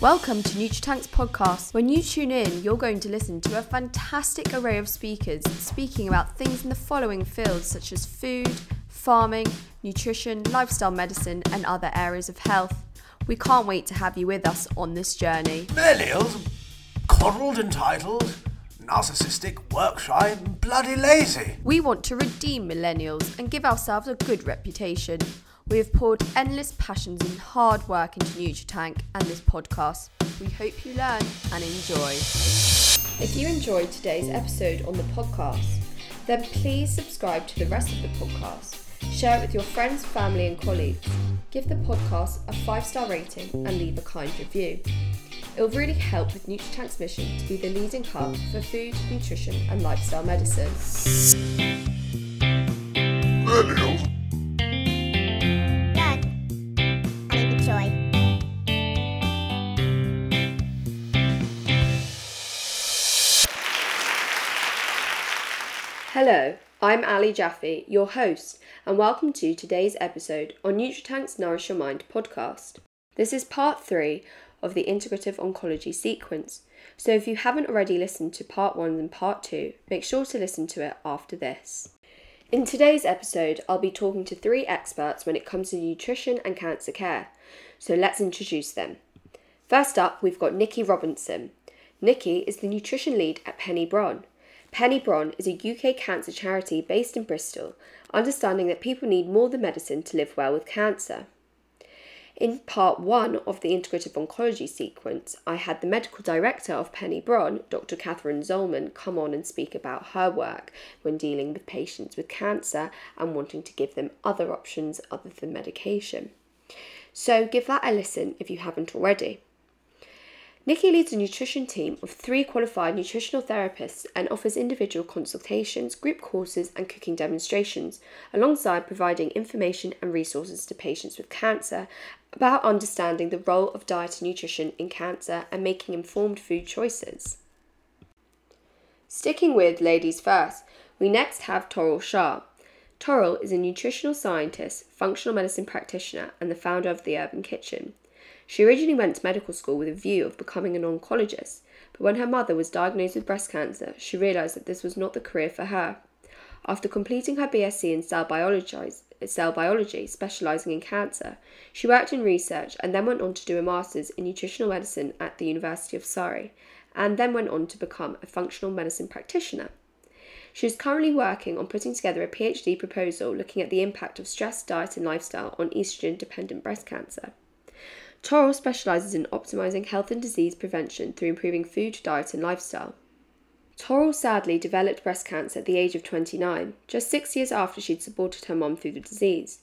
Welcome to NutriTank's podcast. When you tune in, you're going to listen to a fantastic array of speakers speaking about things in the following fields such as food, farming, nutrition, lifestyle medicine, and other areas of health. We can't wait to have you with us on this journey. Millennials, coddled, entitled, narcissistic, work shy, and bloody lazy. We want to redeem millennials and give ourselves a good reputation. We have poured endless passions and hard work into NutriTank and this podcast. We hope you learn and enjoy. If you enjoyed today's episode on the podcast, then please subscribe to the rest of the podcast. Share it with your friends, family, and colleagues. Give the podcast a five star rating and leave a kind review. It will really help with NutriTank's mission to be the leading hub for food, nutrition, and lifestyle medicine. Millennials. Hello, I'm Ali Jaffe, your host, and welcome to today's episode on NutriTank's Nourish Your Mind podcast. This is part three of the integrative oncology sequence, so if you haven't already listened to part one and part two, make sure to listen to it after this. In today's episode, I'll be talking to three experts when it comes to nutrition and cancer care, so let's introduce them. First up, we've got Nikki Robinson. Nikki is the nutrition lead at Penny Brohn. Penny Brohn is a UK cancer charity based in Bristol, understanding that people need more than medicine to live well with cancer. In part one of the integrative oncology sequence, I had the medical director of Penny Brohn, Dr. Catherine Zollman, come on and speak about her work when dealing with patients with cancer and wanting to give them other options other than medication. So give that a listen if you haven't already. Nikki leads a nutrition team of three qualified nutritional therapists and offers individual consultations, group courses, and cooking demonstrations, alongside providing information and resources to patients with cancer about understanding the role of diet and nutrition in cancer and making informed food choices. Sticking with ladies first, we next have Toral Shah. Toral is a nutritional scientist, functional medicine practitioner, and the founder of the Urban Kitchen. She originally went to medical school with a view of becoming an oncologist, but when her mother was diagnosed with breast cancer, she realised that this was not the career for her. After completing her BSc in cell biology, cell biology specialising in cancer, she worked in research and then went on to do a master's in nutritional medicine at the University of Surrey, and then went on to become a functional medicine practitioner. She is currently working on putting together a PhD proposal looking at the impact of stress, diet, and lifestyle on estrogen dependent breast cancer. Toral specialises in optimising health and disease prevention through improving food, diet, and lifestyle. Toral sadly developed breast cancer at the age of 29, just six years after she'd supported her mum through the disease.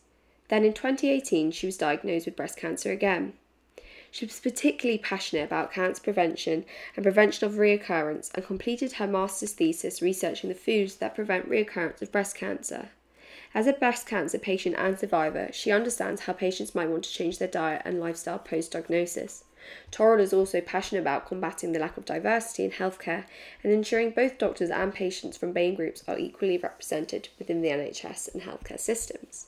Then in 2018, she was diagnosed with breast cancer again. She was particularly passionate about cancer prevention and prevention of reoccurrence and completed her master's thesis researching the foods that prevent reoccurrence of breast cancer. As a breast cancer patient and survivor, she understands how patients might want to change their diet and lifestyle post diagnosis. Toral is also passionate about combating the lack of diversity in healthcare and ensuring both doctors and patients from BAME groups are equally represented within the NHS and healthcare systems.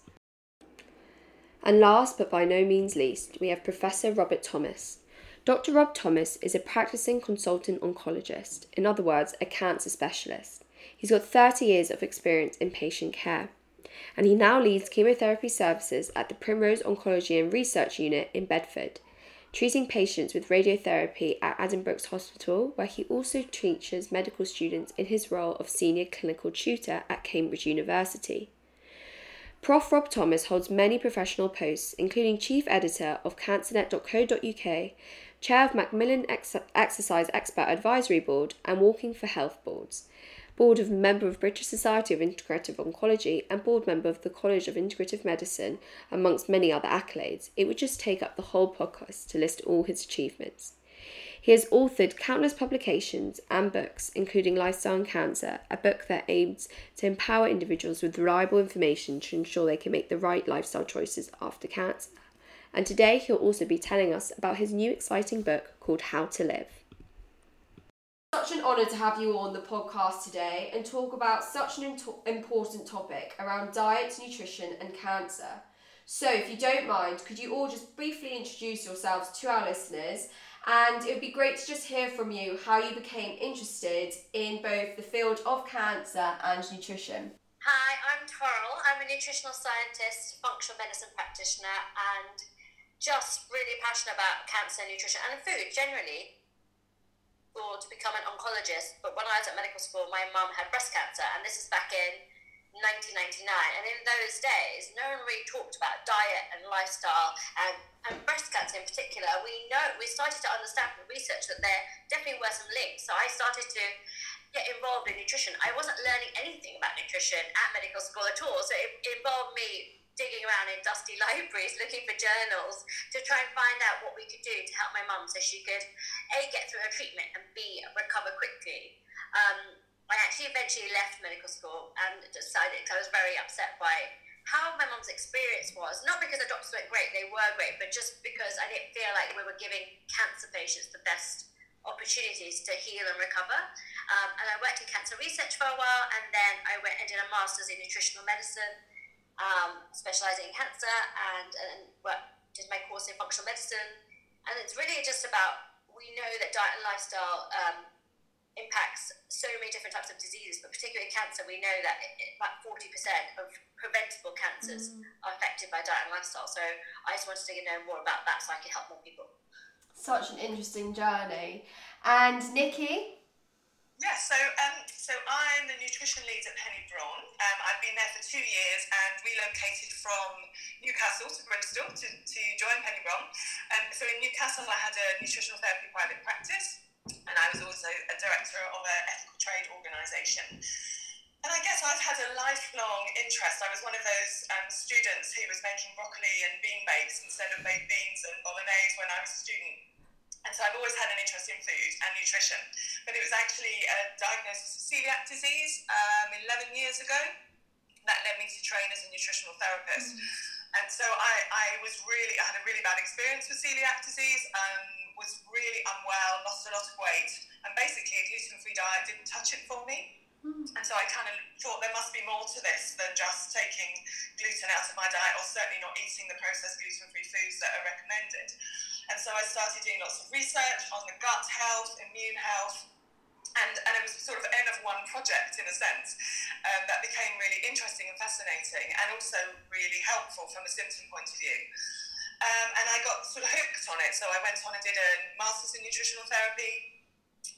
And last but by no means least, we have Professor Robert Thomas. Dr. Rob Thomas is a practicing consultant oncologist, in other words, a cancer specialist. He's got 30 years of experience in patient care and he now leads chemotherapy services at the Primrose Oncology and Research Unit in Bedford, treating patients with radiotherapy at Addenbrooke's Hospital, where he also teaches medical students in his role of senior clinical tutor at Cambridge University. Prof. Rob Thomas holds many professional posts, including chief editor of cancernet.co.uk, chair of Macmillan Ex- Exercise Expert Advisory Board, and Walking for Health boards board of member of British Society of Integrative Oncology, and board member of the College of Integrative Medicine, amongst many other accolades. It would just take up the whole podcast to list all his achievements. He has authored countless publications and books, including Lifestyle and Cancer, a book that aims to empower individuals with reliable information to ensure they can make the right lifestyle choices after cancer. And today he'll also be telling us about his new exciting book called How to Live. Such an honour to have you on the podcast today and talk about such an important topic around diet, nutrition, and cancer. So, if you don't mind, could you all just briefly introduce yourselves to our listeners And it would be great to just hear from you how you became interested in both the field of cancer and nutrition. Hi, I'm Toral. I'm a nutritional scientist, functional medicine practitioner, and just really passionate about cancer, nutrition, and food generally. Or to become an oncologist, but when I was at medical school, my mum had breast cancer, and this is back in 1999. And in those days, no one really talked about diet and lifestyle and, and breast cancer in particular. We know we started to understand from research that there definitely were some links. So I started to get involved in nutrition. I wasn't learning anything about nutrition at medical school at all. So it, it involved me digging around in dusty libraries looking for journals to try and find out what we could do to help my mum so she could a get through her treatment and b recover quickly. Um, I actually eventually left medical school and decided because I was very upset by how my mum's experience was. Not because the doctors weren't great, they were great, but just because I didn't feel like we were giving cancer patients the best opportunities to heal and recover. Um, and I worked in cancer research for a while, and then I went and did a master's in nutritional medicine, um, specializing in cancer, and, and well, did my course in functional medicine. And it's really just about we know that diet and lifestyle um, impacts so many different types of diseases, but particularly cancer, we know that it, it, about 40% of preventable cancers mm. are affected by diet and lifestyle. So I just wanted to know more about that so I could help more people. Such an interesting journey. And Nikki? Yeah, so um, so I'm the nutrition lead at Penny Brohn. Um, I've been there for two years and relocated from Newcastle to Bristol to, to join Penny Brohn. Um, so in Newcastle, I had a nutritional therapy private practice and I was also a director of an ethical trade organisation. And I guess I've had a lifelong interest. I was one of those um, students who was making broccoli and bean bakes instead of baked beans and bolognese when I was a student. And so I've always had an interest in food and nutrition. But it was actually a diagnosis of celiac disease um, 11 years ago that led me to train as a nutritional therapist. Mm. And so I, I was really, I had a really bad experience with celiac disease. Um, was really unwell, lost a lot of weight, and basically a gluten free diet didn't touch it for me. Mm. And so I kind of thought there must be more to this than just taking gluten out of my diet or certainly not eating the processed gluten free foods that are recommended. And so I started doing lots of research on the gut health, immune health, and, and it was sort of end of one project in a sense um, that became really interesting and fascinating and also really helpful from a symptom point of view. Um, and I got sort of hooked on it. So I went on and did a master's in nutritional therapy.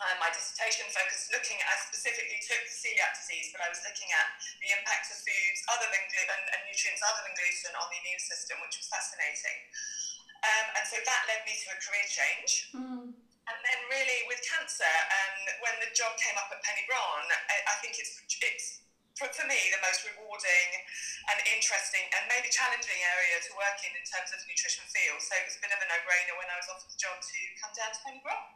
Um, my dissertation focused looking at, I specifically took celiac disease, but I was looking at the impact of foods other than gluten and nutrients other than gluten on the immune system, which was fascinating. Um, and so that led me to a career change. Mm. And then, really, with cancer, and when the job came up at Penny Brohn, I, I think it's it's for, for me, the most rewarding and interesting and maybe challenging area to work in in terms of nutrition field. So it was a bit of a no-brainer when I was offered the job to come down to Penny Brohn.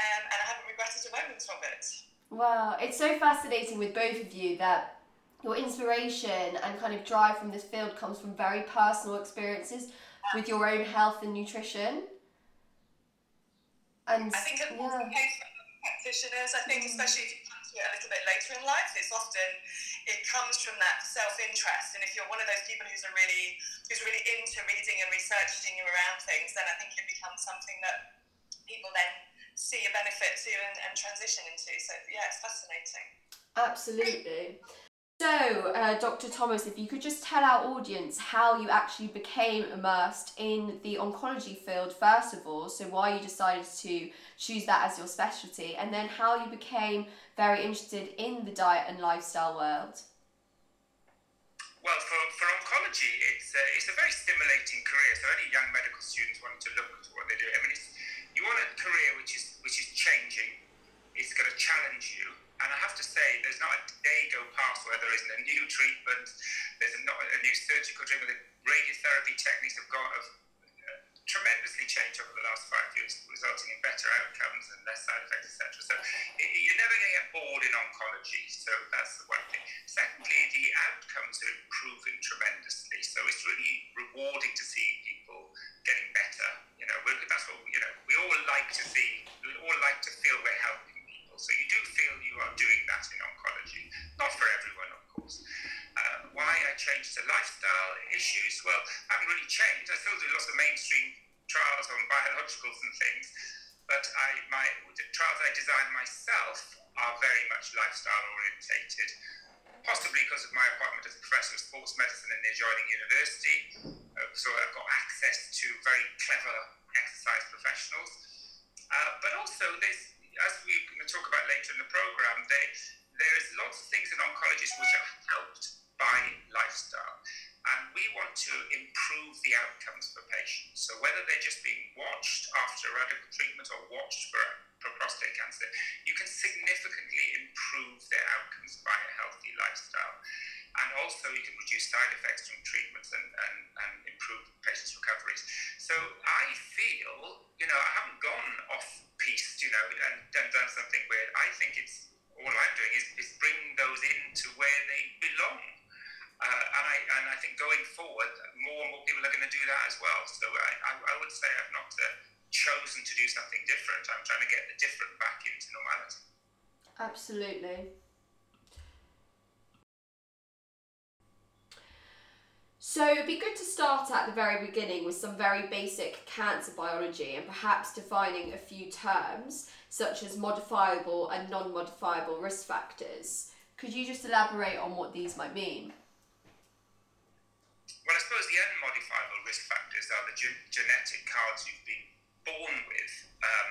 Um, and I haven't regretted a moment of it. Wow, it's so fascinating with both of you that your inspiration and kind of drive from this field comes from very personal experiences with your own health and nutrition. And I think it's yeah. case for practitioners. I think, mm. especially if you come to it a little bit later in life. It's often it comes from that self-interest, and if you're one of those people who's a really who's really into reading and researching you around things, then I think it becomes something that people then see a benefit to and, and transition into. So yeah, it's fascinating. Absolutely. So, uh, Dr. Thomas, if you could just tell our audience how you actually became immersed in the oncology field, first of all, so why you decided to choose that as your specialty, and then how you became very interested in the diet and lifestyle world. Well, for, for oncology, it's a, it's a very stimulating career. So, any young medical students wanting to look at what they do, I mean, you want a career which is which is changing. It's going to challenge you and I have to say, there's not a day go past where there isn't a new treatment, there's not a new surgical treatment. The radiotherapy techniques have got have uh, tremendously changed over the last five years, resulting in better outcomes and less side effects, etc. So you're never going to get bored in oncology. So that's the one thing. Secondly, the outcomes are improving tremendously. So it's really rewarding to see people getting better. You know, that's what you know. We all like to see. We all like to feel we're helping so you do feel you are doing that in oncology. Not for everyone, of course. Uh, why I changed to lifestyle issues? Well, I haven't really changed. I still do lots of mainstream trials on biologicals and things. But I, my the trials I design myself are very much lifestyle orientated, possibly because of my appointment as a professor of sports medicine in the adjoining university. Uh, so I've got access to very clever exercise professionals. Uh, but also, there's, as we're going to talk about later in the program, they, there's lots of things in oncology which are helped by lifestyle. And we want to improve the outcomes for patients. So whether they're just being watched after radical treatment or watched for, for prostate cancer, you can significantly improve their outcomes by a healthy lifestyle. And also you can reduce side effects from treatments and, and, and improve patients' recoveries. So I feel, you know, I haven't gone off piste, you know, and, and done something weird. I think it's all I'm doing is, is bring those into where they belong. Uh, and, I, and I think going forward, more and more people are going to do that as well. So I, I, I would say I've not uh, chosen to do something different. I'm trying to get the different back into normality. Absolutely. So it'd be good to start at the very beginning with some very basic cancer biology and perhaps defining a few terms such as modifiable and non-modifiable risk factors. Could you just elaborate on what these might mean? Well, I suppose the unmodifiable risk factors are the ge- genetic cards you've been born with. Um,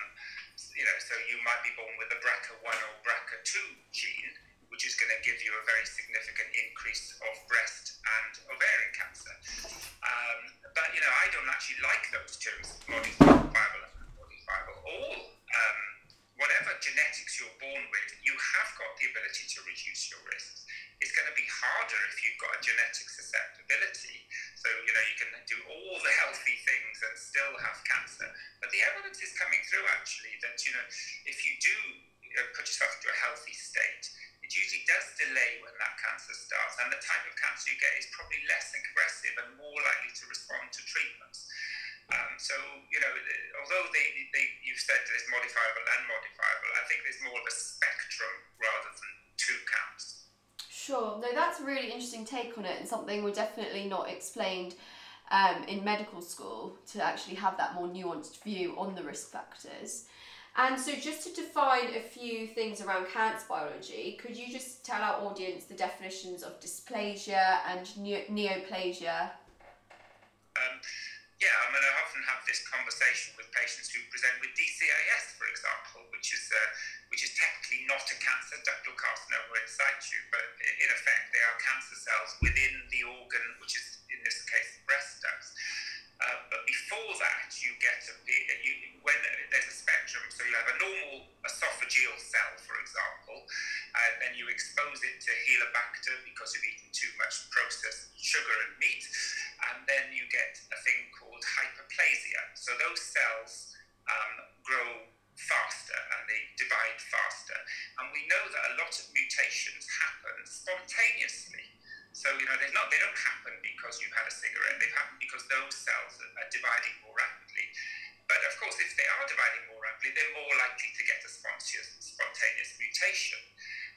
you know, so you might be born with a BRCA1 or BRCA2 gene, which is going to give you a very significant increase of breast and ovarian cancer. Um, but, you know, I don't actually like those terms, modifiable and unmodifiable. All, um, whatever genetics you're born with, you have got the ability to reduce your risks. It's going to be harder if you've got a genetic susceptibility. So, you know, you can do all the healthy things and still have cancer. But the evidence is coming through actually that, you know, if you do know, put yourself into a healthy state, usually does delay when that cancer starts. And the type of cancer you get is probably less aggressive and more likely to respond to treatments. Um, so, you know, although they, they, you've said there's modifiable and modifiable, I think there's more of a spectrum rather than two camps. Sure. No, that's a really interesting take on it and something we're definitely not explained um, in medical school to actually have that more nuanced view on the risk factors. And so, just to define a few things around cancer biology, could you just tell our audience the definitions of dysplasia and neo- neoplasia? Um, yeah, I mean, I often have this conversation with patients who present with DCIS, for example, which is uh, which is technically not a cancer, ductal carcinoma in situ, but in effect they are cancer cells within the organ, which is in this case breast ducts. Uh, but before that, you get a you, when there's a spectrum. So you have a normal esophageal cell, for example, and then you expose it to Helicobacter because you've eaten too much processed sugar and meat, and then you get a thing called hyperplasia. So those cells um, grow faster and they divide faster, and we know that a lot of mutations happen spontaneously. So you know they're not they don't happen because you've had a cigarette. They happen because those cells are, dividing more rapidly. But of course, if they are dividing more rapidly, they're more likely to get a spontaneous, spontaneous mutation.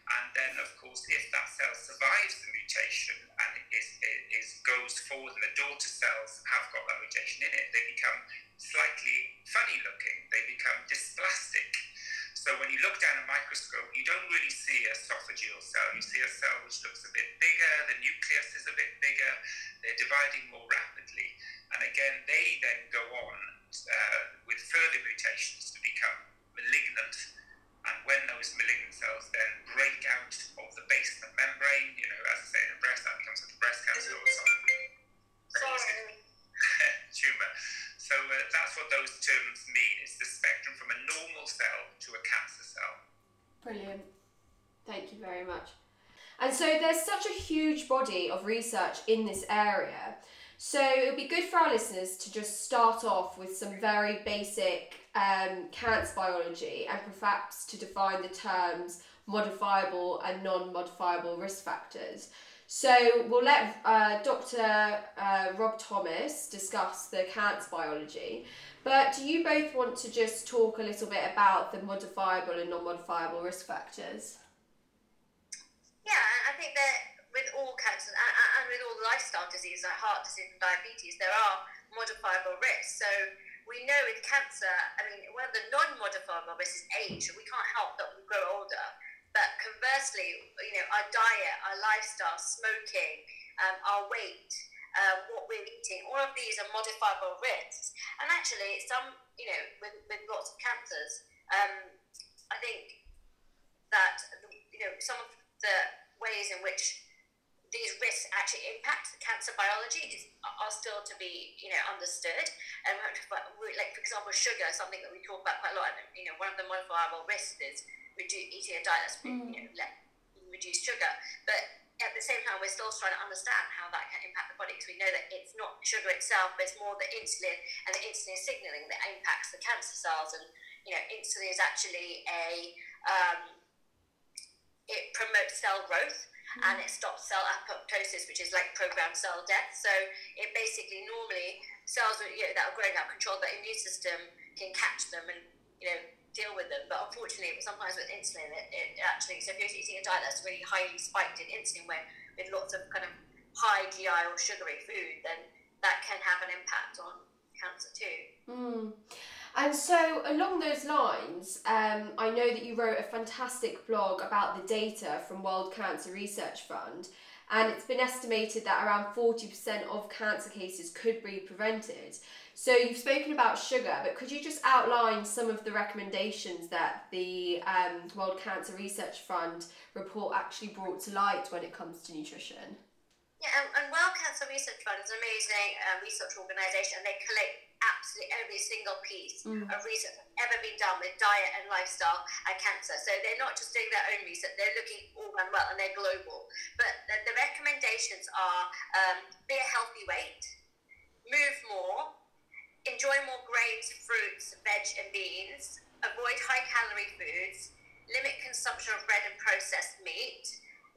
And then, of course, if that cell survives the mutation and is, is goes forward, and the daughter cells have got that mutation in it, they become slightly funny looking. They become dysplastic. So when you look down a microscope, you don't really see a esophageal cell. You see a cell which looks a bit bigger, the nucleus is a bit bigger, they're dividing more rapidly. And again, they then go on uh, with further mutations to become malignant. And when those malignant cells then break out of the basement membrane, you know, as I say, in breast, that becomes a breast cancer or something. Sorry. Tumor. So uh, that's what those terms mean. It's the spectrum from a normal cell to a cancer cell. Brilliant. Thank you very much. And so there's such a huge body of research in this area. So it would be good for our listeners to just start off with some very basic um, cancer biology and perhaps to define the terms modifiable and non-modifiable risk factors. So we'll let uh, Dr. Uh, Rob Thomas discuss the cancer biology. But do you both want to just talk a little bit about the modifiable and non-modifiable risk factors? Yeah, I think that with all cancers and, with all lifestyle diseases like heart disease and diabetes, there are modifiable risks. So we know with cancer, I mean, one of the non-modifiable risks is age. We can't help that we grow older. But conversely, you know, our diet, our lifestyle, smoking, um, our weight, uh, what we're eating, all of these are modifiable risks. And actually, some, you know, with, with lots of cancers, um, I think that, you know, some of the ways in which these risks actually impact the cancer biology is, are still to be, you know, understood. And like, for example, sugar, something that we talk about quite a lot. You know, one of the modifiable risks is reduce, eating a diet that's, mm. you know, let, reduce sugar. But at the same time, we're still trying to understand how that can impact the body because we know that it's not sugar itself, but it's more the insulin and the insulin signaling that impacts the cancer cells. And, you know, insulin is actually a, um, it promotes cell growth and it stops cell apoptosis, which is like programmed cell death. So it basically normally cells you know, that are growing out control, the immune system can catch them and you know deal with them. But unfortunately, sometimes with insulin, it, it actually so if you're eating a diet that's really highly spiked in insulin, where with lots of kind of high GI or sugary food, then that can have an impact on cancer too. Mm. And so, along those lines, um, I know that you wrote a fantastic blog about the data from World Cancer Research Fund, and it's been estimated that around 40% of cancer cases could be prevented. So, you've spoken about sugar, but could you just outline some of the recommendations that the um, World Cancer Research Fund report actually brought to light when it comes to nutrition? Yeah, and, and World Cancer Research Fund is an amazing uh, research organisation, and they collect absolutely every single piece mm. of research ever been done with diet and lifestyle and cancer. So they're not just doing their own research; they're looking all around well, and they're global. But the, the recommendations are: um, be a healthy weight, move more, enjoy more grains, fruits, veg, and beans, avoid high-calorie foods, limit consumption of bread and processed meat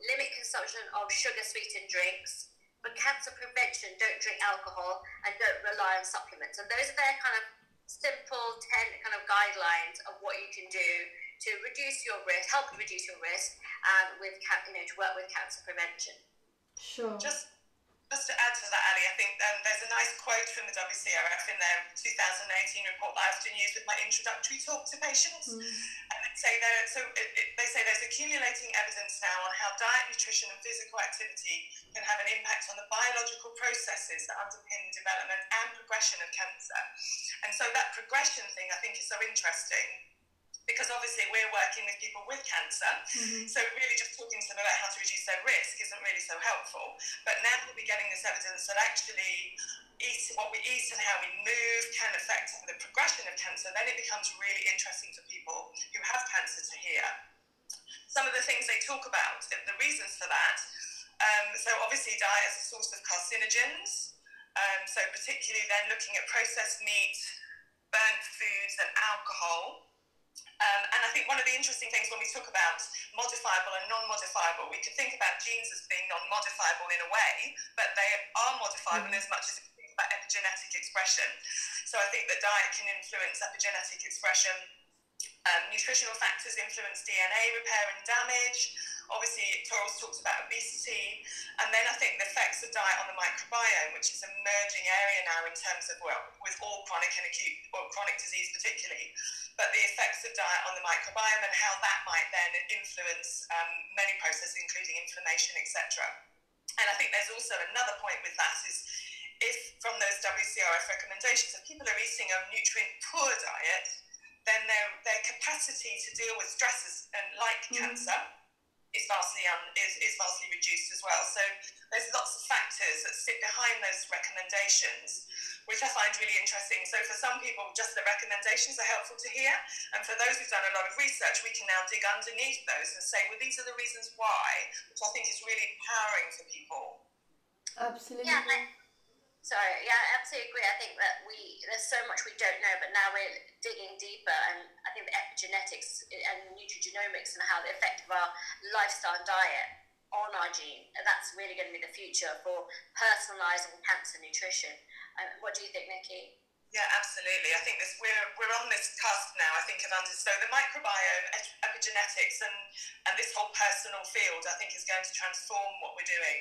limit consumption of sugar sweetened drinks. For cancer prevention, don't drink alcohol and don't rely on supplements. And those are their kind of simple 10 kind of guidelines of what you can do to reduce your risk, help reduce your risk, and with you know to work with cancer prevention. Sure. Just just to add to that, Ali, I think um, there's a nice quote from the WCRF in their 2018 report that I often use with my introductory talk to patients. Mm. And they say, there, so it, it, they say there's accumulating evidence now on how diet, nutrition, and physical activity can have an impact on the biological processes that underpin development and progression of cancer. And so that progression thing I think is so interesting because obviously we're working with people with cancer. Mm-hmm. So really just talking to them about how to reduce their risk isn't really so helpful. But now we'll be getting this evidence that actually eat, what we eat and how we move can affect the progression of cancer, then it becomes really interesting for people who have cancer to hear. Some of the things they talk about, the reasons for that. Um, so obviously diet is a source of carcinogens. Um, so particularly then looking at processed meat, burnt foods and alcohol. Um, and I think one of the interesting things when we talk about modifiable and non-modifiable, we could think about genes as being non-modifiable in a way, but they are modifiable mm. as much as we think about epigenetic expression. So I think that diet can influence epigenetic expression. Um, nutritional factors influence DNA repair and damage. Obviously, Toral's talked about obesity, and then I think the effects of diet on the microbiome, which is an emerging area now in terms of well, with all chronic and acute or chronic disease particularly, but the effects of diet on the microbiome and how that might then influence um, many processes, including inflammation, etc. And I think there's also another point with that is if from those WCRF recommendations, if people are eating a nutrient poor diet, then their, their capacity to deal with stresses and like mm. cancer is vastly um, is, is vastly reduced as well. So there's lots of factors that sit behind those recommendations, which I find really interesting. So for some people, just the recommendations are helpful to hear, and for those who've done a lot of research, we can now dig underneath those and say, well, these are the reasons why, which I think is really empowering for people. Absolutely. Yeah. I- Sorry, yeah, I absolutely agree. I think that we there's so much we don't know, but now we're digging deeper, and I think the epigenetics and nutrigenomics and how the effect of our lifestyle and diet on our gene that's really going to be the future for personalising cancer nutrition. Um, what do you think, Nikki? Yeah, absolutely. I think this we're we're on this cusp now. I think of so the microbiome, epigenetics, and and this whole personal field, I think, is going to transform what we're doing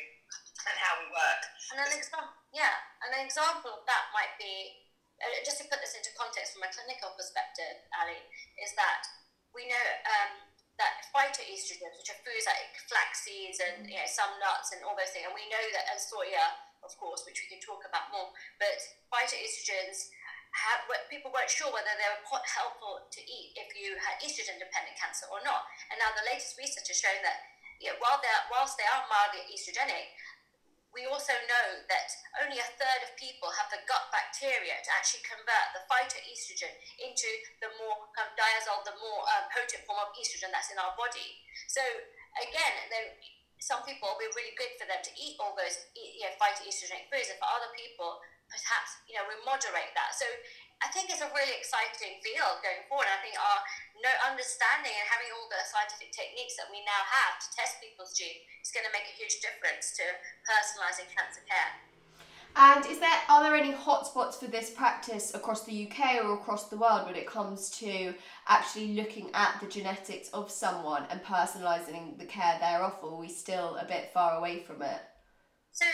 and how we work. And an example, yeah, an example of that might be uh, just to put this into context from a clinical perspective, Ali, is that we know um, that phytoestrogens, which are foods like flax seeds and you know, some nuts and all those things, and we know that and soya, of course, which we can talk about more, but phytoestrogens. Have, people weren't sure whether they were quite helpful to eat if you had estrogen dependent cancer or not. And now the latest research has shown that you know, while whilst they are mildly estrogenic, we also know that only a third of people have the gut bacteria to actually convert the phytoestrogen into the more kind diazole, the more uh, potent form of estrogen that's in our body. So again, some people will be really good for them to eat all those you know, phytoestrogenic foods, and for other people, perhaps you know we moderate that. So I think it's a really exciting field going forward. I think our no understanding and having all the scientific techniques that we now have to test people's genes is going to make a huge difference to personalising cancer care. And is there are there any hotspots for this practice across the UK or across the world when it comes to actually looking at the genetics of someone and personalising the care thereof, or are we still a bit far away from it? So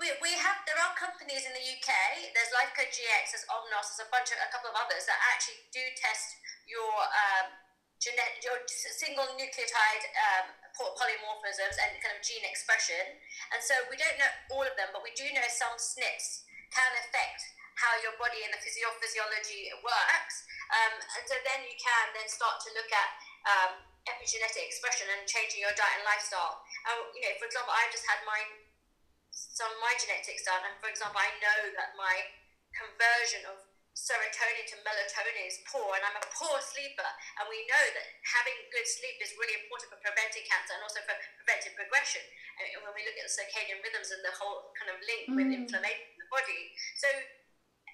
we, we have there are companies in the UK. There's Lifecode GX, there's Omnos, there's a bunch of a couple of others that actually do test your um, genetic your single nucleotide um, polymorphisms and kind of gene expression. And so we don't know all of them, but we do know some SNPs can affect how your body and the physio- physiology works. Um, and so then you can then start to look at um, epigenetic expression and changing your diet and lifestyle. And you know, for example, I've just had mine some of my genetics done, and for example, I know that my conversion of serotonin to melatonin is poor, and I'm a poor sleeper. And we know that having good sleep is really important for preventing cancer and also for preventing progression. And when we look at the circadian rhythms and the whole kind of link mm. with inflammation in the body, so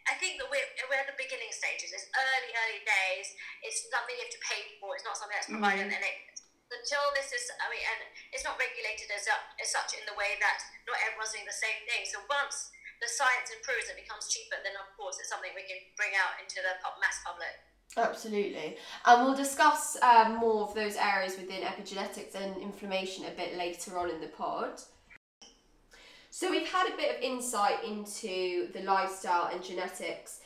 I think that we're, we're at the beginning stages. It's early, early days. It's something you have to pay for. It's not something that's provided, mm. and it until this is, I mean, and it's not regulated as, as such in the way that not everyone's doing the same thing. So once the science improves and becomes cheaper, then of course it's something we can bring out into the mass public. Absolutely. And we'll discuss um, more of those areas within epigenetics and inflammation a bit later on in the pod. So, we've had a bit of insight into the lifestyle and genetics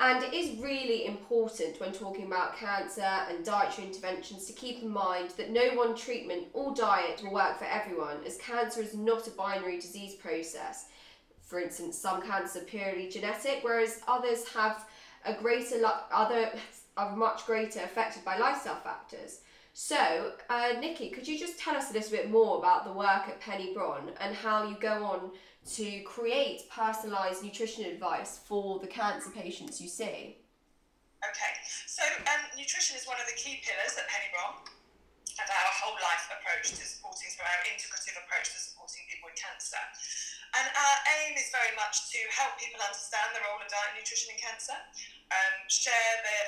and it is really important when talking about cancer and dietary interventions to keep in mind that no one treatment or diet will work for everyone, as cancer is not a binary disease process. For instance, some cancers are purely genetic, whereas others have a greater other are much greater affected by lifestyle factors. So, uh, Nikki, could you just tell us a little bit more about the work at Penny-Brohn and how you go on to create personalised nutrition advice for the cancer patients you see? Okay, so um, nutrition is one of the key pillars at Penny-Brohn and our whole life approach to supporting, so our integrative approach to supporting people with cancer. And our aim is very much to help people understand the role of diet, and nutrition in cancer, um, share the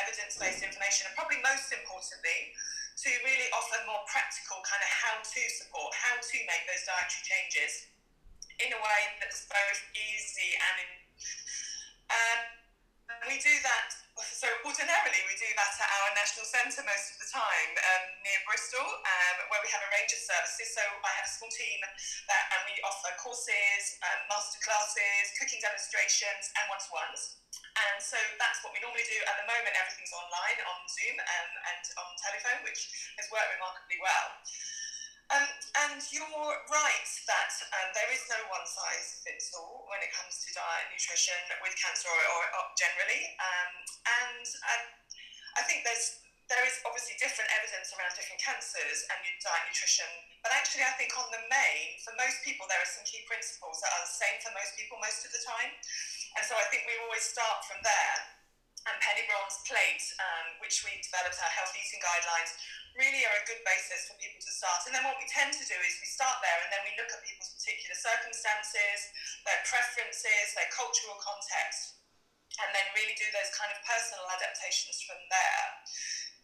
evidence-based information, and probably most importantly, to really offer more practical kind of how-to support, how to make those dietary changes in a way that's both easy and in, um, we do that so ordinarily we do that at our national centre most of the time um, near Bristol um, where we have a range of services. So I have a small team that, and we offer courses um, master classes cooking demonstrations and one-to-ones. And so that's what we normally do. At the moment everything's online on Zoom and, and on telephone which has worked remarkably well um, and you're right that um, there is no one size fits all when it comes to diet nutrition with cancer or, or, or generally. Um, and I, I think there's there is obviously different evidence around different cancers and diet nutrition, but actually, I think on the main, for most people, there are some key principles that are the same for most people most of the time. And so I think we always start from there. And Penny-Brohn's plate, um, which we developed our health eating guidelines, really are a good basis for people to start. And then what we tend to do is we start there and then we look at people's particular circumstances, their preferences, their cultural context, and then really do those kind of personal adaptations from there.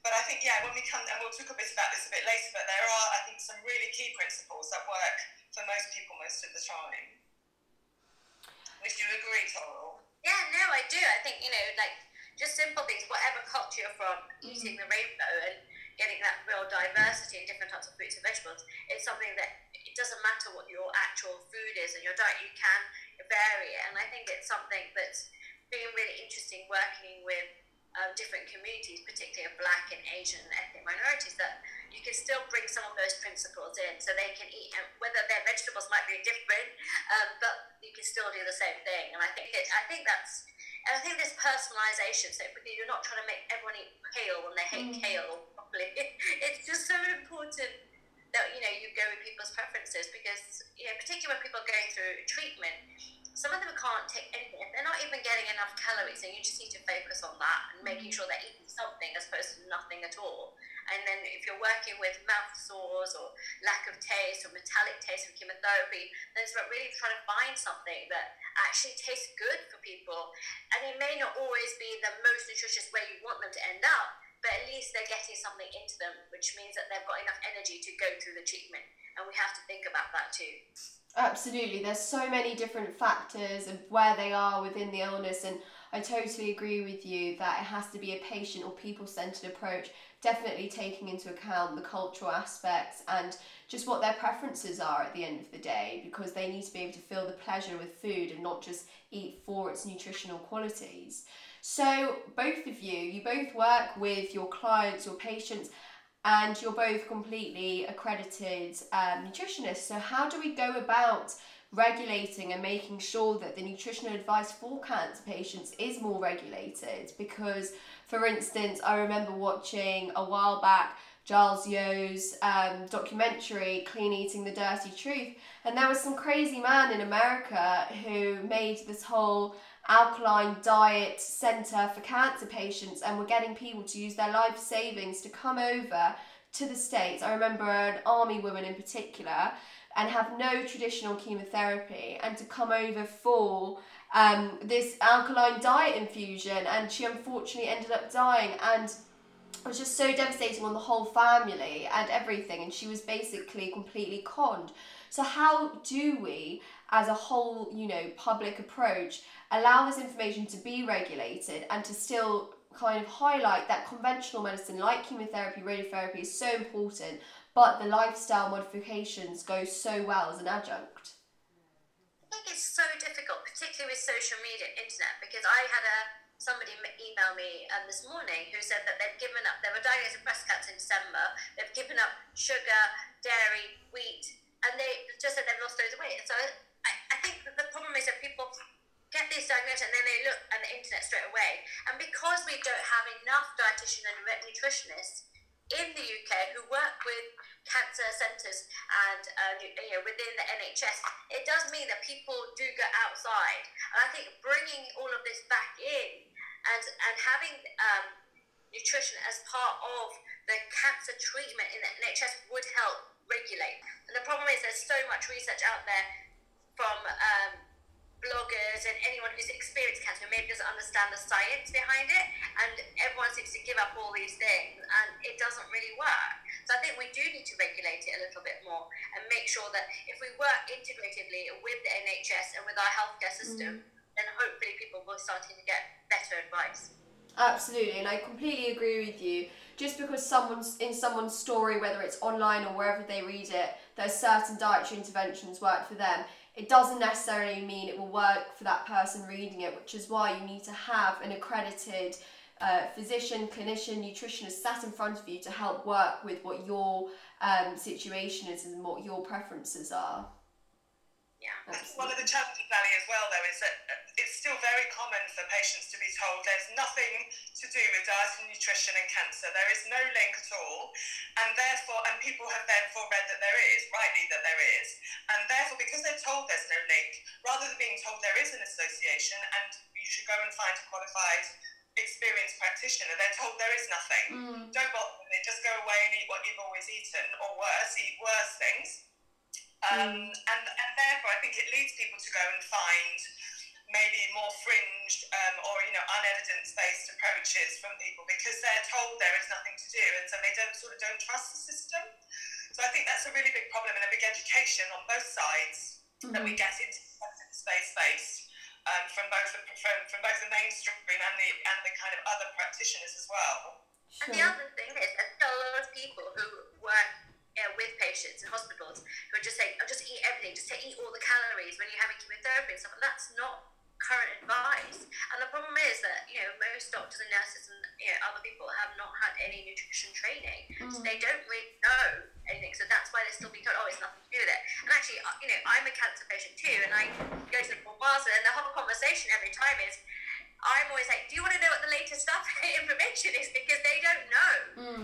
But I think, yeah, when we come, and we'll talk a bit about this a bit later, but there are, I think, some really key principles that work for most people most of the time. Would you agree, Toral? Yeah, no, I do. I think, you know, like, just simple things, whatever culture you're from, mm. eating the rainbow and getting that real diversity in different types of fruits and vegetables, it's something that it doesn't matter what your actual food is and your diet, you can vary it. And I think it's something that's been really interesting working with um, different communities, particularly of black and Asian and ethnic minorities, that you can still bring some of those principles in so they can eat, whether their vegetables might be different, um, but you can still do the same thing. And I think, it, I think that's and I think this personalisation. So because you're not trying to make everyone eat kale when they hate mm. kale properly, it's just so important that you know you go with people's preferences because you know particularly when people are going through treatment some of them can't take anything they're not even getting enough calories and you just need to focus on that and making sure they're eating something as opposed to nothing at all and then if you're working with mouth sores or lack of taste or metallic taste from chemotherapy then it's about really trying to find something that actually tastes good for people and it may not always be the most nutritious way you want them to end up but at least they're getting something into them, which means that they've got enough energy to go through the treatment. And we have to think about that too. Absolutely. There's so many different factors of where they are within the illness, and I totally agree with you that it has to be a patient or people centered approach, definitely taking into account the cultural aspects and just what their preferences are at the end of the day, because they need to be able to feel the pleasure with food and not just eat for its nutritional qualities. So, both of you, you both work with your clients, your patients, and you're both completely accredited um, nutritionists. So, how do we go about regulating and making sure that the nutritional advice for cancer patients is more regulated? Because, for instance, I remember watching a while back Giles Yeo's um, documentary, Clean Eating the Dirty Truth, and there was some crazy man in America who made this whole alkaline diet centre for cancer patients and we're getting people to use their life savings to come over to the States. I remember an army woman in particular and have no traditional chemotherapy and to come over for um, this alkaline diet infusion and she unfortunately ended up dying and it was just so devastating on the whole family and everything and she was basically completely conned so how do we as a whole you know public approach allow this information to be regulated and to still kind of highlight that conventional medicine like chemotherapy, radiotherapy is so important, but the lifestyle modifications go so well as an adjunct. Think it's so difficult, particularly with social media, internet, because I had a somebody email me um, this morning who said that they've given up. They were diagnosed with breast cancer in December. They've given up sugar, dairy, wheat, and they just said they've lost loads weight. So I, I think the problem is that people get these diagnosed and then they look on the internet straight away. And because we don't have enough dietitians and nutritionists in the UK who work with cancer centres and uh, you know within the NHS, it does mean that people do go outside. And I think bringing all of this back in and and having um, nutrition as part of the cancer treatment in the NHS would help regulate. And the problem is there's so much research out there from um, bloggers and anyone who's experienced cancer maybe doesn't understand the science behind it and everyone seems to give up all these things and it doesn't really work. So i think we do need to regulate it a little bit more and make sure that if we work integratively with the nhs and with our healthcare system mm. then hopefully people will start to get better advice. Absolutely and i completely agree with you. Just because someone's in someone's story whether it's online or wherever they read it there's certain dietary interventions work for them it doesn't necessarily mean it will work for that person reading it, which is why you need to have an accredited uh, physician, clinician, nutritionist sat in front of you to help work with what your um, situation is and what your preferences are. Yeah. One of the challenges, Ali, as well, though, is that it's still very common for patients to be told there's nothing to do with diet and nutrition and cancer. There is no link at all. And therefore, and people have therefore read that there is, rightly that there is. And therefore, because they're told there's no link, rather than being told there is an association and you should go and find a qualified experienced practitioner, they're told there is nothing. Mm. Don't bother with it, just go away and eat what you've always eaten, or worse, eat worse things. Um, mm. and, and therefore, I think it leads people to go and find maybe more fringed um, or you know unevidence-based approaches from people because they're told there is nothing to do, and so they don't sort of don't trust the system. So I think that's a really big problem and a big education on both sides mm-hmm. that we get into space-based um, from both the, from, from both the mainstream and the and the kind of other practitioners as well. Sure. And the other thing is, there's a lot of people who work uh, with patients in hospitals who are just saying, oh, just eat everything, just eat all the calories when you're having chemotherapy and stuff. And that's not current advice. And the problem is that, you know, most doctors and nurses and you know, other people have not had any nutrition training. So they don't really know anything. So that's why they're still being told, oh, it's nothing to do with it. And actually, uh, you know, I'm a cancer patient too, and I go to the Marsden, and the whole conversation every time is, I'm always like, do you want to know what the latest stuff information is? Because they don't know.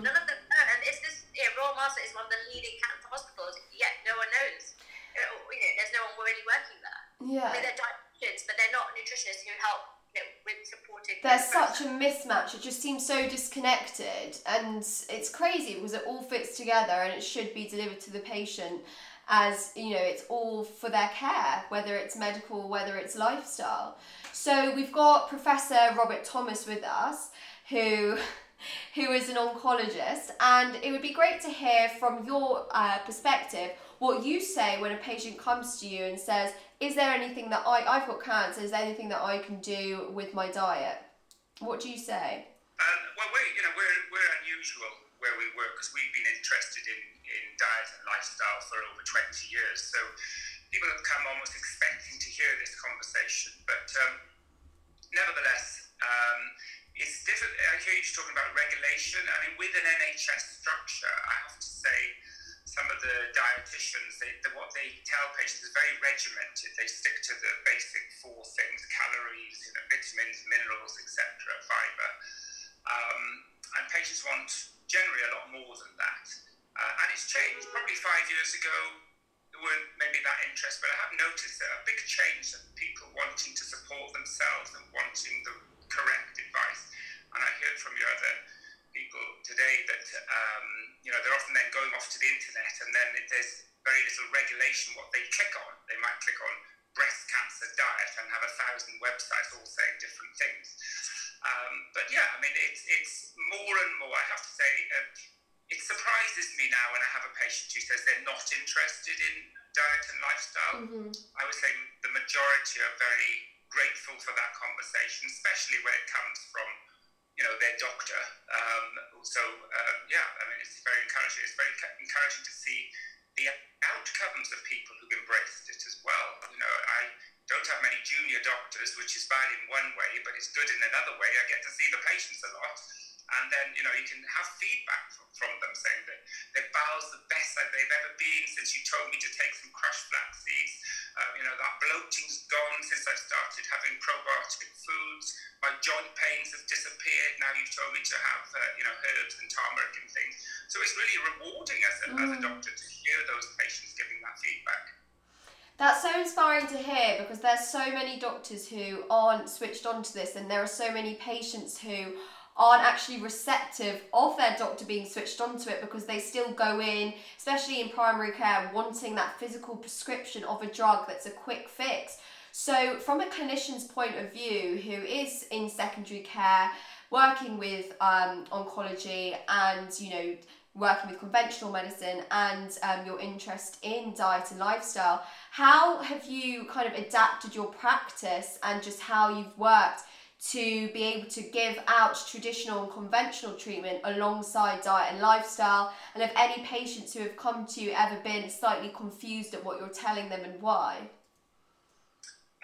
None of them know. And it's this, yeah, Royal Marsden is one of the leading cancer hospitals, yet no one knows. Uh, You know, there's no one really working there. I mean, Yeah. they're dietitians, but they're not nutritionists who help you know, with supporting. There's such a mismatch. It just seems so disconnected, and it's crazy because it all fits together, and it should be delivered to the patient as you know it's all for their care, whether it's medical, whether it's lifestyle. So we've got Professor Robert Thomas with us, who who is an oncologist, and it would be great to hear from your uh, perspective what you say when a patient comes to you and says, "Is there anything that I I've got cancer? Is there anything that I can do with my diet?" What do you say? Um, well, we're, you know, we're, we're unusual where we work because we've been interested in, in diet and lifestyle for over 20 years. So people have come almost expecting to hear this conversation. But um, nevertheless, um, it's different. I hear you talking about regulation. I mean, with an NHS structure, I have to say, some of the dietitians, they, the, what they tell patients is very regimented. They stick to the basic four things: calories, you know, vitamins, minerals, etc., fiber. Um, and patients want generally a lot more than that. Uh, and it's changed. Probably five years ago, there weren't maybe that interest, but I have noticed a big change of people wanting to support themselves and wanting the correct advice. And I heard from your other people today that um, you know they're often then going off to the internet, and then it, there's very little regulation what they click on. They might click on breast cancer diet and have a thousand websites all saying different things. Um, but yeah, I mean, it's it's more and more. I have to say, uh, it surprises me now when I have a patient who says they're not interested in diet and lifestyle. I would say the majority are very grateful for that conversation, especially when it comes from you know their doctor. Um, so uh, yeah, I mean, it's very encouraging. It's very ca- encouraging to see the outcomes of people who've embraced it as well. You know, I don't have many junior doctors, which is bad in one way, but it's good in another way. I get to see the patients a lot. And then, you know, you can have feedback from, from them saying that their bowels the best that they've ever been since you told me to take some crushed flax seeds. Um, you know, that bloating's gone since I started having probiotic foods. My joint pains have disappeared. Now you've told me to have, uh, you know, herbs and turmeric and things. So it's really rewarding as a, as a doctor to hear those patients giving that feedback. That's so inspiring to hear because there's so many doctors who aren't switched on to this, and there are so many patients who aren't actually receptive of their doctor being switched onto it because they still go in, especially in primary care, wanting that physical prescription of a drug that's a quick fix. So, from a clinician's point of view, who is in secondary care, working with um, oncology and you know working with conventional medicine and um, your interest in diet and lifestyle, how have you kind of adapted your practice and just how you've worked to be able to give out traditional and conventional treatment alongside diet and lifestyle? And have any patients who have come to you ever been slightly confused at what you're telling them and why?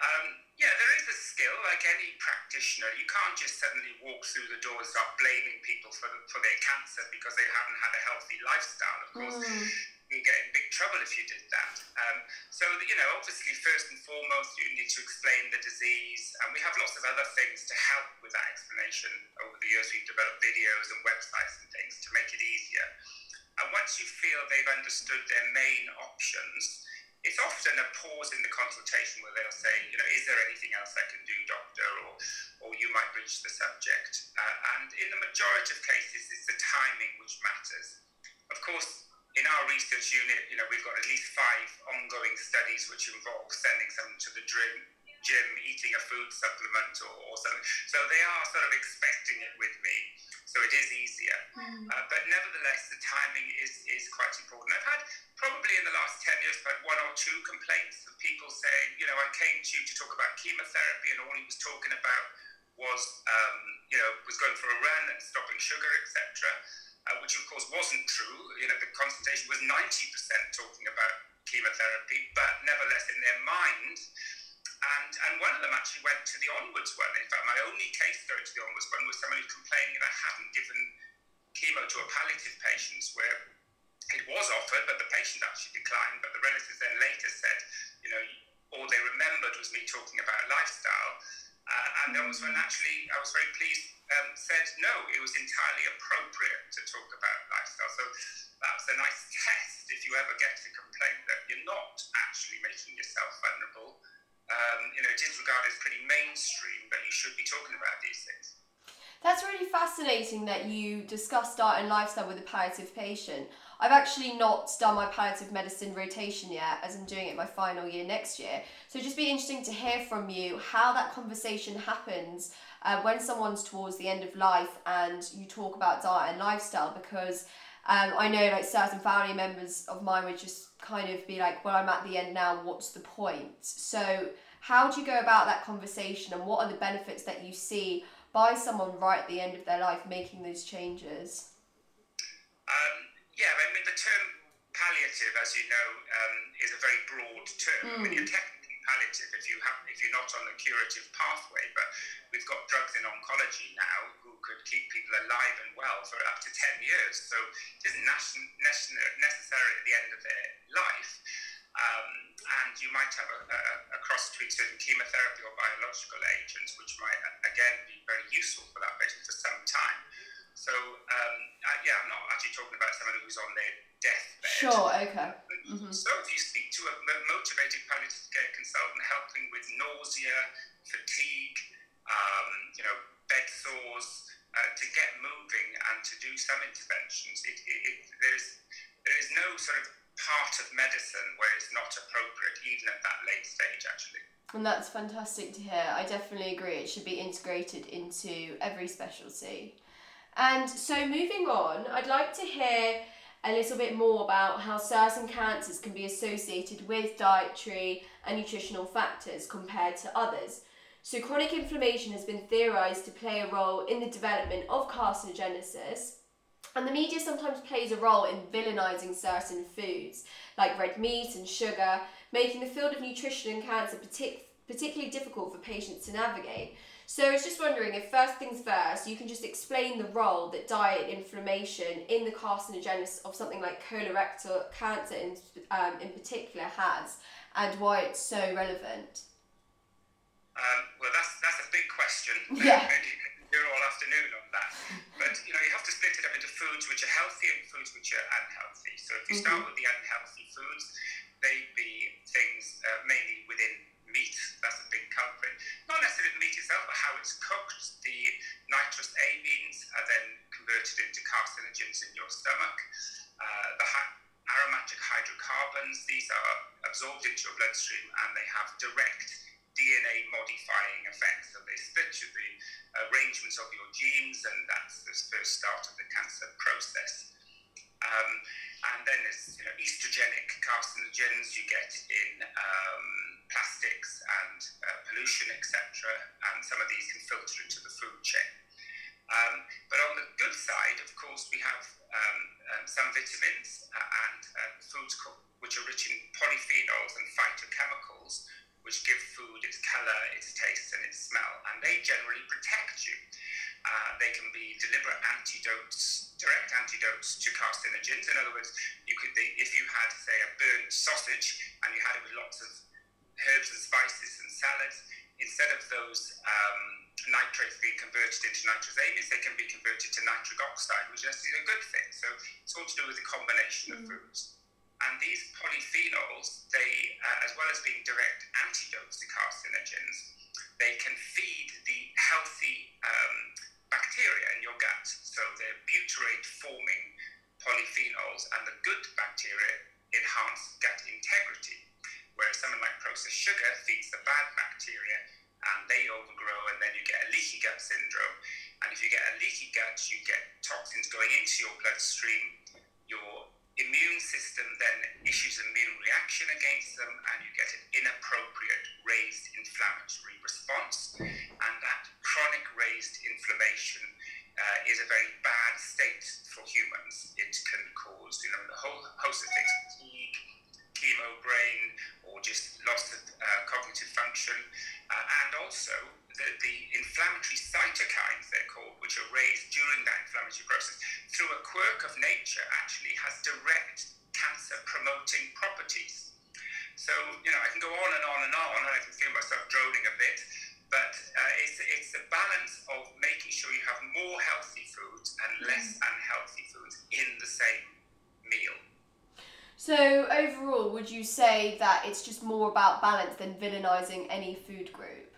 Um, yeah, there is a skill, like any practitioner. You can't just suddenly walk through the door and start blaming people for, for their cancer because they haven't had a healthy lifestyle. Of course, you get in big trouble if you did that. Um, so, you know, obviously, first and foremost, you need to explain the disease. And we have lots of other things to help with that explanation. Over the years, we've developed videos and websites and things to make it easier. And once you feel they've understood their main options, it's often a pause in the consultation where they'll say, you know, is there anything else I can do, doctor, or, or you might reach the subject. Uh, and in the majority of cases, it's the timing which matters. Of course, in our research unit, you know, we've got at least five ongoing studies which involve sending someone to the gym, gym eating a food supplement or, or something. So they are sort of expecting it with me. So it is easier. Uh, but nevertheless, the timing is, is quite important. I've had probably in the last 10 years, I've had one or two complaints of people saying, you know, I came to you to talk about chemotherapy and all he was talking about was, um, you know, was going for a run and stopping sugar, etc. Uh, which of course wasn't true. You know, the consultation was 90% talking about chemotherapy, but nevertheless in their mind. And, and one of them actually went to the ombudsman. In fact, my only case going to the ombudsman was someone somebody complaining that I hadn't given chemo to a palliative patient where it was offered, but the patient actually declined. But the relatives then later said, you know, all they remembered was me talking about lifestyle. Uh, and that was when actually I was very pleased, um, said no, it was entirely appropriate to talk about lifestyle. So that's a nice test if you ever get a complaint that you're not actually making yourself vulnerable. Um, you know, it is regarded as pretty mainstream, but you should be talking about these things. That's really fascinating that you discuss diet and lifestyle with a palliative patient. I've actually not done my palliative medicine rotation yet, as I'm doing it my final year next year. So it'd just be interesting to hear from you how that conversation happens uh, when someone's towards the end of life and you talk about diet and lifestyle because um, I know like certain family members of mine would just kind of be like, well, I'm at the end now, what's the point? So how do you go about that conversation and what are the benefits that you see by someone right at the end of their life making those changes? Um, yeah, I mean, the term palliative, as you know, um, is a very broad term. I mean, you're technically palliative if you have if you're not on the curative pathway, but we've got drugs in oncology now who could keep people alive and well for up to ten years. So it isn't necessarily at the end of their life. Um, and you might have a, a, a cross between certain chemotherapy or biological agents, which might again be very useful for that patient for some time. So um, uh, yeah, I'm not actually talking about someone who's on their deathbed. Sure, okay. Mm-hmm. So if you speak to a motivated palliative care consultant helping with nausea, fatigue, um, you know, bed sores, uh, to get moving and to do some interventions, it, it, it, there's there is no sort of part of medicine where it's not appropriate, even at that late stage, actually. And that's fantastic to hear. I definitely agree. It should be integrated into every specialty. And so, moving on, I'd like to hear a little bit more about how certain cancers can be associated with dietary and nutritional factors compared to others. So, chronic inflammation has been theorized to play a role in the development of carcinogenesis and the media sometimes plays a role in villainizing certain foods, like red meat and sugar, making the field of nutrition and cancer partic- particularly difficult for patients to navigate. So I was just wondering if first things first, you can just explain the role that diet inflammation in the carcinogenesis of something like colorectal cancer in, um, in particular has, and why it's so relevant. Um, well, that's that's a big question. Yeah. Here all afternoon on that. But you know, you have to split it up into foods which are healthy and foods which are unhealthy. So if you mm-hmm. start with the unhealthy foods, they'd be things uh, mainly within meat. That's a big culprit. Not necessarily the meat itself, but how it's cooked. The nitrous amines are then converted into carcinogens in your stomach. Uh, the ha- aromatic hydrocarbons, these are absorbed into your bloodstream and they have direct DNA modifying effects. So they split the arrangements of your genes, and that's the first start of the cancer process. Um, and then there's you know, estrogenic carcinogens you get in um, plastics and uh, pollution, etc. And some of these can filter into the food chain. Um, but on the good side, of course, we have um, um, some vitamins uh, and uh, foods co- which are rich in polyphenols and phytochemicals, which give food its color, its taste, and its smell, and they generally protect you. Uh, they can be deliberate antidotes, direct antidotes to carcinogens. In other words, you could, be, if you had, say, a burnt sausage and you had it with lots of herbs and spices and salads, instead of those um, nitrates being converted into nitrosamines, they can be converted to nitric oxide, which is a good thing. So it's all to do with the combination of mm. foods. And these polyphenols, they, uh, as well as being direct antidotes to carcinogens, they can feed the healthy um, bacteria in your gut. So they're butyrate forming polyphenols, and the good bacteria enhance gut integrity. Whereas something like processed sugar feeds the bad bacteria and they overgrow, and then you get a leaky gut syndrome. And if you get a leaky gut, you get toxins going into your bloodstream. Immune system then issues immune reaction against them, and you get an inappropriate raised inflammatory response. say that it's just more about balance than villainizing any food group.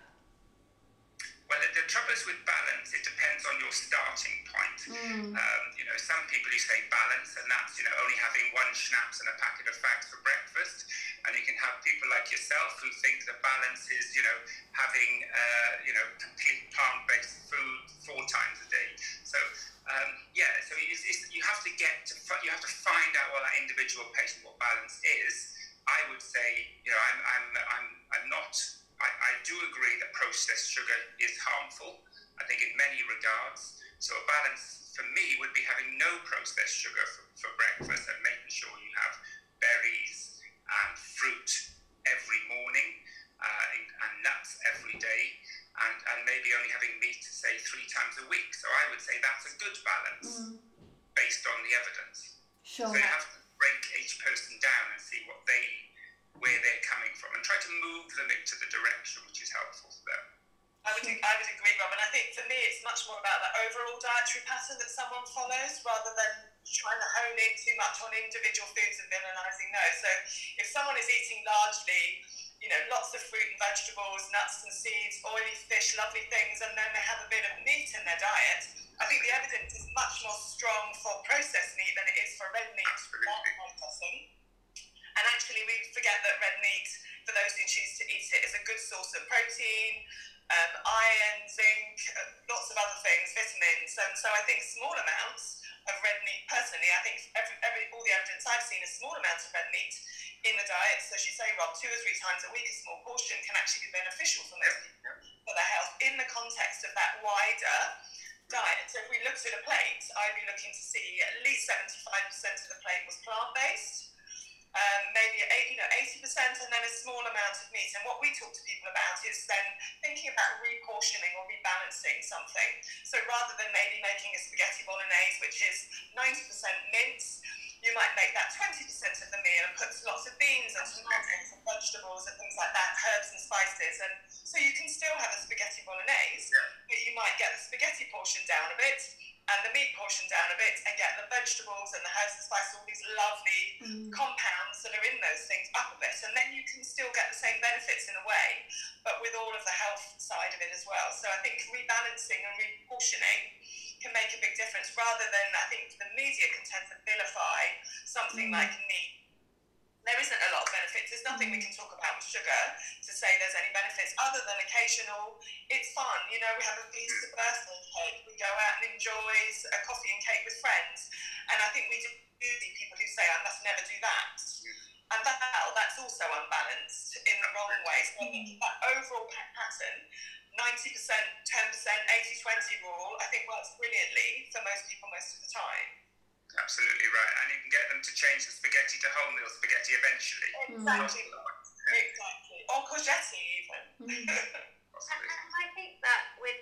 Mm. and, I think that with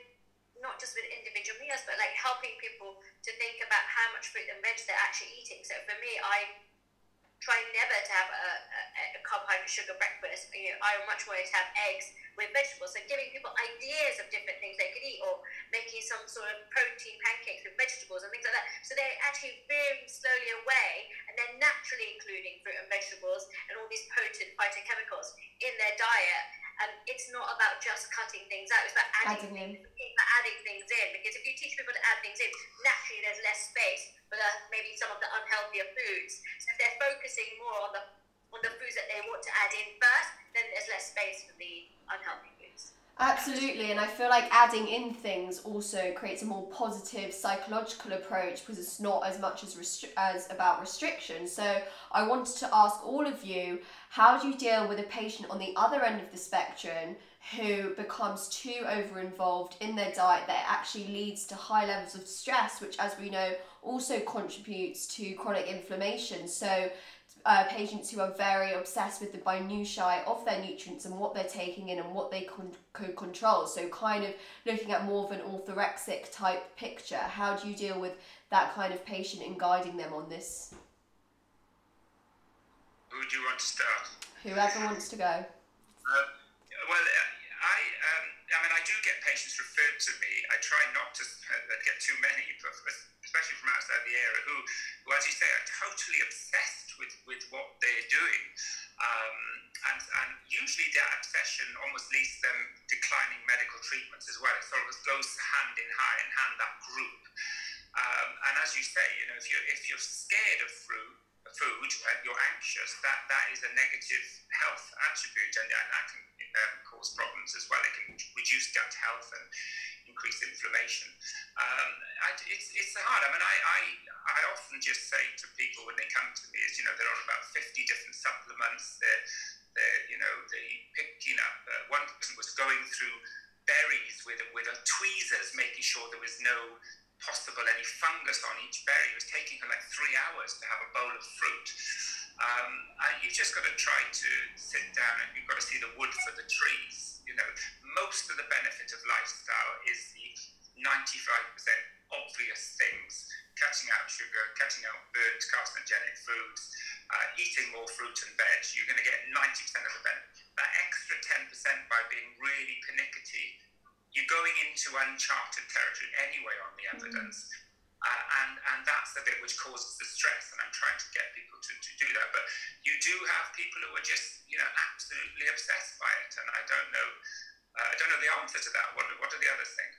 not just with individual meals, but like helping people to think about how much fruit and veg they're actually eating. So for me, I try never to have a, a, a carbohydrate sugar breakfast. You know, I much more to have eggs with vegetables. So giving people ideas of different things they could eat, or making some sort of protein pancakes with vegetables and things like that. So they're actually veering slowly away, and they're naturally including fruit and vegetables and all these potent phytochemicals in their diet and it's not about just cutting things out, it's about adding, adding things, in. adding things in. Because if you teach people to add things in, naturally there's less space for the, maybe some of the unhealthier foods. So if they're focusing more on the, on the foods that they want to add in first, then there's less space for the unhealthy foods. Absolutely, and I feel like adding in things also creates a more positive psychological approach because it's not as much as restri- as about restriction. So I wanted to ask all of you how do you deal with a patient on the other end of the spectrum who becomes too over involved in their diet that actually leads to high levels of stress, which, as we know, also contributes to chronic inflammation? So, uh, patients who are very obsessed with the minutiae of their nutrients and what they're taking in and what they con- could control. So, kind of looking at more of an orthorexic type picture. How do you deal with that kind of patient and guiding them on this who do you want to start? Whoever wants to go. Um, well, I, um, I mean, I do get patients referred to me. I try not to uh, get too many, but especially from outside the area, who, who, as you say, are totally obsessed with, with what they're doing. Um, and, and usually that obsession almost leads them declining medical treatments as well. It sort of goes hand in hand, hand that group. Um, and as you say, you know, if you're, if you're scared of fruit, food, uh, you're anxious, that, that is a negative health attribute and, and that can um, cause problems as well. It can reduce gut health and increase inflammation. Um, I, it's, it's hard. I mean, I, I, I often just say to people when they come to me is, you know, they're on about 50 different supplements. They're, they're you know, they picking up. Uh, one person was going through berries with, with a tweezers, making sure there was no possible any fungus on each berry. It was taking her like three hours to have a bowl of fruit. Um, you've just got to try to sit down and you've got to see the wood for the trees. You know, most of the benefit of lifestyle is the 95% obvious things cutting out sugar, cutting out burnt carcinogenic foods, uh, eating more fruit and veg, you're going to get 90% of the benefit. That extra 10% by being really pernickety you're going into uncharted territory anyway on the evidence. Mm. Uh, and, and that's the bit which causes the stress, and I'm trying to get people to, to do that. But you do have people who are just, you know, absolutely obsessed by it, and I don't know, uh, I don't know the answer to that. What, what do the others think?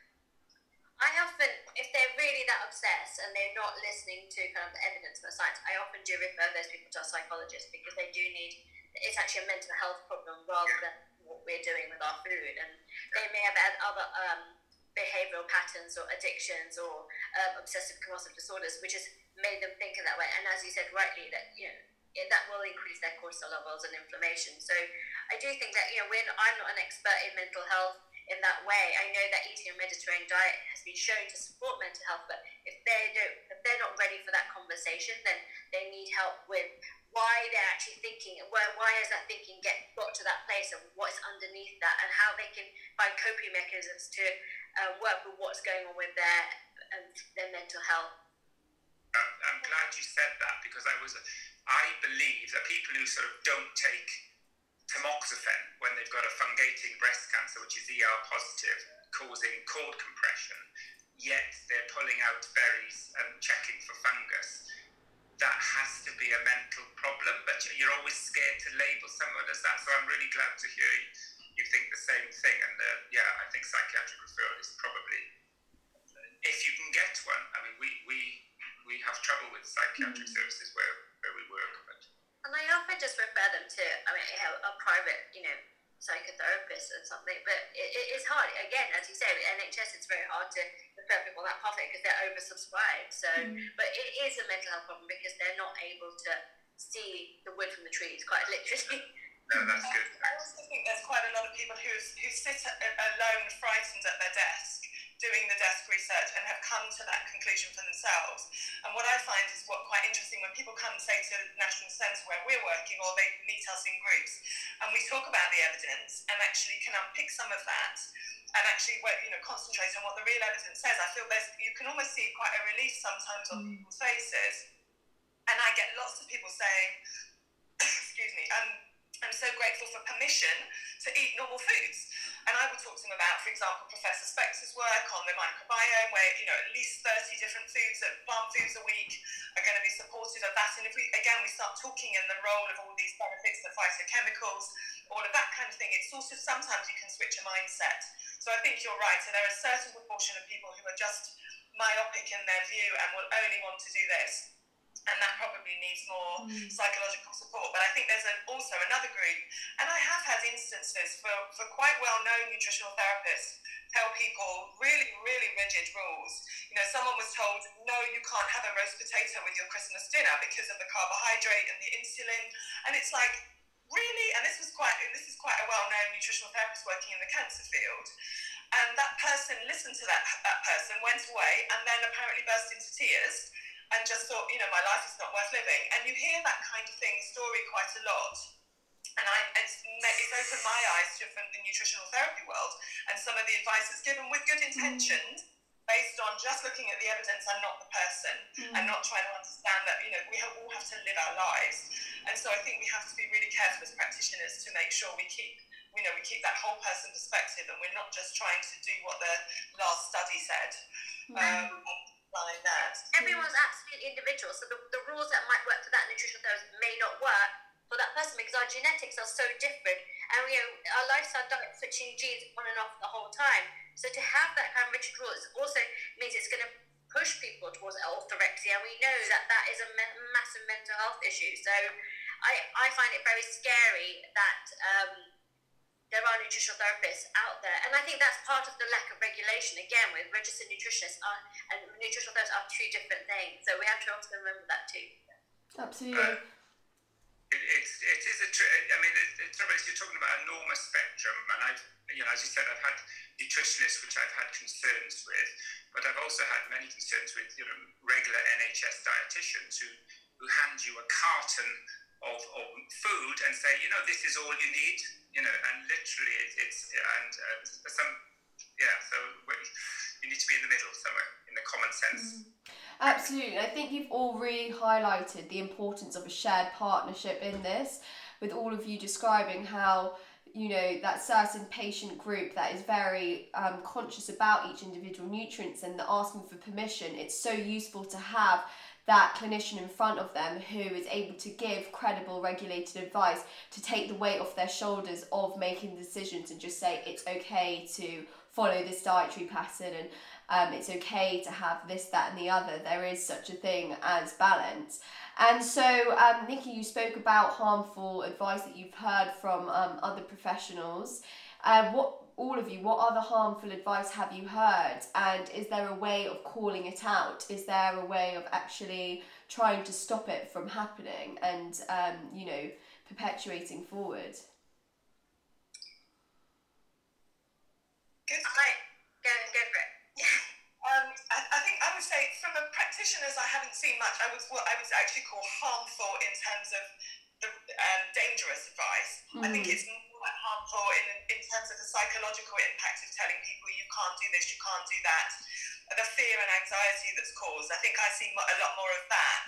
I often, if they're really that obsessed and they're not listening to kind of the evidence and the science, I often do refer those people to a psychologist because they do need. It's actually a mental health problem rather yeah. than we're doing with our food, and they may have had other um, behavioral patterns or addictions or um, obsessive compulsive disorders, which has made them think in that way. And as you said rightly, that you know it, that will increase their cortisol levels and inflammation. So I do think that you know when I'm not an expert in mental health in that way. I know that eating a Mediterranean diet has been shown to support mental health, but if they don't, if they're not ready for that conversation, then they need help with why they're actually thinking, why, why has that thinking get got to that place, and what's underneath that, and how they can find coping mechanisms to uh, work with what's going on with their um, their mental health. I'm glad you said that because I was, I believe that people who sort of don't take tamoxifen when they've got a fungating breast cancer, which is ER positive, causing cord compression, yet they're pulling out berries and checking for fungus that has to be a mental problem, but you're always scared to label someone as that. So I'm really glad to hear you, think the same thing. And uh, yeah, I think psychiatric referral is probably, if you can get one, I mean, we, we, we have trouble with psychiatric mm. services where, where we work. But. And I often just refer them to, I mean, a private, you know, psychotherapist or something. But it, it is hard. Again, as you say, with NHS, it's very hard to refer people that pathway because they're oversubscribed. So, mm. but it is a mental health problem because they're not able to see the wood from the trees, quite literally. No, that's good. I also think there's quite a lot of people who who sit alone, frightened at their desk doing the desk research and have come to that conclusion for themselves. And what I find is what quite interesting when people come, say, to the National Centre where we're working, or they meet us in groups, and we talk about the evidence and actually can unpick some of that and actually you know concentrate on what the real evidence says. I feel there's you can almost see quite a relief sometimes on mm. people's faces. And I get lots of people saying, excuse me, um, I'm so grateful for permission to eat normal foods. And I would talk to them about, for example, Professor Spector's work on the microbiome, where you know at least 30 different foods, plant foods a week, are going to be supportive of that. And if we again we start talking in the role of all these benefits, the phytochemicals, all of that kind of thing, it's also sometimes you can switch a mindset. So I think you're right. So there are a certain proportion of people who are just myopic in their view and will only want to do this and that probably needs more mm. psychological support. But I think there's a, also another group, and I have had instances for, for quite well known nutritional therapists tell people really, really rigid rules. You know, someone was told, no, you can't have a roast potato with your Christmas dinner because of the carbohydrate and the insulin. And it's like, really? And this was quite this is quite a well known nutritional therapist working in the cancer field. And that person listened to that, that person, went away, and then apparently burst into tears and just thought, you know, my life is not worth living. And you hear that kind of thing, story quite a lot. And I, it's, it's opened my eyes to from the nutritional therapy world and some of the advice that's given with good mm. intentions, based on just looking at the evidence and not the person, mm. and not trying to understand that you know we have, all have to live our lives. And so I think we have to be really careful as practitioners to make sure we keep you know we keep that whole person perspective, and we're not just trying to do what the last study said. Mm. Um, like that. Everyone's absolutely individual, so the, the rules that might work for that nutritional therapist may not work for that person because our genetics are so different, and you know our lifestyle diet switching genes on and off the whole time. So to have that kind of rigid rules also means it's going to push people towards orthorexia, and we know that that is a me- massive mental health issue. So I, I find it very scary that um, there are nutritional therapists out there, and I think that's part of the lack of regulation. Again, with registered nutritionists are, and nutritional therapists are two different things, so we have to also remember that too. Absolutely. Um, it, it's, it is a, tr- I mean, the, the trouble is you're talking about an enormous spectrum, and I've, you know, as you said, I've had nutritionists which I've had concerns with, but I've also had many concerns with, you know, regular NHS dietitians who, who hand you a carton of, of food and say, you know, this is all you need, you know, and literally it, it's, and uh, some, yeah, so you need to be in the middle somewhere, in the common sense. Absolutely. I think you've all really highlighted the importance of a shared partnership in this, with all of you describing how, you know, that certain patient group that is very um, conscious about each individual nutrients and the asking for permission. It's so useful to have that clinician in front of them who is able to give credible regulated advice to take the weight off their shoulders of making decisions and just say it's okay to follow this dietary pattern and um, it's okay to have this, that, and the other. There is such a thing as balance. And so, um, Nikki, you spoke about harmful advice that you've heard from um, other professionals. Uh, what all of you, what other harmful advice have you heard? And is there a way of calling it out? Is there a way of actually trying to stop it from happening and um, you know perpetuating forward? Good. Right, go, go for it. Um, I, I think I would say from a practitioners, I haven't seen much. I would what I would actually call harmful in terms of the um, dangerous advice. I think it's like harmful in, in terms of the psychological impact of telling people you can't do this, you can't do that, the fear and anxiety that's caused. I think I see a lot more of that.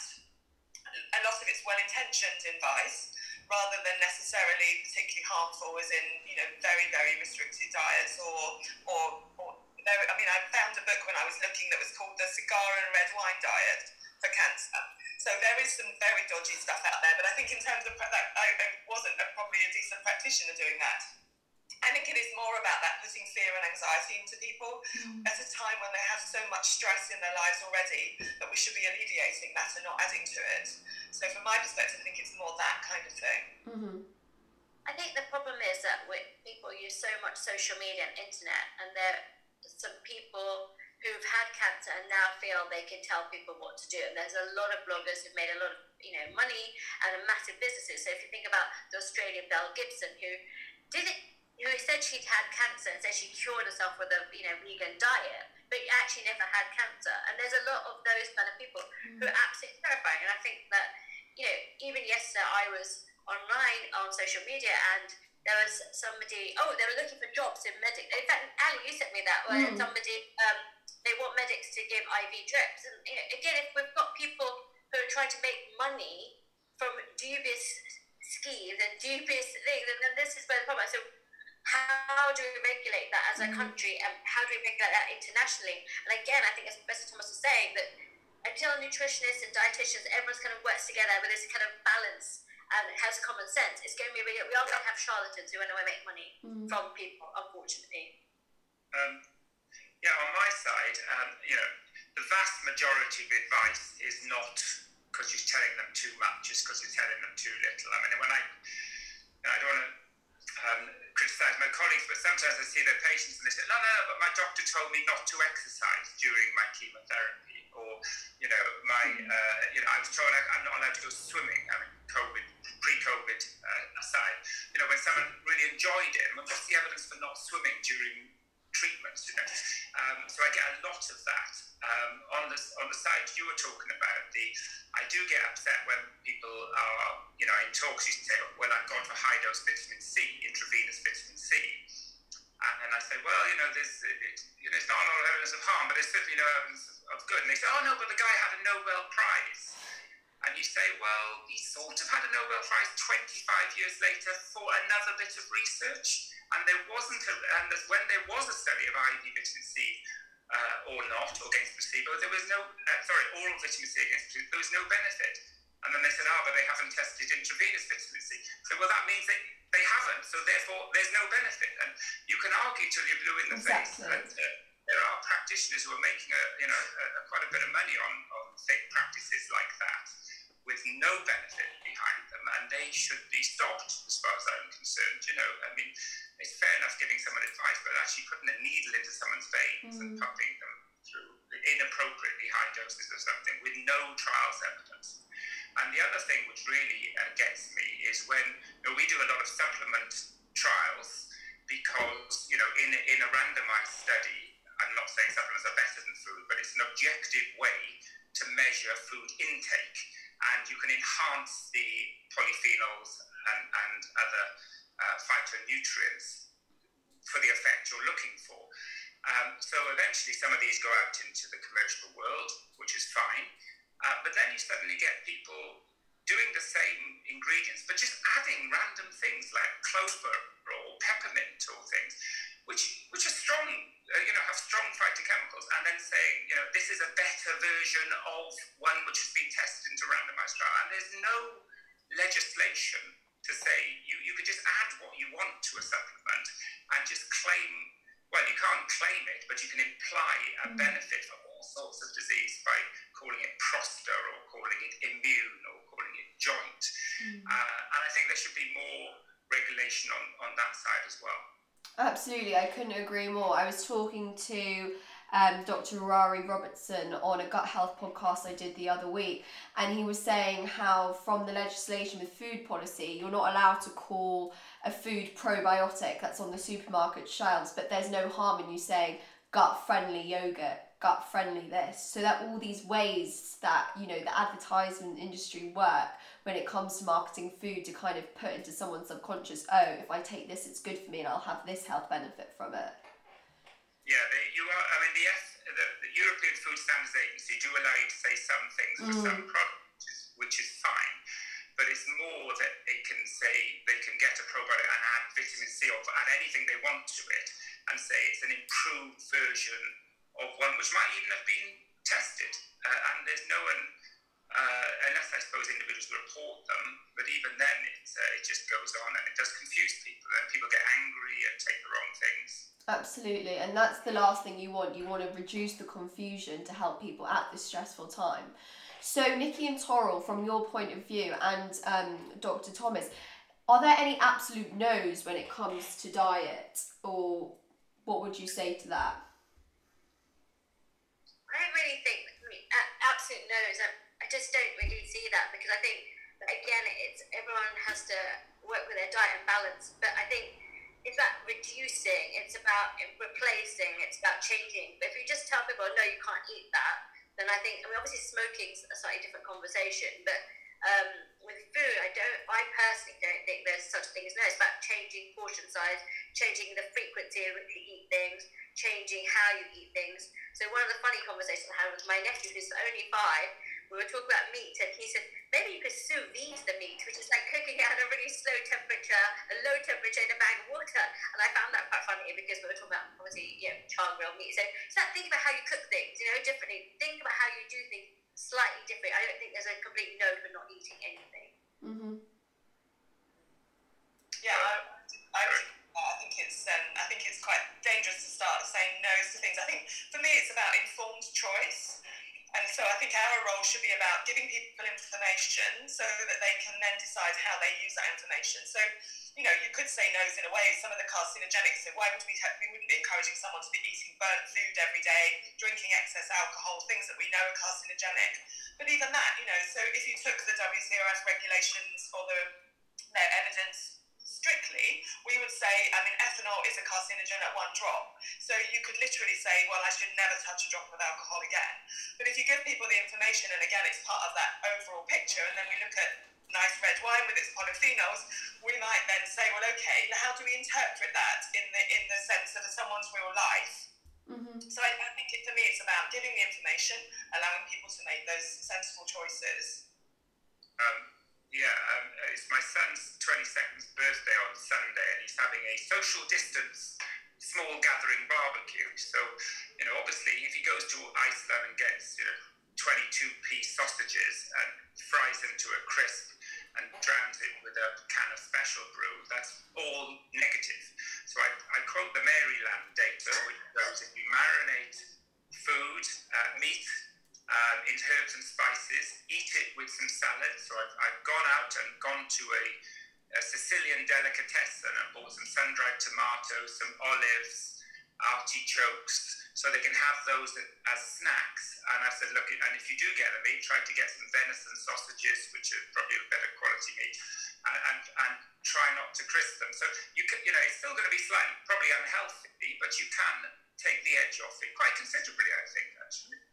A lot of it's well-intentioned advice rather than necessarily particularly harmful, as in you know very very restricted diets or or, or I mean, I found a book when I was looking that was called The Cigar and Red Wine Diet for Cancer. So there is some very dodgy stuff out there, but I think in terms of pra- that, I, I wasn't a, probably a decent practitioner doing that. I think it is more about that putting fear and anxiety into people at a time when they have so much stress in their lives already that we should be alleviating that and not adding to it. So from my perspective, I think it's more that kind of thing. Mm-hmm. I think the problem is that we, people use so much social media and internet, and there are some people who've had cancer and now feel they can tell people what to do. And there's a lot of bloggers who've made a lot of you know money and massive businesses. So if you think about the Australian Belle Gibson, who did it, who said she'd had cancer and said she cured herself with a you know vegan diet, but actually never had cancer. And there's a lot of those kind of people who are absolutely terrifying. And I think that you know even yesterday I was online on social media and there was somebody oh they were looking for jobs in medic in fact ali you sent me that where somebody um, they want medics to give iv drips and you know, again if we've got people who are trying to make money from dubious schemes and dubious things and then this is where the problem is. so how do we regulate that as a country? And how do we regulate that internationally? And again i think as professor thomas was saying that until nutritionists and dietitians everyone's kind of works together with this kind of balance and has common sense, it's going to be we are going to have charlatans who want to make money from people, unfortunately. Um, yeah, on my side, um, you know, the vast majority of advice is not because you're telling them too much, it's because you're telling them too little. I mean, when I, I don't want to um, criticize my colleagues, but sometimes I see their patients and they say, no, no, no, but my doctor told me not to exercise during my chemotherapy, or you know, my, uh, you know, I was told I, I'm not allowed to go swimming. I mean, COVID, pre-COVID uh, aside, you know, when someone really enjoyed it, well, what's the evidence for not swimming during treatments? You know, um, so I get a lot of that. Um, on the on the side you were talking about the I do get upset when people are, you know, in talks, you say, well, I've gone for high dose vitamin C, intravenous vitamin C. And then I say, well, you know, there's, it, you know, it's not a lot of evidence of harm, but there's certainly no evidence of good. And they say, oh, no, but the guy had a Nobel Prize. And you say, well, he sort of had a Nobel Prize 25 years later for another bit of research. And there wasn't, a, and when there was a study of IV vitamin C, uh, or not, or against placebo, there was no, uh, sorry, oral vitamin C against placebo, there was no benefit. And then they said, ah, oh, but they haven't tested intravenous vitamin C. So, well, that means that they haven't, so therefore there's no benefit. And you can argue till you're blue in the exactly. face. And, uh, there are practitioners who are making a, you know, a, a, quite a bit of money on, on fake practices like that with no benefit behind them, and they should be stopped, as far as I'm concerned. You know, I mean, actually putting a needle into someone's veins mm. and pumping them through inappropriately high doses of something with no trials evidence. And the other thing which really uh, gets me is when you know, we do a lot of supplement trials because you know in in a randomized study, I'm not saying supplements are better than food, but it's an objective way to measure food intake, and you can enhance the polyphenols and, and other uh, phytonutrients for the effect you're looking for. Um, so eventually, some of these go out into the commercial world, which is fine. Uh, but then you suddenly get people doing the same ingredients, but just adding random things like clover or peppermint or things, which which are strong, uh, you know, have strong phytochemicals, and then saying, you know, this is a better version of one which has been tested into randomized trial, and there's no legislation to say you, you can just add what you want to a supplement and just claim, well, you can't claim it, but you can imply a mm. benefit for all sorts of disease by calling it prosper or calling it immune or calling it joint. Mm. Uh, and I think there should be more regulation on, on that side as well. Absolutely, I couldn't agree more. I talking to um, Dr. Ruairi Robertson on a gut health podcast I did the other week, and he was saying how from the legislation with food policy, you're not allowed to call a food probiotic that's on the supermarket shelves, but there's no harm in you saying gut friendly yogurt, gut friendly this. So that all these ways that you know the advertisement industry work when it comes to marketing food to kind of put into someone's subconscious, oh, if I take this, it's good for me, and I'll have this health benefit from it. Yeah, they, you are. I mean, the, F, the, the, European Food Standards Agency do allow you to say some things for mm. some products, which is, which is fine. But it's more that they can say they can get a probiotic and add vitamin C or add anything they want to it, and say it's an improved version of one which might even have been tested. Uh, and there's no one, uh, unless I suppose individuals report them, but even then it, uh, it just goes on and it does confuse people, and people get angry and take the wrong things. Absolutely, and that's the last thing you want. You want to reduce the confusion to help people at this stressful time. So, Nikki and Toral, from your point of view, and um, Dr. Thomas, are there any absolute no's when it comes to diet, or what would you say to that? I don't really think I mean, absolute no's. I just don't really see that because I think again, it's everyone has to work with their diet and balance. But I think it's about reducing, it's about replacing, it's about changing. But if you just tell people, no, you can't eat that, then I think, I mean, obviously smoking's a slightly different conversation, but um, with food, I don't, I personally don't think there's such a thing as no. It's about changing portion size, changing the frequency at which you eat things, changing how you eat things. So one of the funny conversations I had with my nephew, who's only five, we were talking about meat, and he said maybe you could sous vide the meat, which is like cooking it at a really slow temperature, a low temperature in a bag of water. And I found that quite funny because we were talking about obviously you know char grilled meat. So start thinking about how you cook things, you know, differently. Think about how you do things slightly different. I don't think there's a complete no for not eating anything. Mm-hmm. Yeah, I, I, I think it's um, I think it's quite dangerous to start saying no to things. I think for me it's about informed choice. And so I think our role should be about giving people information so that they can then decide how they use that information. So, you know, you could say no's in a way. Some of the carcinogenics, so why would we, have, we wouldn't be encouraging someone to be eating burnt food every day, drinking excess alcohol, things that we know are carcinogenic. But even that, you know, so if you took the WCRF regulations or the their evidence strictly, we would say, I mean, ethanol is a carcinogen at one drop. So you could literally say, well, I should never touch a drop of alcohol again. But if you give people the information, and again, it's part of that overall picture, and then we look at nice red wine with its polyphenols, we might then say, well, okay, how do we interpret that in the in the sense of someone's real life? So I, I think it, for me, it's about giving the information, allowing people to make those sensible choices. Um, yeah, um, it's my son's 22nd birthday on Sunday, and he's having a social distance, small gathering barbecue. So, you know, obviously, if he goes to Iceland and gets, you know, 22 piece sausages and fries them to a crisp and drowns it with a can of special brew, that's all negative. So I, I quote the Maryland data, which shows if you marinate food, uh, meat, um, herbs and spices, eat it with some salad. So I've, I've gone out and gone to a, a Sicilian delicatessen and bought some sun-dried tomatoes, some olives, artichokes, so they can have those as snacks. And I said, look, and if you do get them, try to get some venison sausages, which are probably a better quality meat, and, and, and try not to crisp them. So you can, you know, it's still going to be slightly probably unhealthy, but you can take the edge off it quite considerably, I think, actually.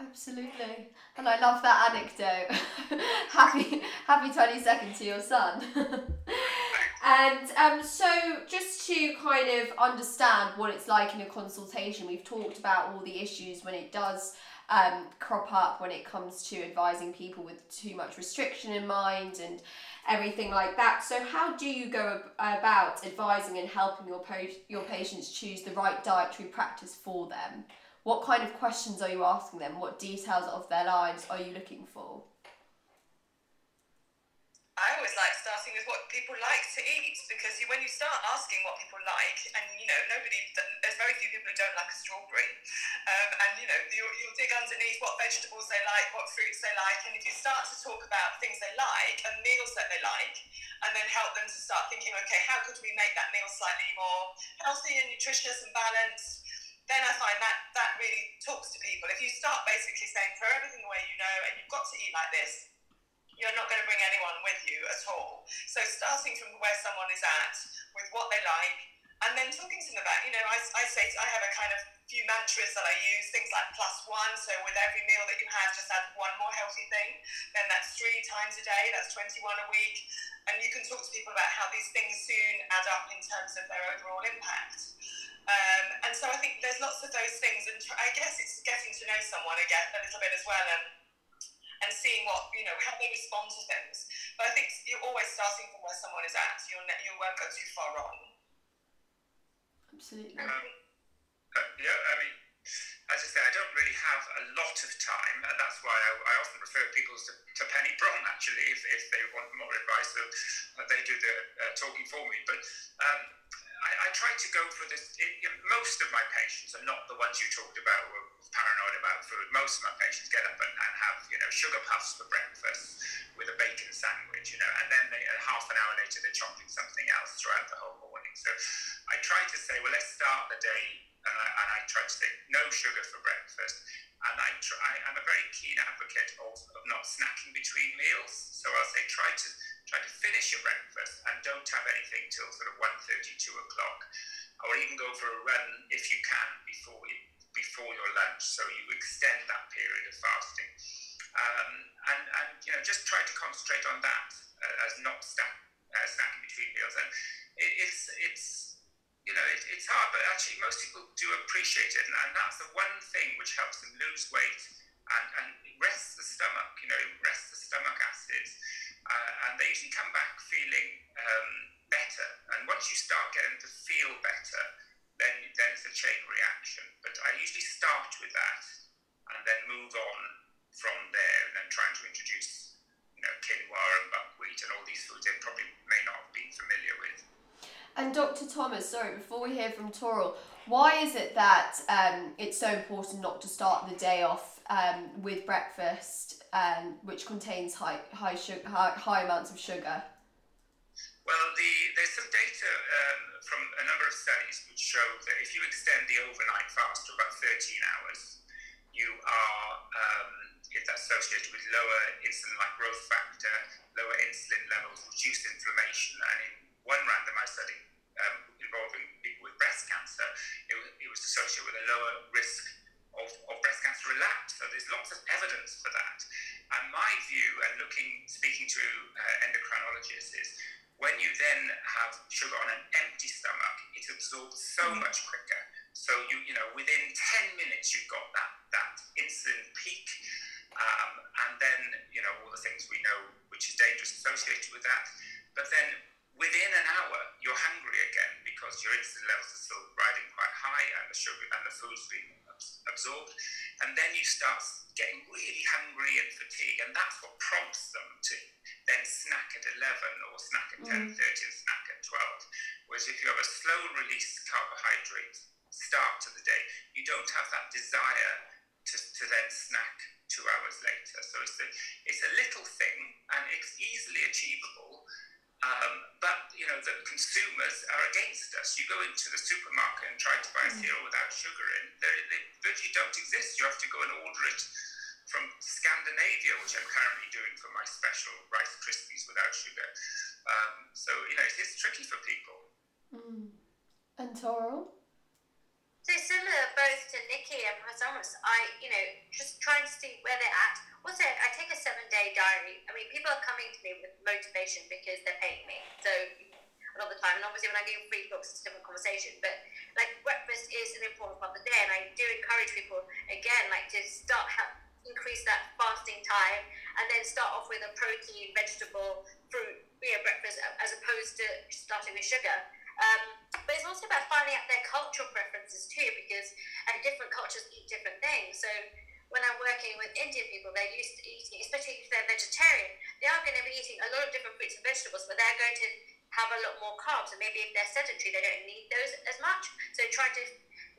Absolutely, and I love that anecdote. happy, happy twenty second to your son. and um, so, just to kind of understand what it's like in a consultation, we've talked about all the issues when it does um, crop up when it comes to advising people with too much restriction in mind and everything like that. So, how do you go ab- about advising and helping your po- your patients choose the right dietary practice for them? What kind of questions are you asking them? What details of their lives are you looking for? I always like starting with what people like to eat because when you start asking what people like, and you know, nobody, there's very few people who don't like a strawberry, um, and you know, you'll, you'll dig underneath what vegetables they like, what fruits they like, and if you start to talk about things they like and meals that they like, and then help them to start thinking, okay, how could we make that meal slightly more healthy and nutritious and balanced? Then I find that that really talks to people. If you start basically saying, throw everything away you know, and you've got to eat like this, you're not going to bring anyone with you at all. So starting from where someone is at with what they like, and then talking to them about, you know, I, I say I have a kind of few mantras that I use, things like plus one. So with every meal that you have, just add one more healthy thing. Then that's three times a day. That's 21 a week. And you can talk to people about how these things soon add up in terms of their overall impact. Um, and so I think there's lots of those things, and I guess it's getting to know someone again a little bit as well, and and seeing what you know how they respond to things. But I think you're always starting from where someone is at. You'll ne- you won't go too far wrong. Absolutely. Um, uh, yeah, I mean, as I say, I don't really have a lot of time, and that's why I, I often refer people to, to Penny Brohn, actually, if, if they want more advice. So uh, they do the uh, talking for me. But um, I, I try to go for this. It, you know, most of my patients are not the ones you talked about who are paranoid about food. Most of my patients get up and, and have, you know, sugar puffs for breakfast with a bacon sandwich, you know, and then they, uh, half an hour later they're chomping something else throughout the whole morning. So I try to say, well, let's start the day, and I, and I try to say no sugar for breakfast. And I try, I'm a very keen advocate of, of not snacking between meals. So I'll say try to try to finish your breakfast and don't have anything till sort of 1.30, 2 o'clock. Or even go for a run if you can before you, before your lunch. So you extend that period of fasting. Um, and, and you know just try to concentrate on that uh, as not uh, snacking between meals. And it, it's it's you know it, it's hard, but actually most people do appreciate it, and, and that's the one thing which helps them lose weight and, and rests the stomach. You know, rests the stomach acids, they come back feeling um, better. And once you start getting to feel better, then then it's a chain reaction. But I usually start with that, and then move on from there, and then trying to introduce you know quinoa and buckwheat and all these foods they probably may not have been familiar with. And Dr. Thomas, sorry, before we hear from Toral, why is it that um, it's so important not to start the day off um, with breakfast, um, which contains high high, sugar, high high amounts of sugar? Well, the, there's some data um, from a number of studies which show that if you extend the overnight fast to about 13 hours, you are um, that's associated with lower insulin-like growth factor, lower insulin levels, reduced inflammation, and in one randomized study um, involving people with breast cancer, it, it was associated with a lower risk of, of breast cancer relapse. So there's lots of evidence for that. And my view, and looking, speaking to uh, endocrinologists, is when you then have sugar on an empty stomach, it's absorbed so mm. much quicker. So you, you know, within 10 minutes, you've got that, that insulin peak. Um, and then, you know, all the things we know, which is dangerous associated with that. But then within an hour, you're hungry again because your insulin levels are still riding quite high and the sugar and the food's been absorbed, and then you start getting really hungry and fatigued, and that's what prompts them to then snack at 11 or snack at mm. 10, 30 and snack at 12. Whereas if you have a slow release carbohydrate start to the day, you don't have that desire to, to then snack two hours later. So it's a, it's a little thing and it's easily achievable. Um, but you know the consumers are against us. You go into the supermarket and try to buy a cereal without sugar in, they, they virtually don't exist. You have to go and order it from Scandinavia, which I'm currently doing for my special Rice Krispies without sugar. Um, so you know it's, it's tricky for people. And Toral? So similar both to Nikki and Hazamas, I, you know, just trying to see where they're at. Also, I take a seven day diary. I mean, people are coming to me with motivation because they're paying me. So a lot of the time, and obviously when I give free books, it's a different conversation. But like breakfast is an important part of the day, and I do encourage people again, like to start ha- increase that fasting time, and then start off with a protein, vegetable, fruit, you know, breakfast as opposed to starting with sugar. Um, but it's also about finding out their cultural preferences too, because uh, different cultures eat different things. So when I'm working with Indian people, they're used to eating, especially if they're vegetarian, they are going to be eating a lot of different fruits and vegetables, but they're going to have a lot more carbs. And maybe if they're sedentary, they don't need those as much. So try to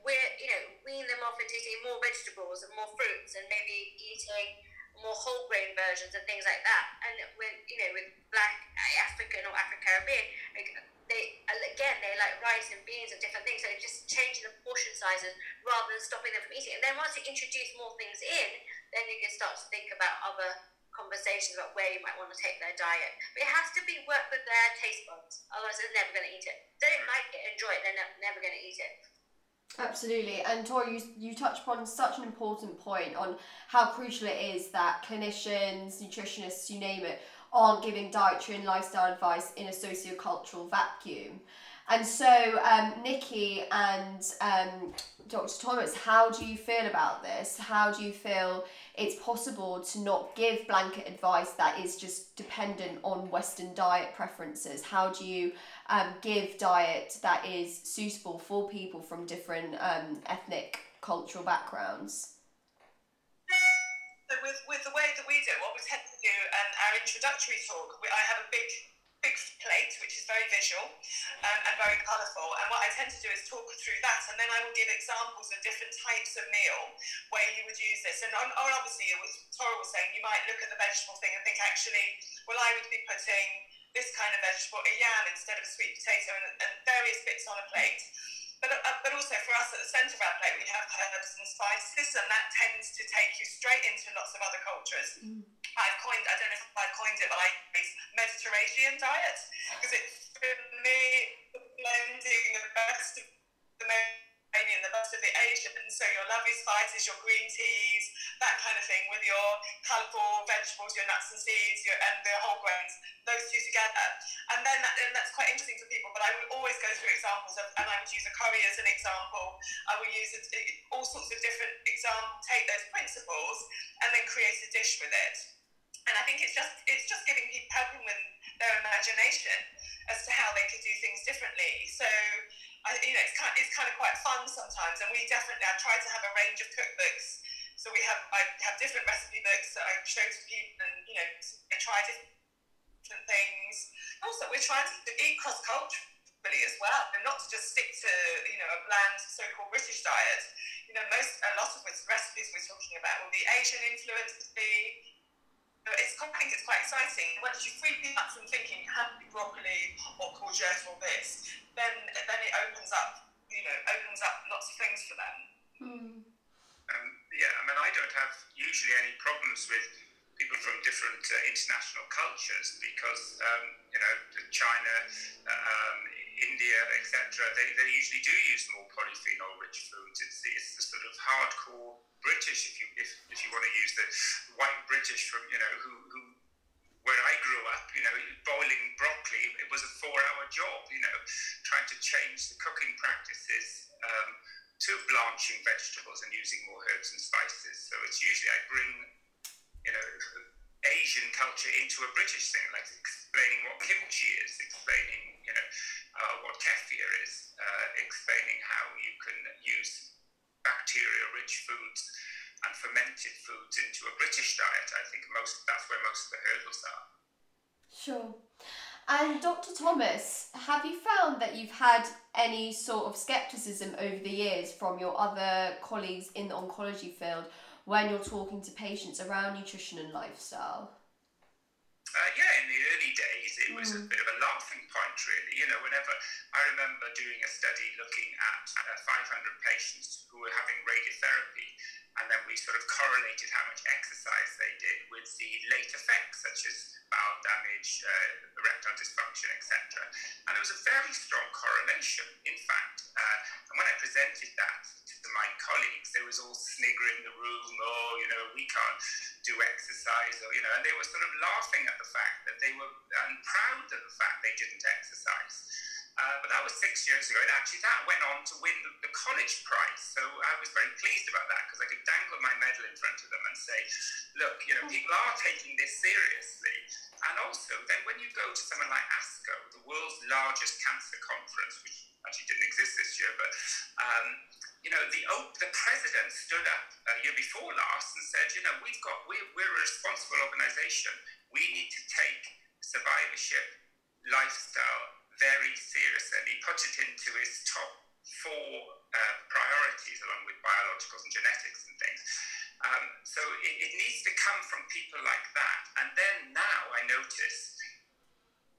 we're, you know, wean them off into eating more vegetables and more fruits, and maybe eating more whole grain versions and things like that. And with you know, with black African or African Caribbean, they again they like rice and beans and different things. So just changing the portion sizes rather than stopping them from eating. And then once you introduce more things in, then you can start to think about other conversations about where you might want to take their diet. But it has to be work with their taste buds. Otherwise, they're never going to eat it. They don't like it, enjoy it. They're ne- never going to eat it. Absolutely, and Tori, you, you touched upon such an important point on how crucial it is that clinicians, nutritionists, you name it, aren't giving dietary and lifestyle advice in a socio-cultural vacuum. And so, um, Nikki and um, Dr. Thomas, how do you feel about this? How do you feel it's possible to not give blanket advice that is just dependent on Western diet preferences? How do you um, give diet that is suitable for people from different um, ethnic, cultural backgrounds? So with, with the way that we do, it, what we tend to do, and our introductory talk, we, I have a big big plate which is very visual um, and very colourful. And what I tend to do is talk through that, and then I will give examples of different types of meal where you would use this. And on, on obviously, it was Toral was saying, you might look at the vegetable thing and think, actually, well, I would be putting this kind of vegetable, a yam instead of a sweet potato, and, and various bits on a plate. But, uh, but also for us at the centre of our plate, we have herbs and spices, and that tends to take you straight into lots of other cultures. I've coined, I don't know if I coined it, but I it's Mediterrasian diet because it's for me the blending the best of the Mediterranean, the best of the Asian. So your lovely spices, your green teas, that kind of thing, with your colourful vegetables, your nuts and seeds, your, and the whole grains, those two together. And then that, and that's quite interesting for people. But I would always go through examples of, and I would use a curry as an example. I would use it, all sorts of different examples, take those principles, and then create a dish with it and I think it's just it's just giving people helping with their imagination as to how they could do things differently. So I, you know, it's kind it's kind of quite fun sometimes, and we definitely I try to have a range of cookbooks. So we have I have different recipe books that I show to people, and you know, they try different things. Also, we're trying to eat cross culturally as well, and not to just stick to you know a bland so-called British diet. You know, most a lot of the recipes we're talking about will be Asian influenced, be it's, I think it's quite exciting. Once you free people up from thinking you have to be broccoli or courgette or this, then then it opens up, you know, opens up lots of things for them. Um, yeah, I mean, I don't have usually any problems with people from different uh, international cultures because, um, you know, China, um, India, etc., they, they usually do use more polyphenol-rich foods. It's, it's the sort of hardcore British, if you if, if you want to use the white British from, you know, who, who where I grew up, you know, boiling broccoli, it was a four-hour job. You know, trying to change the cooking practices um, to blanching vegetables and using more herbs and spices. So it's usually I bring, you know, Asian culture into a British thing, like explaining what kimchi is, explaining, you know, uh, what kefir is, uh, explaining how you can use bacteria-rich foods and fermented foods into a British diet. I think most that's where most of the hurdles are. Sure. And Dr. Thomas, have you found that you've had any sort of skepticism over the years from your other colleagues in the oncology field when you're talking to patients around nutrition and lifestyle? Uh, yeah, in the early days, it was a bit of a laughing point, really. You know, whenever I remember doing a study looking at uh, 500 patients who were having radiotherapy, and then we sort of correlated how much exercise they did with the late effects, such as bowel damage, uh, erectile dysfunction, etc. And there was a very strong correlation, in fact. Uh, and when I presented that to my colleagues, they was all sniggering in the room, oh, you know, we can't do exercise, or, you know, and they were sort of laughing at the fact that they were, and proud of the fact they didn't exercise. Uh, but that was six years ago. And actually, that went on to win the, the college prize. So I was very pleased about that because I could dangle my medal in front of them and say, look, you know, people are taking this seriously. And also, then when you go to somewhere like ASCO, the world's largest cancer conference, which actually didn't exist this year, but um, you know, the the president stood up a year before last and said, you know, we've got we're, we're a responsible organisation. We need to take survivorship, lifestyle very seriously. And he put it into his top four uh, priorities, along with biologicals and genetics and things. Um, so it, it, needs to come from people like that. And then now I notice.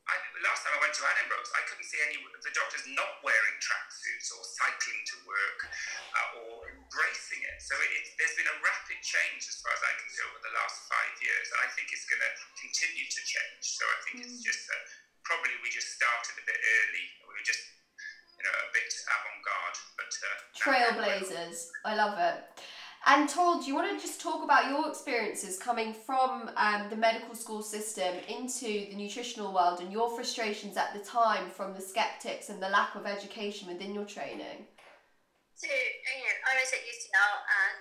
I, last time I went to Edinburgh, I couldn't see any of the doctors not wearing tracksuits or cycling to work uh, or embracing it. So it, there's been a rapid change as far as I can see over the last five years, and I think it's going to continue to change. So I think mm. it's just a, probably we just started a bit early. We were just, you know, a bit avant-garde, but uh, trailblazers. I love it. And Toral, do you want to just talk about your experiences coming from um, the medical school system into the nutritional world and your frustrations at the time from the skeptics and the lack of education within your training? So, you know, I was at UCL and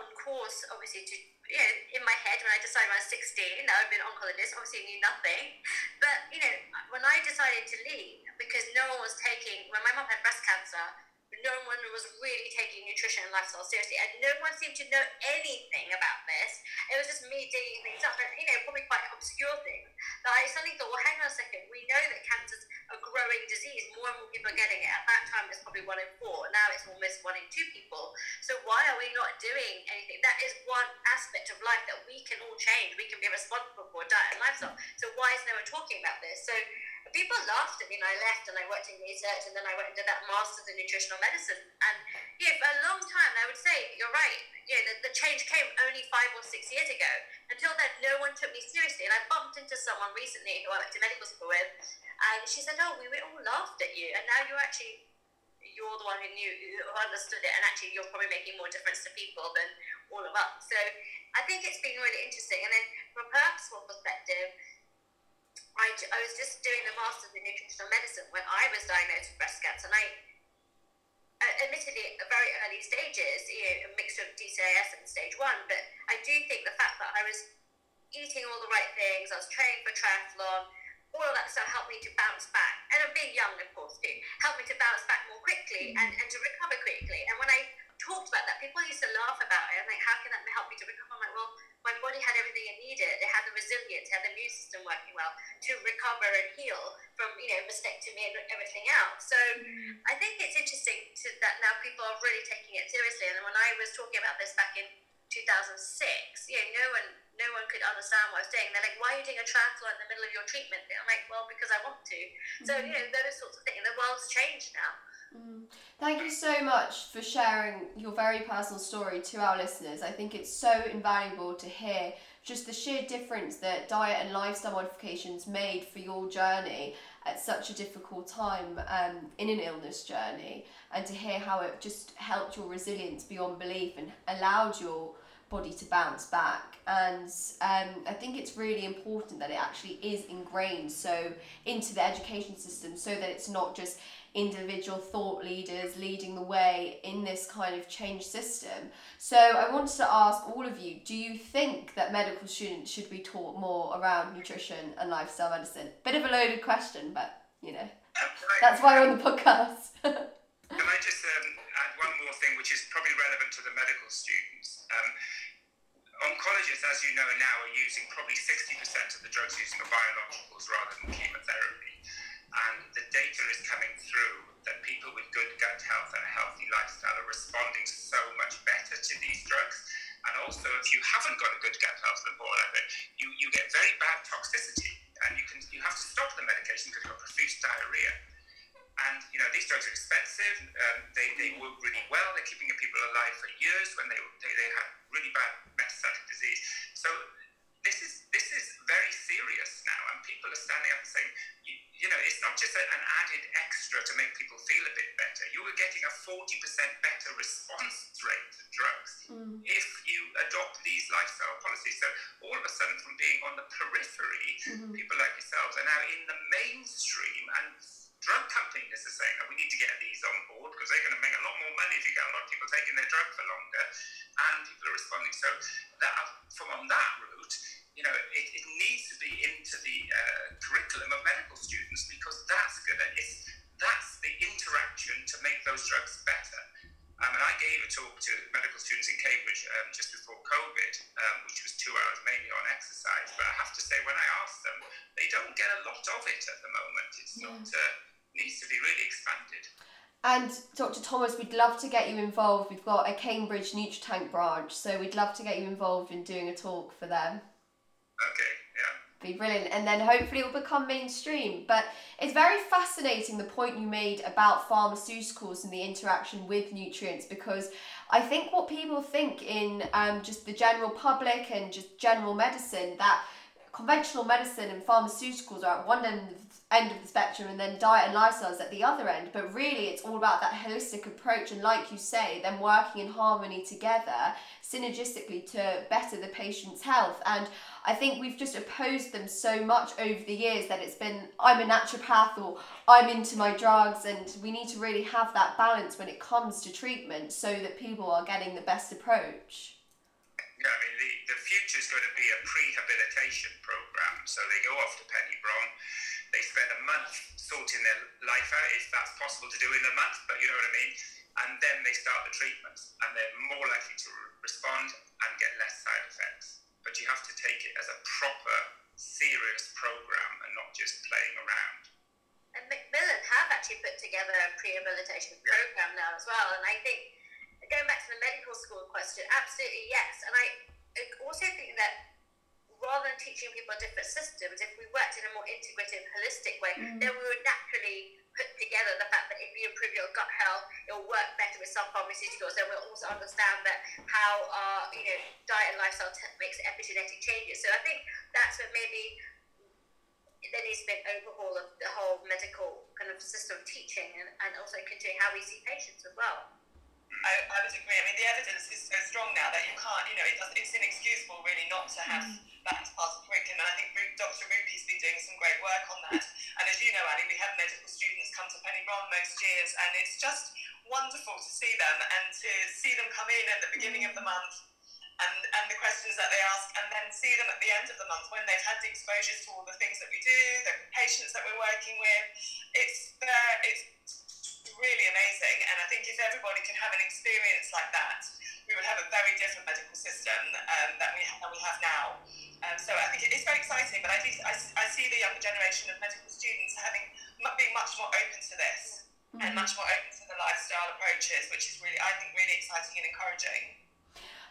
on course, obviously, to you know, in my head when I decided when I was 16 that I'd been an oncologist, obviously knew nothing. But, you know, when I decided to leave, because no one was taking, when my mom had breast cancer, no one was really taking nutrition and lifestyle seriously, and no one seemed to know anything about this. It was just me digging things up, and you know, probably quite obscure things. But I suddenly thought, well, hang on a second. We know that cancer's a growing disease. More and more people are getting it. At that time, it's probably one in four. Now it's almost one in two people. So why are we not doing anything? That is one aspect of life that we can all change. We can be responsible for diet and lifestyle. So why is no one talking about this? So people laughed at me and I left and I worked in research and then I went into that master's in nutritional medicine. And yeah, for a long time, I would say, you're right, yeah, the, the change came only five or six years ago. Until then, no one took me seriously. And I bumped into someone recently who I went to medical school with and she said, oh, we all laughed at you and now you're actually you're the one who knew, who understood it, and actually you're probably making more difference to people than all of us. So I think it's been really interesting. And then from a personal perspective, I, I was just doing the master's in nutritional medicine when I was diagnosed with breast cancer, and I, uh, admittedly, at very early stages, you know, a mixture of DCIS and stage one, but I do think the fact that I was eating all the right things, I was training for triathlon, all of that stuff helped me to bounce back. And I'm being young, of course, too, helped me to bounce back more quickly and, and to recover quickly. And when I talked about that, people used to laugh about it. I'm like, how can that help me to recover? I'm like, well, my body had everything it needed. It had the resilience, it had the immune system working well to recover and heal from, you know, mastectomy and everything else. So mm. I think it's interesting to, that now people are really taking it seriously. And when I was talking about this back in 2006, you know, no one no one could understand what I was doing. They're like, why are you doing a triathlon in the middle of your treatment? And I'm like, well, because I want to. So, mm. you know, those sorts of things. The world's changed now. Mm. Thank you so much for sharing your very personal story to our listeners. I think it's so invaluable to hear just the sheer difference that diet and lifestyle modifications made for your journey at such a difficult time um, in an illness journey, and to hear how it just helped your resilience beyond belief and allowed your body to bounce back. And um, I think it's really important that it actually is ingrained so into the education system so that it's not just individual thought leaders leading the way in this kind of change system. So I wanted to ask all of you, do you think that medical students should be taught more around nutrition and lifestyle medicine? Bit of a loaded question, but you know, that's why we're on the podcast. Can I just um, add one more thing, which is probably relevant to the medical students? Um, oncologists, as you know now, are using probably 60% of the drugs using are biologicals rather than chemotherapy. Thomas, we'd love to get you involved. We've got a Cambridge NutriTank branch, so we'd love to get you involved in doing a talk for them. Okay, yeah. Be brilliant, and then hopefully it will become mainstream. But it's very fascinating the point you made about pharmaceuticals and the interaction with nutrients because I think what people think in um, just the general public and just general medicine that conventional medicine and pharmaceuticals are at one end of, end of the spectrum and then diet and lifestyle is at the other end. But really it's all about that holistic approach and like you say then working in harmony together synergistically to better the patient's health. And i think we've just opposed them so much over the years that it's been i'm a naturopath or i'm into my drugs and we need to really have that balance when it comes to treatment so that people are getting the best approach. Yeah, I mean, the, the future is going to be a prehabilitation program. So they go off to Penny Brohn, they spend a month sorting their life out, if that's possible to do in a month, but you know what I mean? And then they start the treatments, and they're more likely to re- respond and get less side effects. But you have to take it as a proper, serious program and not just playing around. And Macmillan have actually put together a prehabilitation program now as well. And I think, going back to the medical school question, absolutely yes. And I also think that rather than teaching people different systems, if we worked in a more integrative, holistic way, mm. then we would naturally put together the fact that if you improve your gut health, it will work better with some pharmaceuticals. Then we'll also understand that how our you know diet and lifestyle te- makes epigenetic changes. So I think that's where maybe there needs to be an overhaul of the whole medical kind of system of teaching and, and also considering how we see patients as well. I, I would agree. I mean, the evidence is so strong now that you can't, you know, it does, it's inexcusable really not to have that as part of the curriculum. And I think Dr. Rupy's been doing some great work on that. And as you know, Ali, we have medical students come to Penny Brohn most years, and it's just wonderful to see them and to see them come in at the beginning of the month and, and the questions that they ask, and then see them at the end of the month when they've had the exposures to all the things that we do, the patients that we're working with. It's there. It's really amazing, and I think if everybody can have an experience like that, we would have a very different medical system um, that we that we have now. Um, so I think it is very exciting, but I, think, I, I see the younger generation of medical students having being much more open to this and much more open to the lifestyle approaches, which is really I think really exciting and encouraging.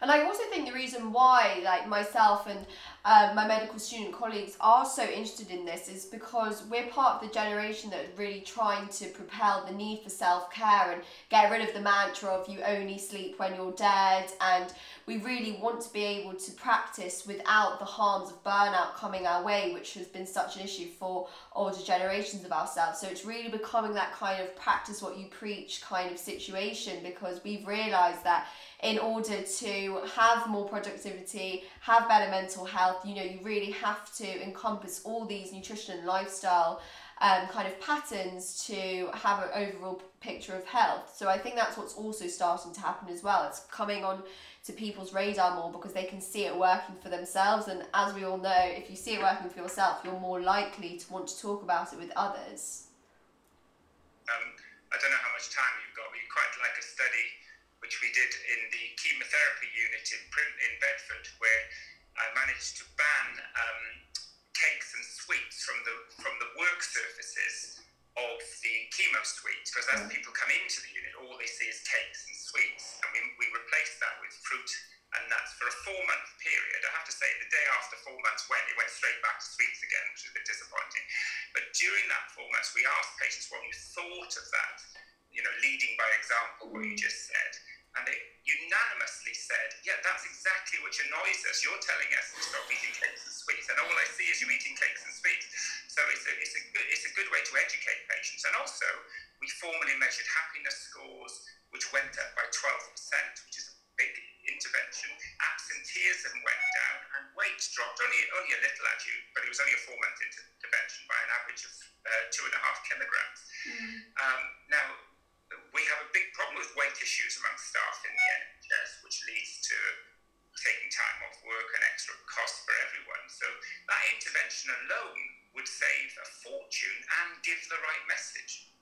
And I also think the reason why, like myself and uh, my medical student colleagues are so interested in this is because we're part of the generation that really trying to propel the need for self care and get rid of the mantra of you only sleep when you're dead. And we really want to be able to practice without the harms of burnout coming our way, which has been such an issue for older generations of ourselves. So it's really becoming that kind of practice what you preach kind of situation because we've realised that in order to have more productivity, have better mental health, you know, you really have to encompass all these nutrition and lifestyle um, kind of patterns to have an overall picture of health. So I think that's what's also starting to happen as well. It's coming on to people's radar more because they can see it working for themselves. And as we all know, if you see it working for yourself, you're more likely to want to talk about it with others. Um, I don't know how much time you've got, but you quite like a study which we did in the chemotherapy unit in, in Bedford, where I managed to ban um, cakes and sweets from the from the work surfaces of the chemo suite because as people come into the unit, all they see is cakes and sweets, and we, we replaced that with fruit and nuts for a four month period. I have to say, the day after four months went, it went straight back to sweets again, which was a bit disappointing. But during that four months, we asked patients what you thought of that, you know, leading by example, what you just said. And they unanimously said, yeah, that's exactly what annoys us. You're telling us to stop eating cakes and sweets, and all I see is you eating cakes and sweets. So it's a, it's a, good, it's a good way to educate patients. And also, we formally measured happiness scores, which went up by 12%, which is a big intervention. Absenteeism went down, and weight dropped only, only a little actually, but it was only a four month intervention by an average of uh, two and a half kilograms. Um, now, we have a big problem with weight issues among staff in the NHS, which leads to taking time off work and extra cost for everyone. So that intervention alone would save a fortune and give the right message.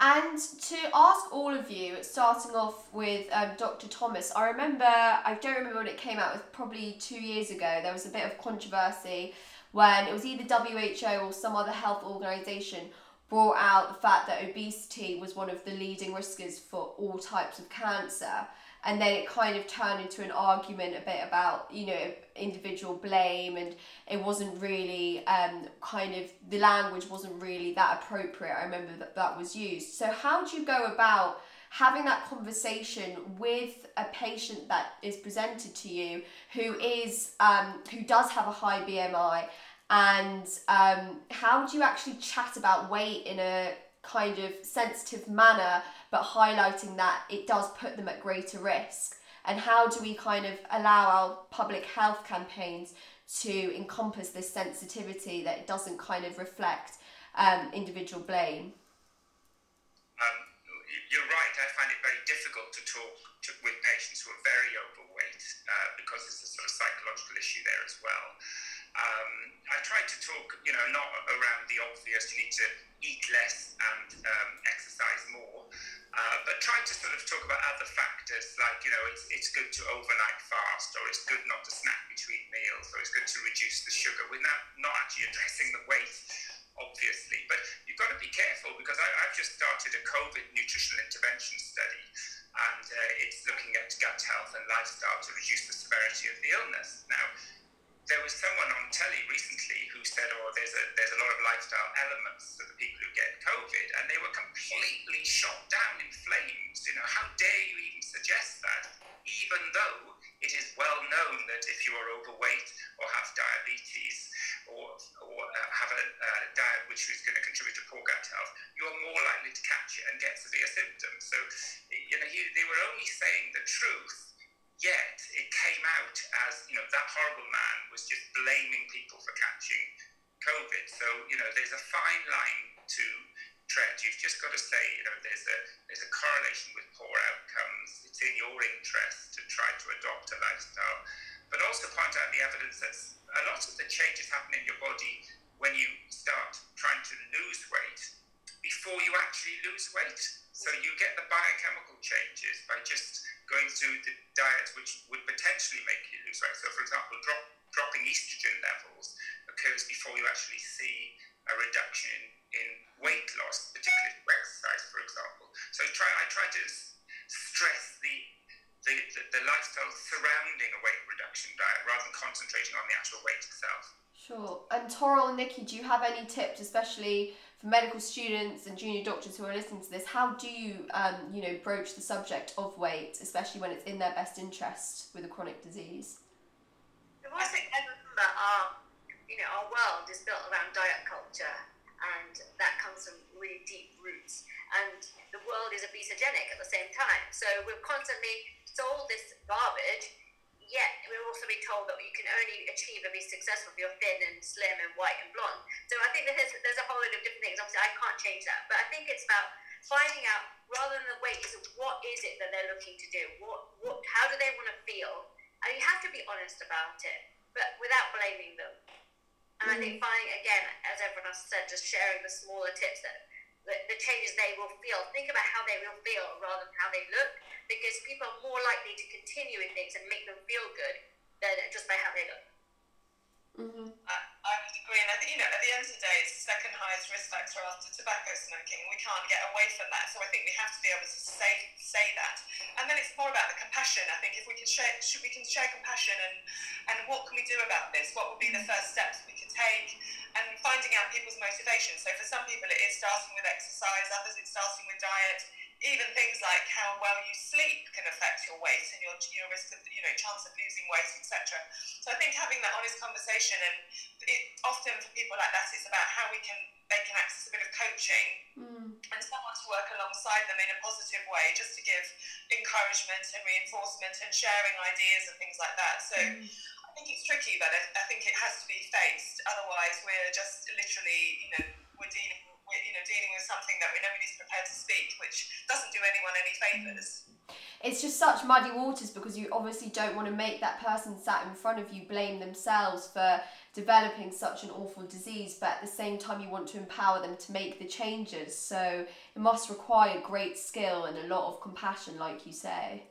And to ask all of you, starting off with um, Dr. Thomas, I remember, I don't remember when it came out, it was probably two years ago, there was a bit of controversy when it was either WHO or some other health organisation brought out the fact that obesity was one of the leading riskers for all types of cancer. And then it kind of turned into an argument a bit about, you know, individual blame, and it wasn't really um, kind of the language wasn't really that appropriate. I remember that that was used. So, how do you go about having that conversation with a patient that is presented to you who is um, who does have a high BMI and um, how do you actually chat about weight in a kind of sensitive manner but highlighting that it does put them at greater risk? And how do we kind of allow our public health campaigns to encompass this sensitivity that it doesn't kind of reflect um, individual blame? Um, you're right, I find it very difficult to talk to, with patients who are very overweight uh, because it's a sort of psychological issue there as well. Um, I try to talk, you know, not around the obvious, you need to eat less and um, exercise more, uh, but try to sort of talk about other factors like, you know, it's, it's good to overnight fast, or it's good not to snack between meals, or it's good to reduce the sugar without not actually addressing the weight, obviously. But you've got to be careful because I, I've just started a COVID nutritional intervention study, and uh, it's looking at gut health and lifestyle to reduce the severity of the illness. Now, there was someone on telly recently who said, "Oh, there's a there's a lot of lifestyle elements to the people who get COVID," and they were completely shot down in flames. You know, how dare you even suggest that? Even though it is well known that if you are overweight or have diabetes or or uh, have a uh, diet which is going to contribute to poor gut health, you are more likely to catch it and get severe symptoms. So, Nikki, do you have any tips, especially for medical students and junior doctors who are listening to this? How do you, um, you know, broach the subject of weight, especially when it's in their best interest with a chronic disease? Muddy waters because you obviously don't want to make that person sat in front of you blame themselves for developing such an awful disease, but at the same time, you want to empower them to make the changes. So it must require great skill and a lot of compassion, like you say.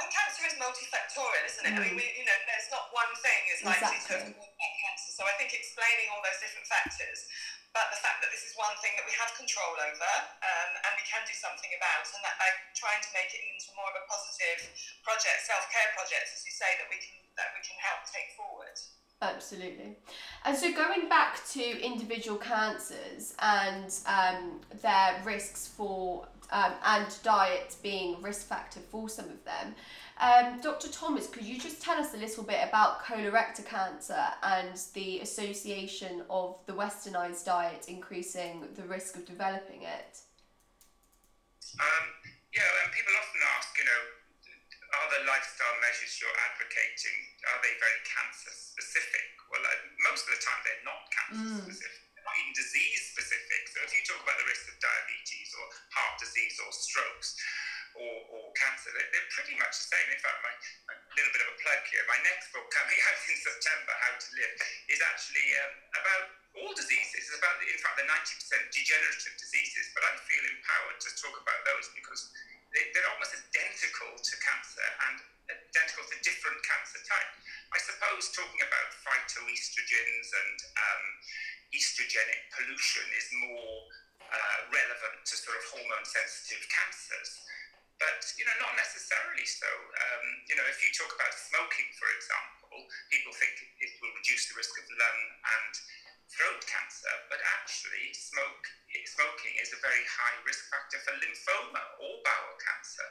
And cancer is multifactorial, isn't it? I mean, mm. we, you know, there's not one thing is likely to have Exactly. caused that cancer. So I think explaining all those different factors, but the fact that this is one thing that we have control over um, and we can do something about, and that by trying to make it into more of a positive project, self-care project, as you say, that we can that we can help take forward. Absolutely. And so going back to individual cancers and um, their risks for um, and diet being a risk factor for some of them, um, Dr. Thomas, could you just tell us a little bit about colorectal cancer and the association of the westernized diet increasing the risk of developing it? Um, yeah, and people often ask, you know, are the lifestyle measures you're advocating are they very cancer specific? Well, uh, most of the time they're not cancer specific. They're not even disease specific. So if you talk about the risk of diabetes or heart disease or strokes or, or cancer, they're, they're pretty much the same. In fact, my a little bit of a plug here. My next book coming out in September, How to Live, is actually um, about all diseases. It's about, in fact, the 90% degenerative diseases. But I feel empowered to talk about those because they, they're almost identical to cancer and identical to different cancer types. I suppose talking about phytoestrogens and um, estrogenic pollution is more uh, relevant to sort of hormone sensitive cancers. But you know, not necessarily so. Um, you know, if you talk about smoking, for example, people think it will reduce the risk of lung and throat cancer, but actually, smoke smoking is a very high risk factor for lymphoma or bowel cancer.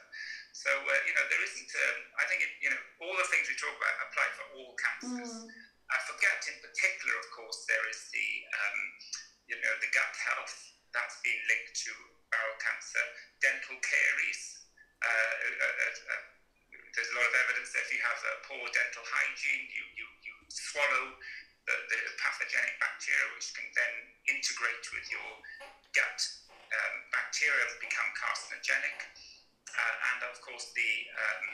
So uh, you know, there isn't. Um, I think it, you know all the things we talk about apply for all cancers. I forget in particular, of course, there is the um, you know the gut health that's been linked to bowel cancer, dental caries. Uh, uh, uh, uh, there's a lot of evidence that if you have poor dental hygiene, you, you, you swallow the, the pathogenic bacteria, which can then integrate with your gut um, bacteria become carcinogenic. Uh, and of course, the um,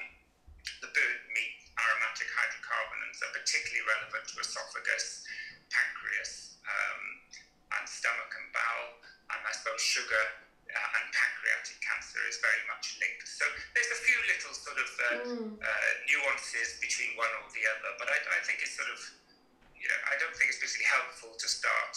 the burnt meat aromatic hydrocarbons are particularly relevant to esophagus, pancreas, um, and stomach and bowel. And I suppose sugar uh, and pancreatic cancer is very much linked. So there's a few little sort of uh, uh, nuances between one or the other, but I, I think it's sort of, you know, I don't think it's particularly helpful to start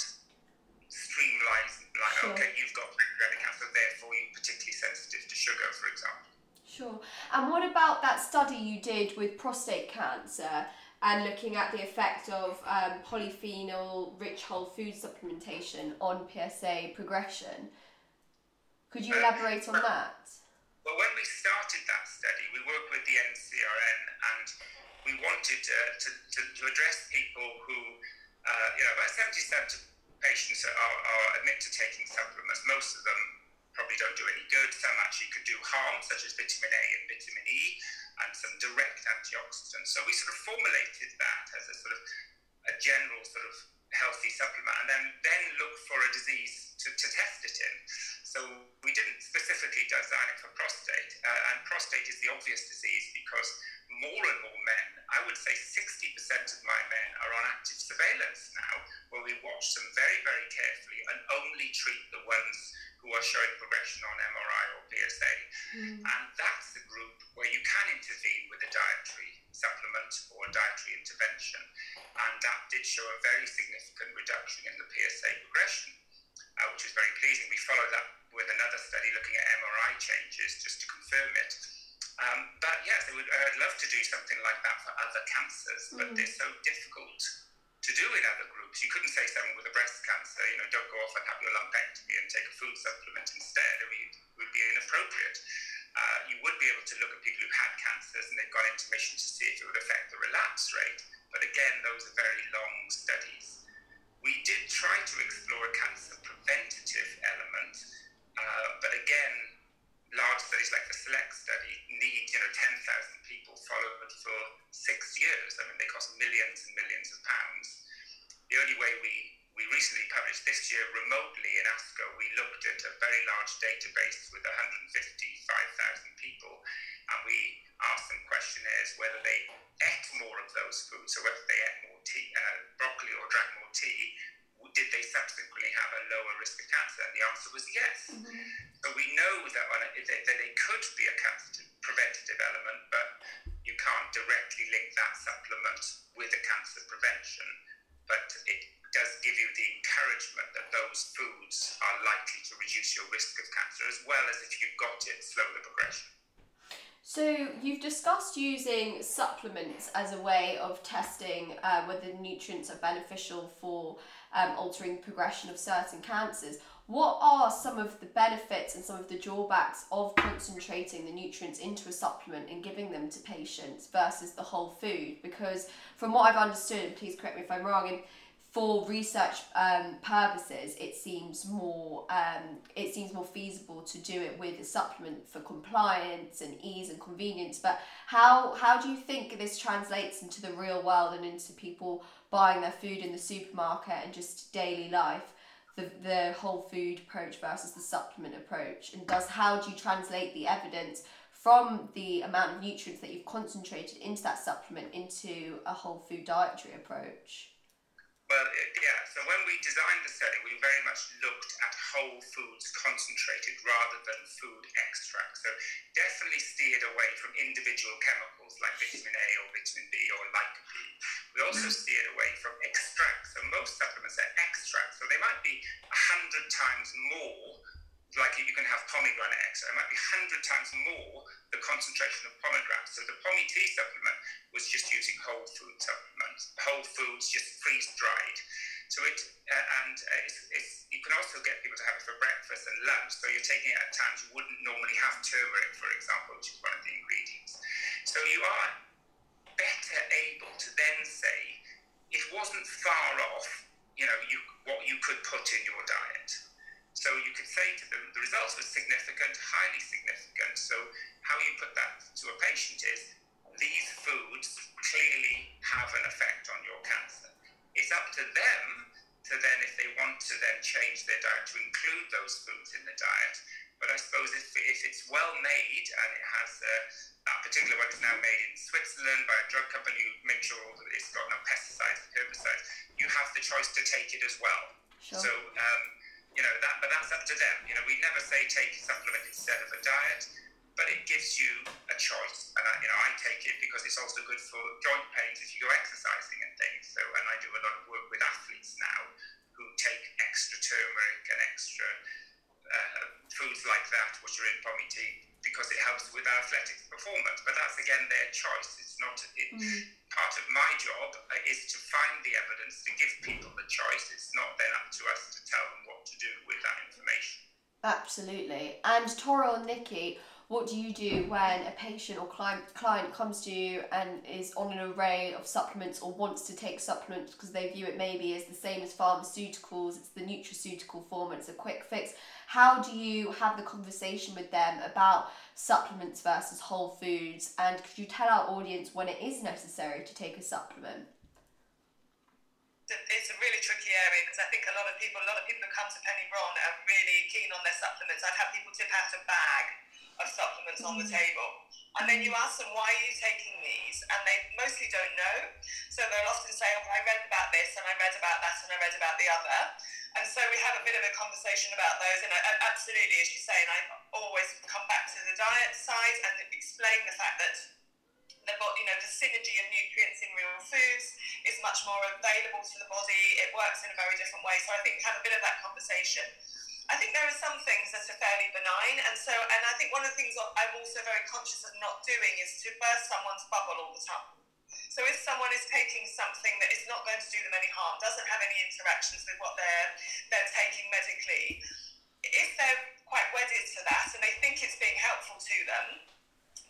streamlining, like, Sure. okay, you've got pancreatic cancer, therefore you're particularly sensitive to sugar, for example. Sure. And what about that study you did with prostate cancer and looking at the effect of um, polyphenol rich whole food supplementation on PSA progression? Could you elaborate on that? Well, when we started that study, we worked with the NCRN and we wanted uh, to, to, to address people who, uh, you know, about 70% of patients are, are admit to taking supplements. Most of them probably don't do any good. Some actually could do harm, such as vitamin A and vitamin E, and some direct antioxidants. So we sort of formulated that as a sort of a general sort of healthy supplement, and then then look for a disease to, to test it in. So we didn't specifically design it for prostate, uh, and prostate is the obvious disease because more and more men, I would say 60% of my men are on active surveillance now, where we watch them very, very carefully and only treat the ones who are showing progression on MRI or PSA. And that's the group where you can intervene with a dietary supplement or dietary intervention. And that did show a very significant reduction in the PSA progression, uh, which was very pleasing. We followed up with another study looking at MRI changes just to confirm it. Um, but yes, I would, I'd love to do something like that for other cancers, but they're so difficult to do in other groups. You couldn't say someone with a breast cancer, you know, don't go off and have your lumpectomy and take a food supplement instead. It would, it would be inappropriate. Uh, you would be able to look at people who've had cancers and they've gone into mission to see if it would affect the relapse rate. But again, those are very long studies. We did try to explore a cancer preventative element, uh, but again, large studies like the SELECT study need, you know, 10,000 people followed for six years. I mean, they cost millions and millions of pounds. The only way we, we recently published this year remotely in ASCO, we looked at a very large database with 155,000 people, and we asked them questionnaires whether they ate more of those foods, so whether they ate more tea, uh, broccoli or drank more tea, did they subsequently have a lower risk of cancer? And the answer was yes. So we know that, on a, that, that it could be a cancer preventative element, but you can't directly link that supplement with a cancer prevention. But it does give you the encouragement that those foods are likely to reduce your risk of cancer, as well as if you've got it, slow the progression. So you've discussed using supplements as a way of testing uh, whether nutrients are beneficial for um, altering progression of certain cancers. What are some of the benefits and some of the drawbacks of concentrating the nutrients into a supplement and giving them to patients versus the whole food? Because from what I've understood, please correct me if I'm wrong, and for research um, purposes, it seems more um, it seems more feasible to do it with a supplement for compliance and ease and convenience. But how how do you think this translates into the real world and into people buying their food in the supermarket and just daily life? The, the whole food approach versus the supplement approach? And does how do you translate the evidence from the amount of nutrients that you've concentrated into that supplement into a whole food dietary approach Well, yeah. So when we designed the study, we very much looked at whole foods concentrated rather than food extracts. So definitely steered away from individual chemicals like vitamin A or vitamin B or lycopene. We also mm. steered away from extracts. So most supplements are extracts. So they might be a hundred times more. Like you can have pomegranate extract, it might be hundred times more the concentration of pomegranate. So the Pomi-T supplement was just using whole food supplements, whole foods just freeze dried. So it uh, and uh, it's, it's, you can also get people to have it for breakfast and lunch. So you're taking it at times you wouldn't normally have turmeric, for example, which is one of the ingredients. So you are better able to then say it wasn't far off. You know, you what you could put in your diet. So you could say to them, the results were significant, highly significant. So how you put that to a patient is these foods clearly have an effect on your cancer. It's up to them to then, if they want to then change their diet to include those foods in the diet. But I suppose if, if it's well made and it has uh, that particular one is now made in Switzerland by a drug company who make sure that it's got no pesticides herbicides, you have the choice to take it as well. Sure. So um, you know that, but that's up to them. You know, we never say take a supplement instead of a diet, but it gives you a choice. And I, you know, I take it because it's also good for joint pains if you go exercising and things. So, and I do a lot of work with athletes now who take extra turmeric and extra uh, foods like that, which are in Pomi-T, because it helps with athletics performance. But that's again their choice. It's not it, part of my job uh, is to find the evidence to give people the choice. It's not then up to us to tell them what to do with that information. Absolutely. And Toral and Nikki, what do you do when a patient or client client comes to you and is on an array of supplements or wants to take supplements because they view it maybe as the same as pharmaceuticals, it's the nutraceutical form, it's a quick fix. How do you have the conversation with them about supplements versus whole foods? And could you tell our audience when it is necessary to take a supplement? it's a really tricky area because I think a lot of people, a lot of people who come to Penny Brohn are really keen on their supplements. I've had people tip out a bag of supplements on the mm. table. And then you mm. ask them, why are you taking these? And they mostly don't know. So they'll often say, oh, I read about this and I read about that and I read about the other. And so we have a bit of a conversation about those. And absolutely, as you say, and I always come back to the diet side and explain the fact that the you know, the synergy of nutrients in real foods is much more available to the body. It works in a very different way. So I think we have a bit of that conversation. I think there are some things that are fairly benign, and so and I think one of the things I'm also very conscious of not doing is to burst someone's bubble all the time. So if someone is taking something that is not going to do them any harm, doesn't have any interactions with what they're they're taking medically, if they're quite wedded to that and they think it's being helpful to them,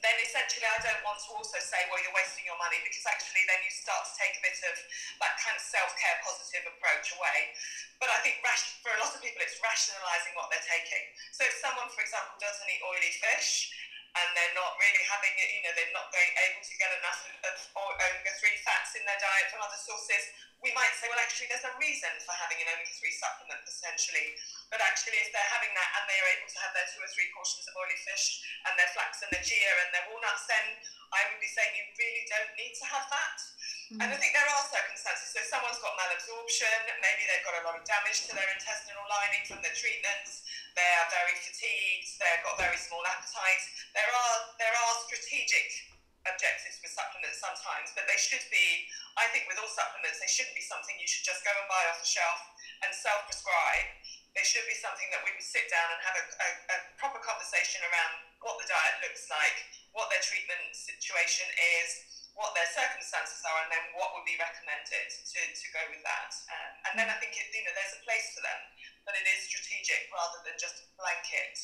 then essentially I don't want to also say, well, you're wasting your money because actually then you start to take a bit of that kind of self-care positive approach away. But I think for a lot of people, it's rationalising what they're taking. So if someone, for example, doesn't eat oily fish, and they're not really having it, you know, they're not being able to get enough of omega 3 fats in their diet from other sources, we might say, well, actually, there's a reason for having an omega 3 supplement potentially. But actually, if they're having that and they're able to have their two or three portions of oily fish and their flax and their chia and their walnuts, then I would be saying you really don't need to have that. Mm-hmm. And I think there are circumstances. So, someone's got malabsorption, maybe they've got a lot of damage to their intestinal lining from their treatments they are very fatigued, they've got very small appetites. There are there are strategic objectives with supplements sometimes, but they should be, I think with all supplements, they shouldn't be something you should just go and buy off the shelf and self-prescribe. They should be something that we would sit down and have a, a, a proper conversation around what the diet looks like, what their treatment situation is, what their circumstances are, and then what would be recommended to, to go with that. Um, and then I think it, you know there's a place for them but it is strategic rather than just blanket.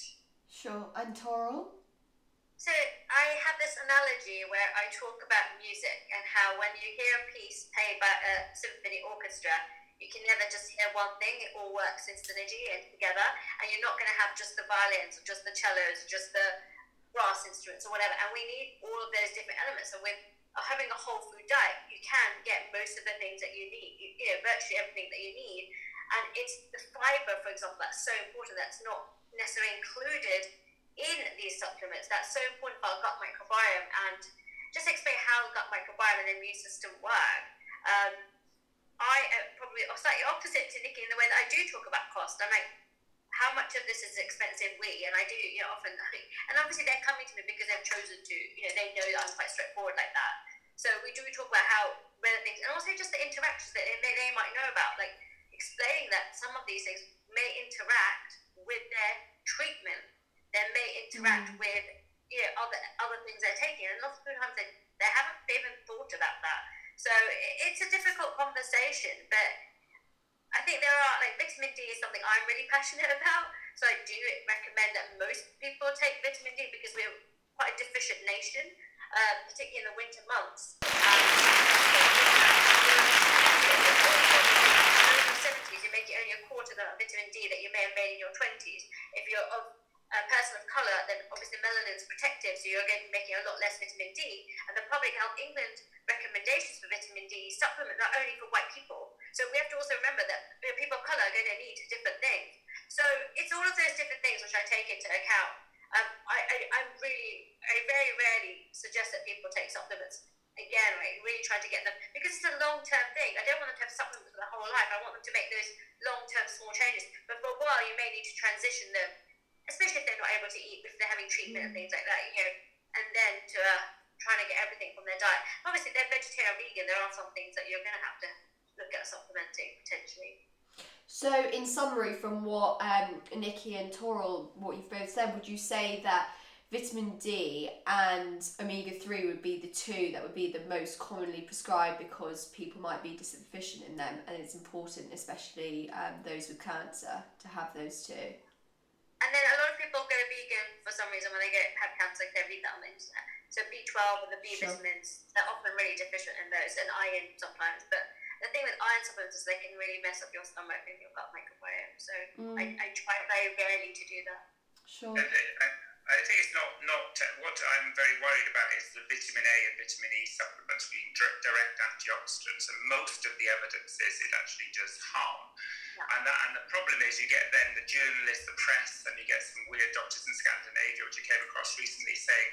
Sure. And Toral? So I have this analogy where I talk about music and how when you hear a piece played by a symphony orchestra, you can never just hear one thing. It all works in synergy and together, and you're not going to have just the violins or just the cellos or just the brass instruments or whatever. And we need all of those different elements. And with having a whole food diet, you can get most of the things that you need, you know, virtually everything that you need and it's the fiber, for example, that's so important. That's not necessarily included in these supplements. That's so important for our gut microbiome. And just explain how the gut microbiome and the immune system work. Um, I am probably slightly opposite to Nikki in the way that I do talk about cost. I'm like, how much of this is expensive? We and I do, you know, often. And obviously, they're coming to me because they've chosen to. You know, they know that I'm quite straightforward like that. So we do talk about how whether things, and also just the interactions that they, they might know about, like explaining that some of these things may interact with their treatment, they may interact mm. with you know, other other things they're taking, and lots of times they, they haven't even thought about that. So it's a difficult conversation, but I think there are like vitamin D is something I'm really passionate about. So I do recommend that most people take vitamin D because we're quite a deficient nation, um, particularly in the winter months. Um, 70s, you make it only a quarter of the vitamin D that you may have made in your 20s. If you're of a person of colour, then obviously melanin is protective, so you're going to be making a lot less vitamin D. And the Public Health England recommendations for vitamin D supplement not only for white people. So we have to also remember that people of colour are going to need different things. So it's all of those different things which I take into account. Um, I, I, I really, I very rarely suggest that people take supplements again, like really trying to get them because it's a long term thing. I don't want them to have supplements for their whole life. I want them to make those long term small changes. But for a while, you may need to transition them, especially if they're not able to eat, if they're having treatment and things like that. You know, and then to uh, trying to get everything from their diet. Obviously, they're vegetarian, vegan. There are some things that you're going to have to look at supplementing potentially. So, in summary, from what um, Nikki and Toral, what you've both said, would you say that vitamin D and omega 3 would be the two that would be the most commonly prescribed because people might be deficient in them, and it's important, especially um, those with cancer, to have those two. And then a lot of people go vegan for some reason when they get have cancer. They read that on the internet. So B12 and the B Sure. vitamins, they're often really deficient in those, and iron sometimes. But the thing with iron supplements is they can really mess up your stomach and your gut microbiome. So I, I try very rarely to do that. Sure. I think it's not not what I'm very worried about is the vitamin A and vitamin E supplements being direct antioxidants, and most of the evidence is it actually does harm. And that, and the problem is you get then the journalists, the press, and you get some weird doctors in Scandinavia, which I came across recently, saying,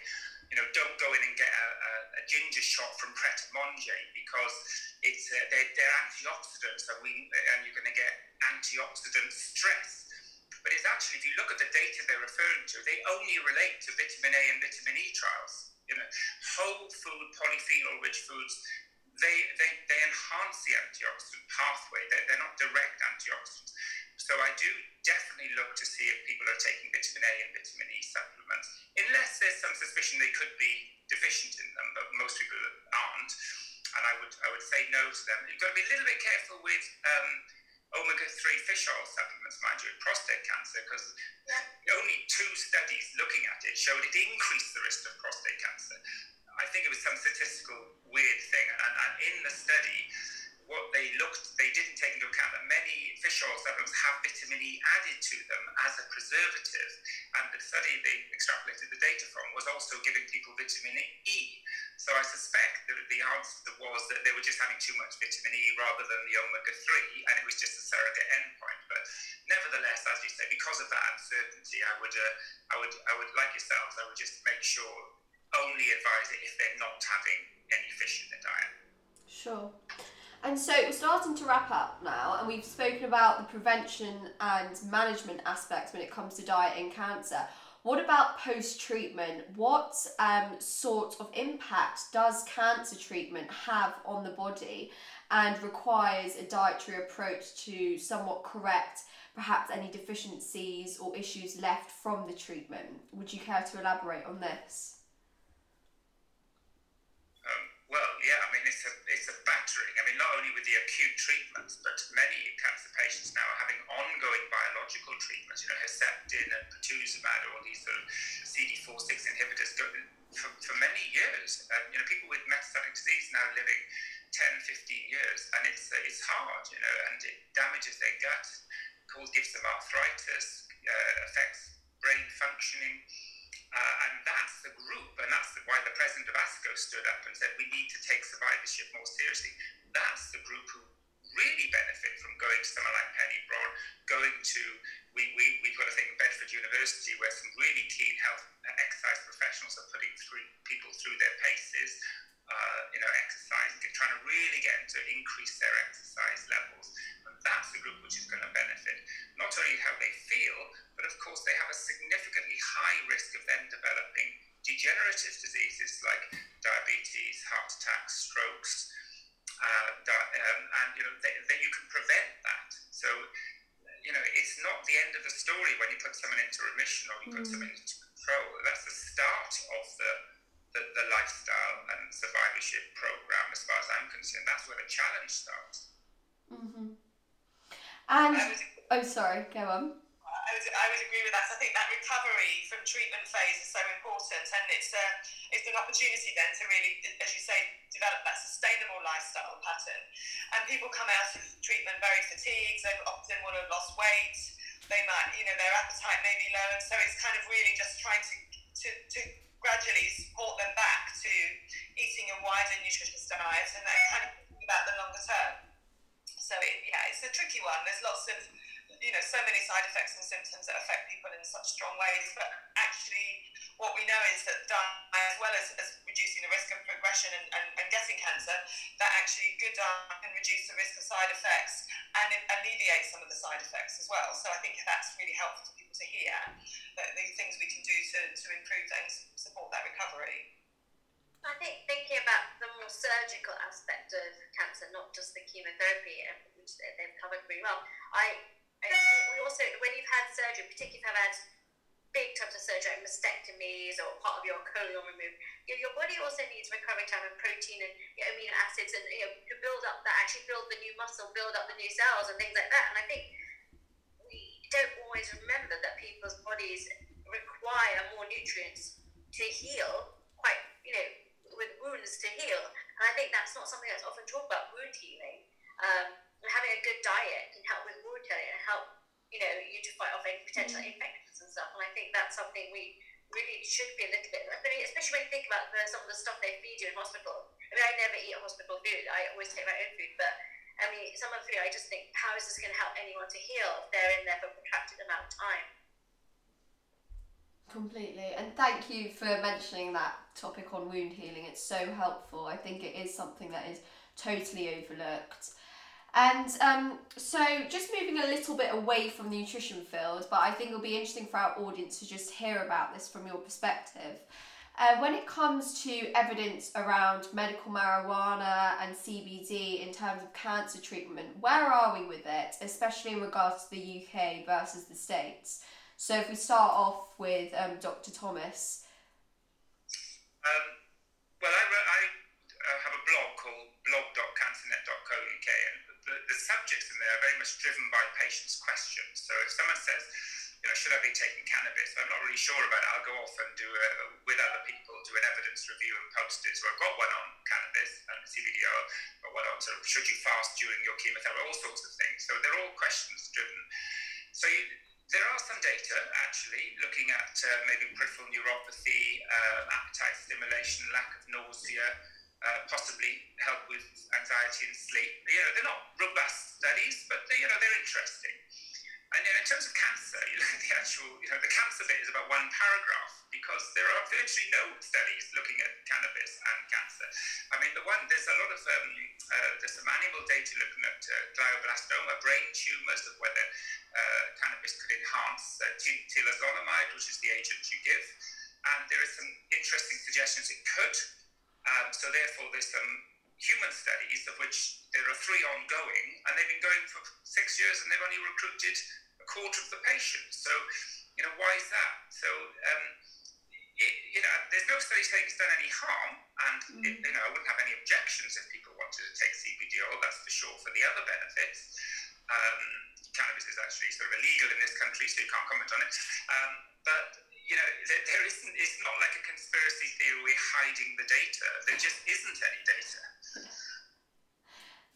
you know, don't go in and get a, a, a ginger shot from Pret a Manger because it's uh, they're, they're antioxidants, and we and you're going to get antioxidant stress. But it's actually, if you look at the data they're referring to, they only relate to vitamin A and vitamin E trials. You know, whole food, polyphenol-rich foods, they, they, they enhance the antioxidant pathway. They're, they're not direct antioxidants. So I do definitely look to see if people are taking vitamin A and vitamin E supplements, unless there's some suspicion they could be deficient in them, but most people aren't. And I would I would say no to them. You've got to be a little bit careful with um, omega-3 fish oil supplements, mind you, in prostate cancer, because only two studies looking at it showed it increased the risk of prostate cancer. I think it was some statistical weird thing, and, and in the study, what they looked, they didn't take into account that many fish oil supplements have vitamin E added to them as a preservative, and the study they extrapolated the data from was also giving people vitamin E. So I suspect that the answer was that they were just having too much vitamin E rather than the omega three, and it was just a surrogate endpoint. But nevertheless, as you say, because of that uncertainty, I would, uh, I would, I would like yourselves, I would just make sure only advise it if they're not having any fish in their diet. Sure. And so we're starting to wrap up now, and we've spoken about the prevention and management aspects when it comes to diet and cancer. What about post treatment? What um, sort of impact does cancer treatment have on the body and requires a dietary approach to somewhat correct perhaps any deficiencies or issues left from the treatment? Would you care to elaborate on this? Um, well, yeah, I mean, it's a, it's a battering. I mean, not only with the acute treatments, but many cancer patients now are having ongoing biological treatments, you know, Herceptin and pertuzumab, all these sort of CD4-6 inhibitors for, for many years. Uh, you know, people with metastatic disease now living 10, 15 years, and it's, uh, it's hard, you know, and it damages their gut, causes, gives them arthritis, uh, affects brain functioning. Uh, and that's the group, and that's the, why the president of ASCO stood up and said we need to take survivorship more seriously. That's the group who really benefit from going to somewhere like Penny Brohn, going to, we, we, we've got a thing, at Bedford University, where some really keen health exercise professionals are putting through, people through their paces, uh, you know, exercising, trying to really get them to increase their exercise levels. That's the group which is going to benefit. Not only how they feel, but of course they have a significantly high risk of then developing degenerative diseases like diabetes, heart attacks, strokes, uh, di- um, and you know they, they, you can prevent that. So you know it's not the end of the story when you put someone into remission or you put someone into control. That's the start of the the, the lifestyle and survivorship program, as far as I'm concerned. That's where the challenge starts. And I would, oh, sorry, go on. I would, I would agree with that. I think that recovery from treatment phase is so important, and it's a, it's an opportunity then to really, as you say, develop that sustainable lifestyle pattern. And people come out of treatment very fatigued. They often will have lost weight. They might, you know, their appetite may be low, and so it's kind of really just trying to to, to gradually support them back to eating a wider nutritious diet, and then kind of thinking about the longer term. So it, yeah, it's a tricky one. There's lots of you know so many side effects and symptoms that affect people in such strong ways. But actually, what we know is that diet, as well as, as reducing the risk of progression and, and, and getting cancer, that actually good diet can reduce the risk of side effects and alleviate some of the side effects as well. So I think that's really helpful for people to hear that the things we can do to, to improve and support that recovery. I think thinking about the more surgical aspect of cancer, not just the chemotherapy, uh, which they- they've covered pretty well. I, I we also when you've had surgery, particularly if you've had big types of surgery like mastectomies or part of your colon removed, your, your body also needs recovery time and protein and you know, amino acids and you know, to build up that actually build the new muscle, build up the new cells and things like that. And I think we don't always remember that people's bodies require more nutrients to heal, quite, you know, with wounds to heal. And I think that's not something that's often talked about, wound healing. Um, and having a good diet can help with wound healing and help, you know, you to fight off any potential infections and stuff. And I think that's something we really should be a little bit, I mean, especially when you think about the, some of the stuff they feed you in hospital. I mean, I never eat hospital food. I always take my own food, but I mean, some of the food, I just think, how is this going to help anyone to heal if they're in there for a protracted amount of time? Completely. And thank you for mentioning that topic on wound healing. It's so helpful. I think it is something that is totally overlooked. And um, so, just moving a little bit away from the nutrition field, but I think it'll be interesting for our audience to just hear about this from your perspective. Uh, when it comes to evidence around medical marijuana and CBD in terms of cancer treatment, where are we with it, especially in regards to the UK versus the States? So if we start off with um, Dr. Thomas. Um, well, I, I uh, have a blog called blog.cancernet.co.uk, and the, the subjects in there are very much driven by patients' questions. So if someone says, you know, should I be taking cannabis? I'm not really sure about it. I'll go off and do a, with other people, do an evidence review and post it. So I've got one on cannabis and CBD, got one on sort of should you fast during your chemotherapy, all sorts of things. So they're all questions driven. So you, there are some data actually looking at uh, maybe peripheral neuropathy, uh, appetite stimulation, lack of nausea, uh, possibly help with anxiety and sleep. You know, they're not robust studies, but they, you know they're interesting. And you know, in terms of cancer, you at the actual, you know, the cancer bit is about one paragraph because there are virtually no studies looking at cannabis and cancer. I mean, the one there's a lot of um, uh, there's some animal data looking at uh, glioblastoma, brain tumors, of whether uh, cannabis could enhance uh, which is the agent you give, and there is some interesting suggestions it could. Um, so therefore, there's some human studies, of which there are three ongoing, and they've been going for six years, and they've only recruited a quarter of the patients. So, you know, why is that? So, um, you know, there's no study saying it's done any harm, and it, you know, I wouldn't have any objections if people wanted to take CBD oil. That's for sure for the other benefits. Um, cannabis is actually sort of illegal in this country, so you can't comment on it. Um, but you know, there, there isn't. It's not like a conspiracy theory. We're hiding the data. There just isn't any data.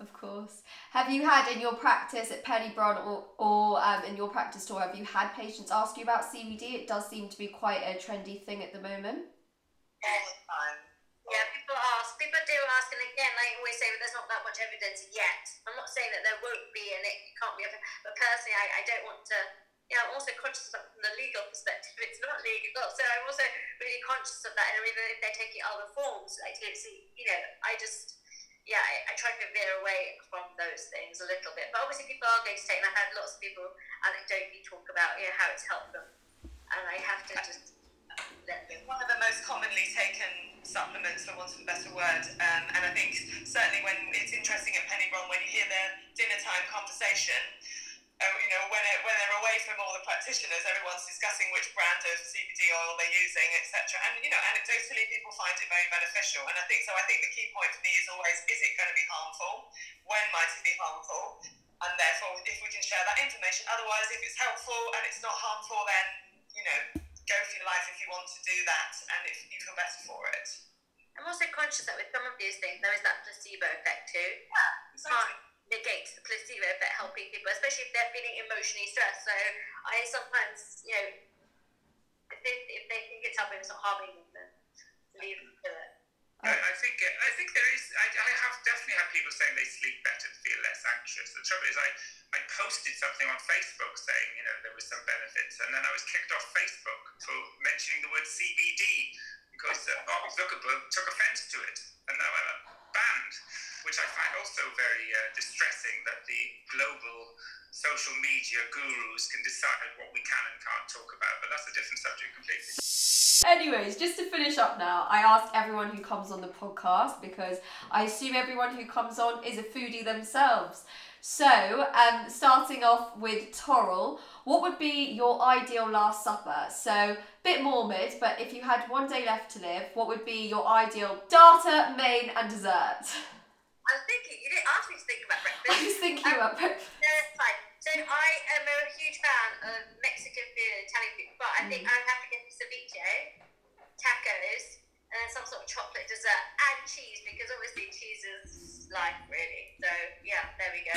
Of course. Have you had in your practice at Penny Brohn or, or um, in your practice store, have you had patients ask you about CBD? It does seem to be quite a trendy thing at the moment. all the time. Yeah, people ask. People do ask, and again, I always say, well, there's not that much evidence yet. I'm not saying that there won't be, and it can't be. But personally, I, I don't want to. Know, I'm also conscious of from the legal perspective. It's not legal, so I'm also really conscious of that. And even if they're taking other forms, like THC, you know, I just. Yeah, I, I try to veer away from those things a little bit. But obviously, people are going to take, and I've had lots of people anecdotally talk about you know how it's helped them, and I have to just let them. one of the most commonly taken supplements, for want of a better word. Um, and I think certainly when it's interesting at Penny Pennybron when you hear their dinner time conversation, uh, you know, when, it, when they're away from all the practitioners, everyone's discussing which brand of CBD oil they're using, etc. And you know, anecdotally, people find it very beneficial. And I think so. I think the key point for me is always: is it going to be harmful? When might it be harmful? And therefore, if we can share that information. Otherwise, if it's helpful and it's not harmful, then you know, go for your life if you want to do that, and if you feel better for it. I'm also conscious that with some of these things, there is that placebo effect too. Yeah, Can't negate the placebo effect helping people, especially if they're feeling emotionally stressed. So I sometimes, you know, if they, if they think it's helping, it's not harming them, then leave them to it. I, think I think there is. I, I have definitely had people saying they sleep better, feel less anxious. The trouble is, I, I posted something on Facebook saying you know there was some benefits, and then I was kicked off Facebook for mentioning the word CBD because uh, Mark Zuckerberg took offence to it, and now I'm banned, which I find also very uh, distressing that the global social media gurus can decide what we can and can't talk about. But that's a different subject completely. Anyways, just to finish up now, I ask everyone who comes on the podcast because I assume everyone who comes on is a foodie themselves. So, um, starting off with Toral, what would be your ideal Last Supper? So, bit morbid, but if you had one day left to live, what would be your ideal starter, main, and dessert? I was thinking, you didn't ask me to think about breakfast. I was thinking about breakfast. No, it's fine. So I am a huge fan of Mexican food and Italian food, but I think I would have to get ceviche, tacos, and then some sort of chocolate dessert and cheese because obviously cheese is life, really. So yeah, there we go.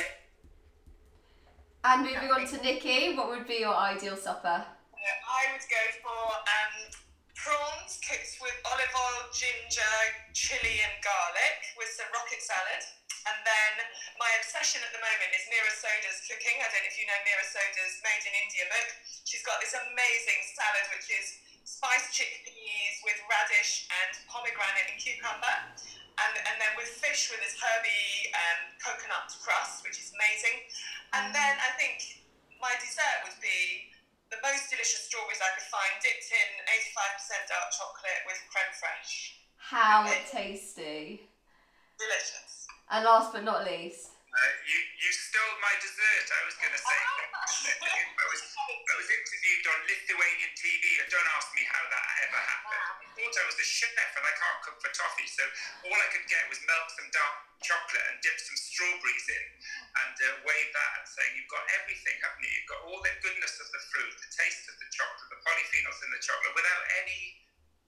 And moving on to Nikki, what would be your ideal supper? Uh, I would go for um, prawns cooked with olive oil, ginger, chili, and garlic with some rocket salad. And then my obsession at the moment is Meera Sodha's cooking. I don't know if you know Meera Sodha's Made in India book. She's got this amazing salad which is spiced chickpeas with radish and pomegranate and cucumber. And, and then with fish with this herby um, coconut crust, which is amazing. And then I think my dessert would be the most delicious strawberries I could find, dipped in 85% dark chocolate with creme fraiche. How tasty. Delicious. And last but not least, Uh, you, you stole my dessert. I was going to say. I was, I was interviewed on Lithuanian TV, and don't ask me how that ever happened. I thought I was a chef, and I can't cook for toffee, so all I could get was melt some dark chocolate and dip some strawberries in, and uh, wave that and say, "You've got everything, haven't you? You've got all the goodness of the fruit, the taste of the chocolate, the polyphenols in the chocolate, without any."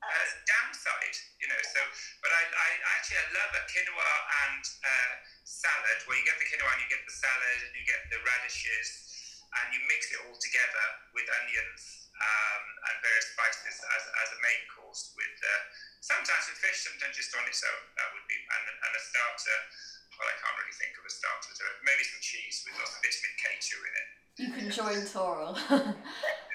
Uh, downside, you know. So, but I, I actually I love a quinoa and uh, salad where you get the quinoa and you get the salad and you get the radishes and you mix it all together with onions um, and various spices as, as a main course with uh, sometimes with fish, sometimes just on its own. That would be and, and a starter. Well, I can't really think of a starter. Maybe some cheese with lots of vitamin K2 in it. you can join Toral.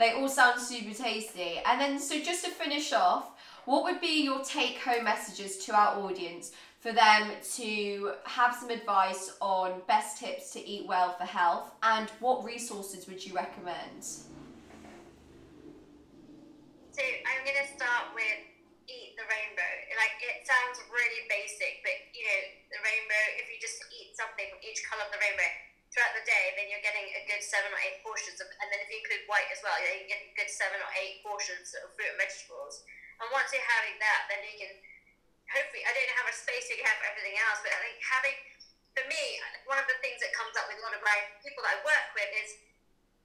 they all sound super tasty. And then, so just to finish off, what would be your take home messages to our audience for them to have some advice on best tips to eat well for health and what resources would you recommend? So I'm gonna start with eat the rainbow. Like it sounds really basic, but you know the rainbow. If you just eat something from each color of the rainbow throughout the day, then you're getting a good seven or eight portions of. And then if you include white as well, you get a good seven or eight portions of fruit and vegetables. And once you're having that, then you can hopefully. I don't know how much space you have for everything else, but I think having for me one of the things that comes up with a lot of my people that I work with is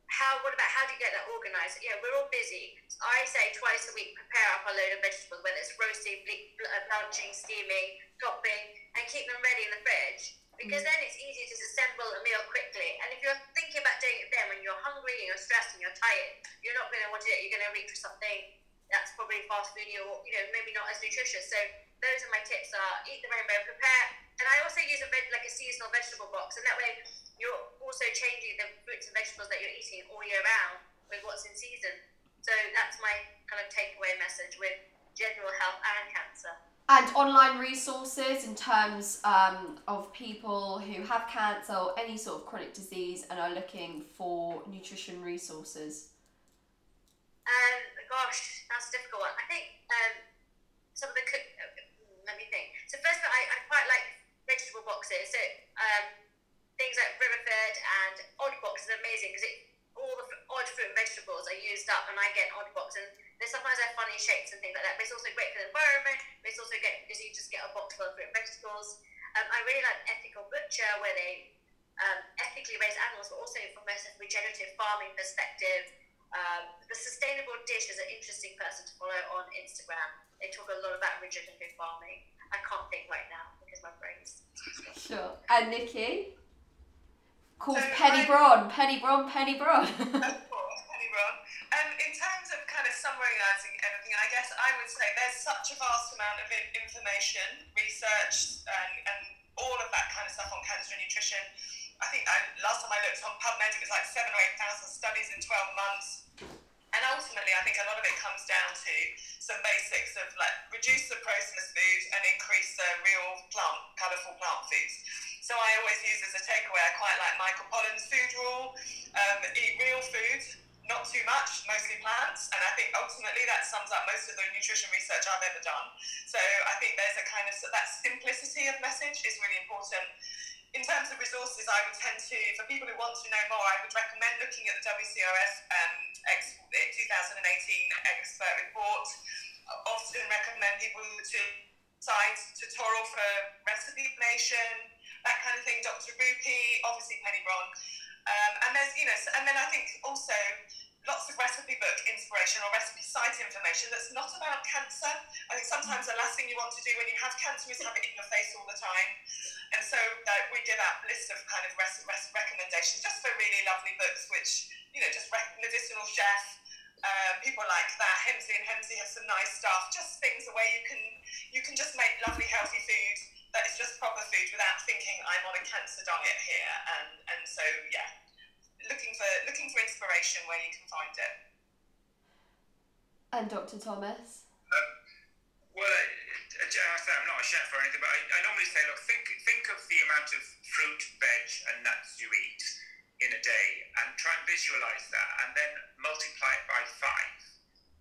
how what about how do you get that organized? Yeah, we're all busy. So I say twice a week prepare up a load of vegetables, whether it's roasting, ble- bl- uh, blanching, steaming, chopping, and keep them ready in the fridge. Because mm. then it's easy to assemble a meal quickly. And if you're thinking about doing it then when you're hungry and you're stressed and you're tired, you're not going to want to do it. You're going to reach for something that's probably fast food or you know maybe not as nutritious. So those are my tips: are eat the rainbow, prepare, and I also use a veg- like a seasonal vegetable box, and that way you're also changing the fruits and vegetables that you're eating all year round with what's in season. So that's my kind of takeaway message with general health and cancer. And online resources in terms um, of people who have cancer or any sort of chronic disease and are looking for nutrition resources. Um, gosh, that's a difficult one. I think um, some of the cook. uh, Let me think. So first of all, I, I quite like vegetable boxes. So um, things like Riverford and Odd Box is amazing because it all the odd fruit and vegetables are used up, and I get odd box, and they sometimes have funny shapes and things like that. But it's also great for the environment. But it's also great because you just get a box full of fruit and vegetables. Um, I really like Ethical Butcher, where they um, ethically raise animals, but also from a regenerative farming perspective. Um, the Sustainable Dish is an interesting person to follow on Instagram. They talk a lot about regenerative farming. I can't think right now because my brain's. Sure. And Nikki? Called So Penny Brohn. Penny Brohn, Penny. Of course, Penny Brohn. Um, in terms of kind of summarising everything, I guess I would say there's such a vast amount of information, research, and, and all of that kind of stuff on cancer and nutrition. I think I, last time I looked on PubMed, it was like seven or eight thousand studies in 12 months. And ultimately, I think a lot of it comes down to some basics of like reduce the processed food and increase the real plant, colourful plant foods. So I always use as a takeaway, I quite like Michael Pollan's food rule, um, eat real food, not too much, mostly plants. And I think ultimately that sums up most of the nutrition research I've ever done. So I think there's a kind of, that simplicity of message is really important. In terms of resources, I would tend to, for people who want to know more, I would recommend looking at the WCRF um, ex- 2018 expert report. I often recommend people to site tutorial for recipe information, that kind of thing. Dr. Rupy, obviously Penny Brohn. Um, and there's, you know, and then I think also lots of recipe book inspiration or recipe site information that's not about cancer. I think sometimes the last thing you want to do when you have cancer is have it in your face all the time. And so uh, we give out lists of kind of rec- rec- recommendations just for really lovely books, which, you know, just rec- medicinal chef, uh, people like that. Hemsley and Hemsley have some nice stuff, just things where you can you can just make lovely healthy food that is just proper food without thinking I'm on a cancer diet here. And and so yeah, looking for looking for inspiration where you can find it. And Dr. Thomas? Um, well, I, I, I'm not a chef or anything, but I, I normally say, look, think think of the amount of fruit, veg, and nuts you eat in a day, and try and visualize that, and then multiply it by five.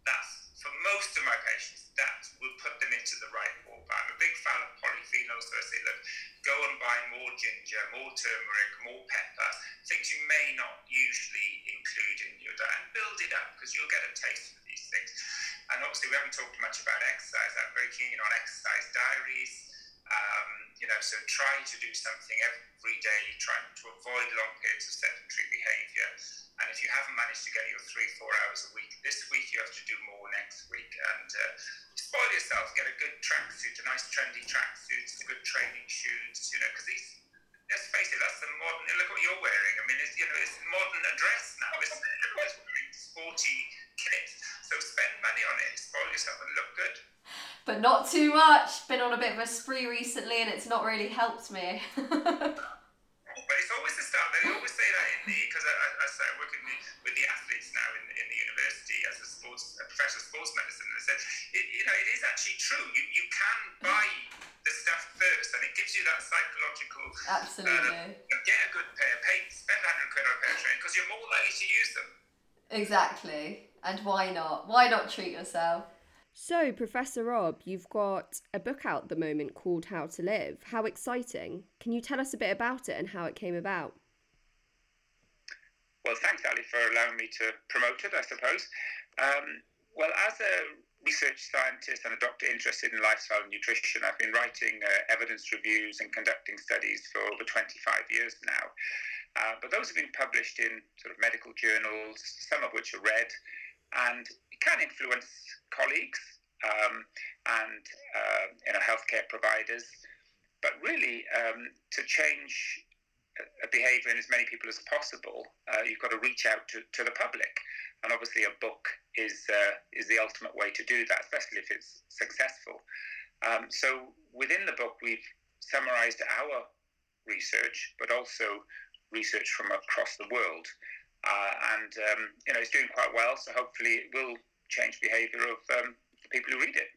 That's for most of my patients. That will put them into the right ballpark. I'm a big fan of polyphenols, so I say, look, go and buy more ginger, more turmeric, more pepper, things you may not usually include in your diet, and build it up because you'll get a taste for these things. And obviously, we haven't talked much about exercise. I'm very keen on exercise diaries. Um, you know, so try to do something every day, trying to avoid long periods of sedentary behaviour. And if you haven't managed to get your three, four hours a week this week, you have to do more next week. And uh, spoil yourself, get a good tracksuit, a nice trendy tracksuit, good training shoes, you know, because these, let's face it, that's the modern, look what you're wearing. I mean, it's, you know, it's modern address now, isn't it? Everybody's wearing sporty kit. So spend money on it, spoil yourself and look good. But not too much. Been on a of spree recently and it's not really helped me. But it's always the start. They always say that in the because I, I, I say I work in the, with the athletes now in, in the university as a sports a professional sports medicine. And they said, it, you know, it is actually true. You you can buy the stuff first, and it gives you that psychological. Absolutely. Uh, you know, get a good pair, pay spend hundred quid on a pair of trainers because you're more likely to use them. Exactly. And why not? Why not treat yourself? So, Professor Rob, you've got a book out at the moment called How to Live. How exciting. Can you tell us a bit about it and how it came about? Well, thanks, Ali, for allowing me to promote it, I suppose. Um, well, as a research scientist and a doctor interested in lifestyle and nutrition, I've been writing uh, evidence reviews and conducting studies for over 25 years now. Uh, but those have been published in sort of medical journals, some of which are read, and can influence colleagues um, and uh, you know healthcare providers. But really, um, to change a behaviour in as many people as possible, uh, you've got to reach out to, to the public. And obviously, a book is uh, is the ultimate way to do that, especially if it's successful. Um, so within the book, we've summarised our research, but also research from across the world. Uh, and um, you know, it's doing quite well. So hopefully, it will change behaviour of um, people who read it.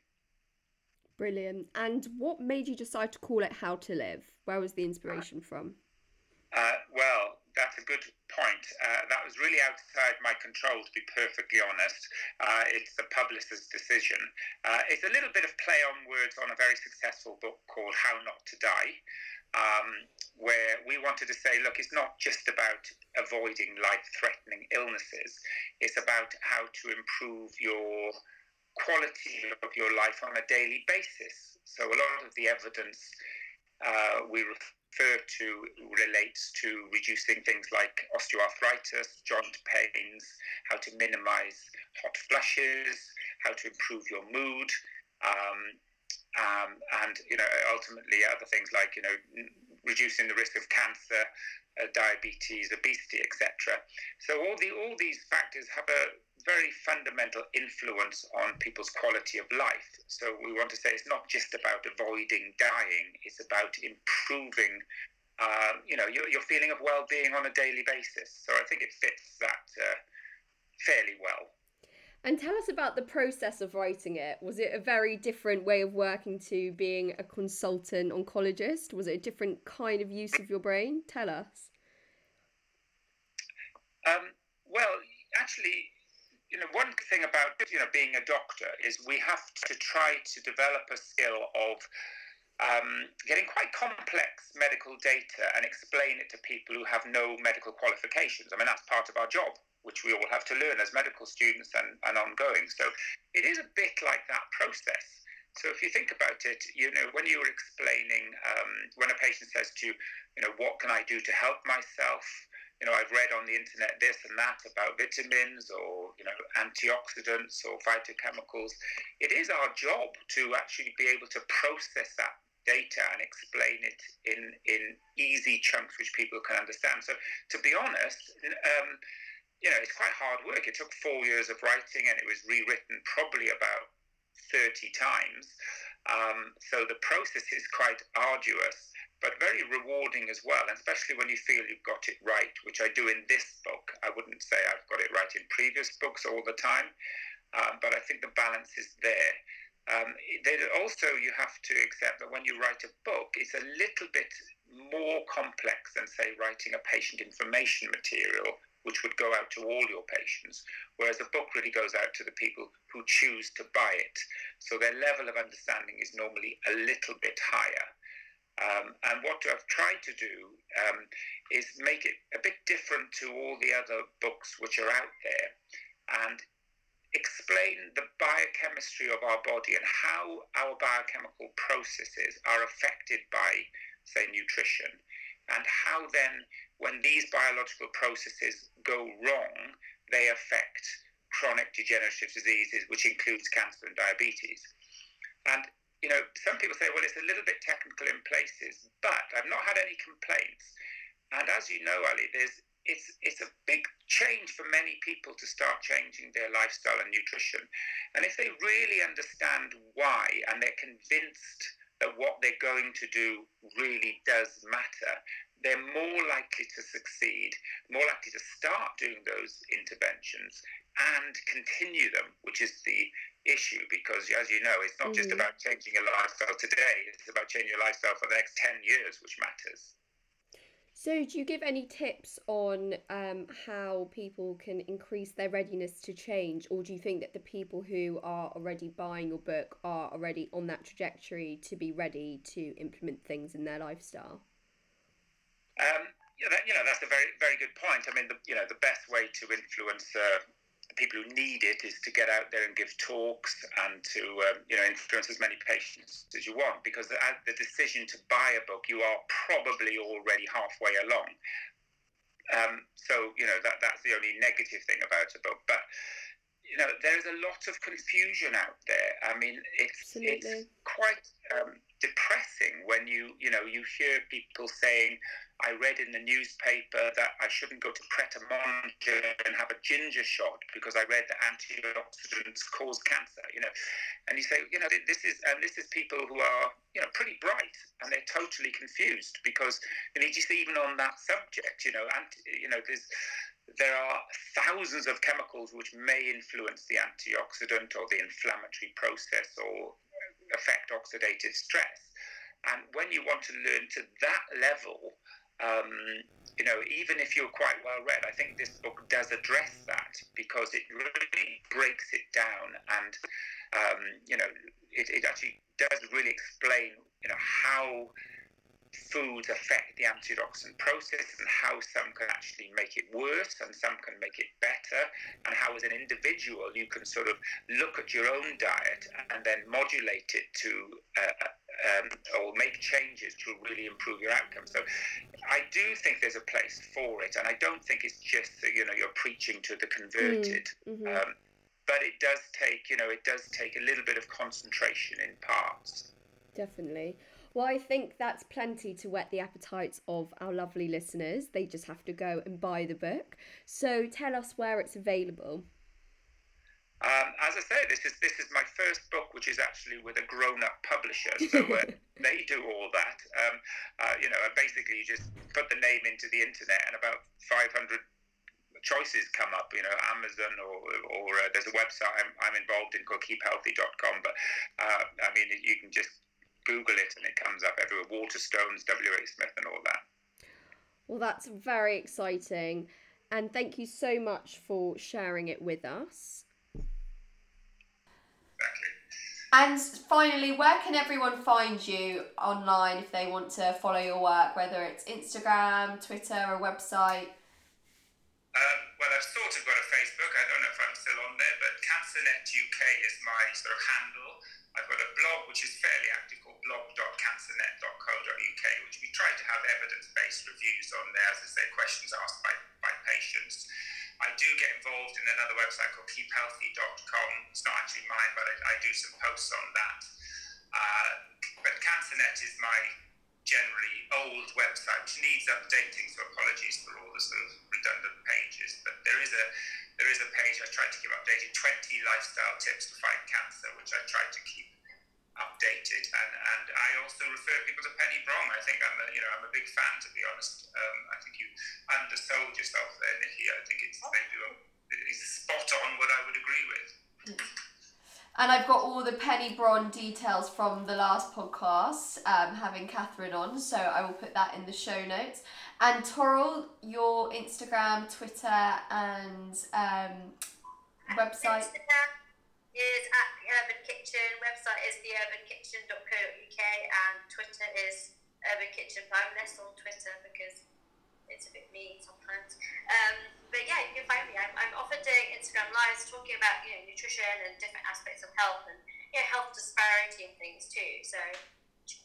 Brilliant. And what made you decide to call it How to Live? Where was the inspiration from? Uh, well, that's a good point. Uh, that was really outside my control, to be perfectly honest. Uh, it's the publisher's decision. Uh, it's a little bit of play on words on a very successful book called How Not to Die, um, where we wanted to say, look, it's not just about avoiding life threatening illnesses, it's about how to improve your quality of your life on a daily basis. So, a lot of the evidence uh, we refer to relates to reducing things like osteoarthritis, joint pains, how to minimize hot flushes, how to improve your mood. Um, um, and you know ultimately other things like you know reducing the risk of cancer, uh, diabetes, obesity, etc. So all the all these factors have a very fundamental influence on people's quality of life. So we want to say it's not just about avoiding dying; it's about improving. Uh, you know your, your feeling of well-being on a daily basis. So I think it fits that uh, fairly well. And tell us about the process of writing it. Was it a very different way of working to being a consultant oncologist? Was it a different kind of use of your brain? Tell us. Um, well, actually, you know, one thing about you know being a doctor is we have to try to develop a skill of um, getting quite complex medical data and explain it to people who have no medical qualifications. I mean, that's part of our job which we all have to learn as medical students and, and ongoing. So it is a bit like that process. So if you think about it, you know, when you were explaining, um, when a patient says to you, you know, what can I do to help myself? You know, I've read on the internet this and that about vitamins or, you know, antioxidants or phytochemicals. It is our job to actually be able to process that data and explain it in, in easy chunks which people can understand. So, to be honest, um, you know, it's quite hard work. It took four years of writing and it was rewritten probably about 30 times. Um, so the process is quite arduous but very rewarding as well, especially when you feel you've got it right, which I do in this book. I wouldn't say I've got it right in previous books all the time, um, but I think the balance is there. Um, also, you have to accept that when you write a book, it's a little bit more complex than, say, writing a patient information material, which would go out to all your patients, whereas a book really goes out to the people who choose to buy it. So their level of understanding is normally a little bit higher. Um, and what I've tried to do um, is make it a bit different to all the other books which are out there and explain the biochemistry of our body and how our biochemical processes are affected by, say, nutrition, and how then, when these biological processes go wrong, they affect chronic degenerative diseases, which includes cancer and diabetes. And you know, some people say, well, it's a little bit technical in places, but I've not had any complaints. And as you know, Ali, there's it's it's a big change for many people to start changing their lifestyle and nutrition. And if they really understand why and they're convinced that what they're going to do really does matter, they're more likely to succeed, more likely to start doing those interventions and continue them, which is the issue because, as you know, it's not mm-hmm. just about changing your lifestyle today, it's about changing your lifestyle for the next 10 years, which matters. So, do you give any tips on um, how people can increase their readiness to change, or do you think that the people who are already buying your book are already on that trajectory to be ready to implement things in their lifestyle? Um, you know, that's a very, very good point. I mean, the, you know, the best way to influence uh, people who need it is to get out there and give talks and to um, you know influence as many patients as you want because at the decision to buy a book you are probably already halfway along. Um, so you know that that's the only negative thing about a book. But you know there's a lot of confusion out there. I mean it's Absolutely. it's quite um, depressing when you you know you hear people saying I read in the newspaper that I shouldn't go to Pret a Manger and have a ginger shot because I read that antioxidants cause cancer. You know, and you say, you know, this is and this is people who are you know pretty bright and they're totally confused because you know just even on that subject, you know, and you know there's there are thousands of chemicals which may influence the antioxidant or the inflammatory process or affect oxidative stress. And when you want to learn to that level, um, you know, even if you're quite well read, I think this book does address that because it really breaks it down and, um, you know, it, it actually does really explain, you know, how foods affect the antioxidant process and how some can actually make it worse and some can make it better and how as an individual you can sort of look at your own diet and then modulate it to uh, um, or make changes to really improve your outcome. So I do think there's a place for it, and I don't think it's just you know you're preaching to the converted. Mm, mm-hmm. Um, but it does take you know it does take a little bit of concentration in parts. Definitely. Well, I think that's plenty to whet the appetites of our lovely listeners. They just have to go and buy the book. So tell us where it's available. Um, as I say, this is this is my first book, which is actually with a grown-up publisher, so uh, they do all that. Um, uh, you know, basically you just put the name into the internet, and about 500 choices come up. You know, Amazon or or uh, there's a website I'm, I'm involved in called KeepHealthy.com, but uh, I mean you can just Google it and it comes up everywhere. Waterstones, W. A. Smith, and all that. Well, that's very exciting, and thank you so much for sharing it with us. And finally, where can everyone find you online if they want to follow your work, whether it's Instagram, Twitter, or website? Um, well, I've sort of got a Facebook. I don't know if I'm still on there, but CancerNet UK is my sort of handle. I've got a blog which is fairly active called blog.cancer cancernet.co.uk, which we try to have evidence-based reviews on there, as I say, questions asked by, by patients. I do get involved in another website called keephealthy.com. It's not actually mine, but I, I do some posts on that. Uh, but CancerNet is my generally old website, which needs updating. So apologies for all the sort of redundant pages. But there is a there is a page I try to keep updated: 20 lifestyle tips to fight cancer, which I try to keep updated. And and I also refer people to Penny Brohn. I think I'm a you know I'm a big fan to be honest. Um, I think you undersold yourself there, Nikki. I think it's they do a, it's spot on what I would agree with. And I've got all the Penny Brohn details from the last podcast, um, having Catherine on, so I will put that in the show notes. And Toral, your Instagram, Twitter, and um, website. Instagram is at the Urban Kitchen. Website is theurbankitchen.co.uk and Twitter is Urban Kitchen. But I'm less on Twitter because it's a bit mean sometimes. Um, but yeah, you can find me. I'm, I'm often doing Instagram lives talking about you know nutrition and different aspects of health and know health disparity and things too. So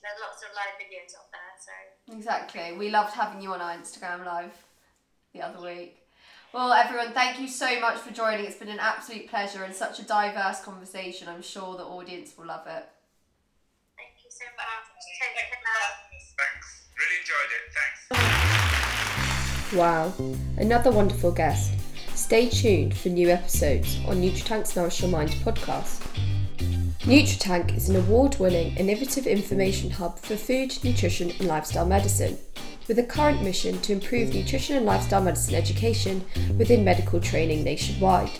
there's lots of live videos up there. So Exactly. We loved having you on our Instagram live the other week. Well, everyone, thank you so much for joining. It's been an absolute pleasure and such a diverse conversation. I'm sure the audience will love it. thank you so much. Take Thank you for care. Thanks. Really enjoyed it. Thanks. Wow, another wonderful guest. Stay tuned for new episodes on NutriTank's Nourish Your Mind podcast. NutriTank is an award winning, innovative information hub for food, nutrition, and lifestyle medicine, with a current mission to improve nutrition and lifestyle medicine education within medical training nationwide.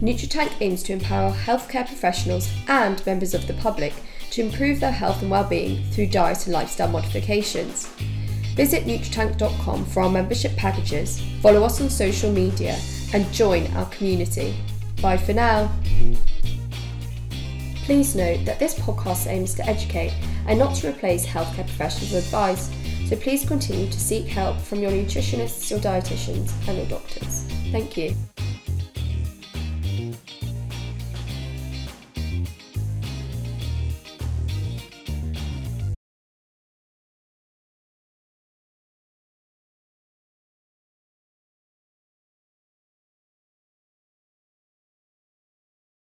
NutriTank aims to empower healthcare professionals and members of the public to improve their health and well-being through diet and lifestyle modifications. Visit Nutritank.com for our membership packages, follow us on social media, and join our community. Bye for now. Please note that this podcast aims to educate and not to replace healthcare professionals' advice, so please continue to seek help from your nutritionists, your dietitians, and your doctors. Thank you.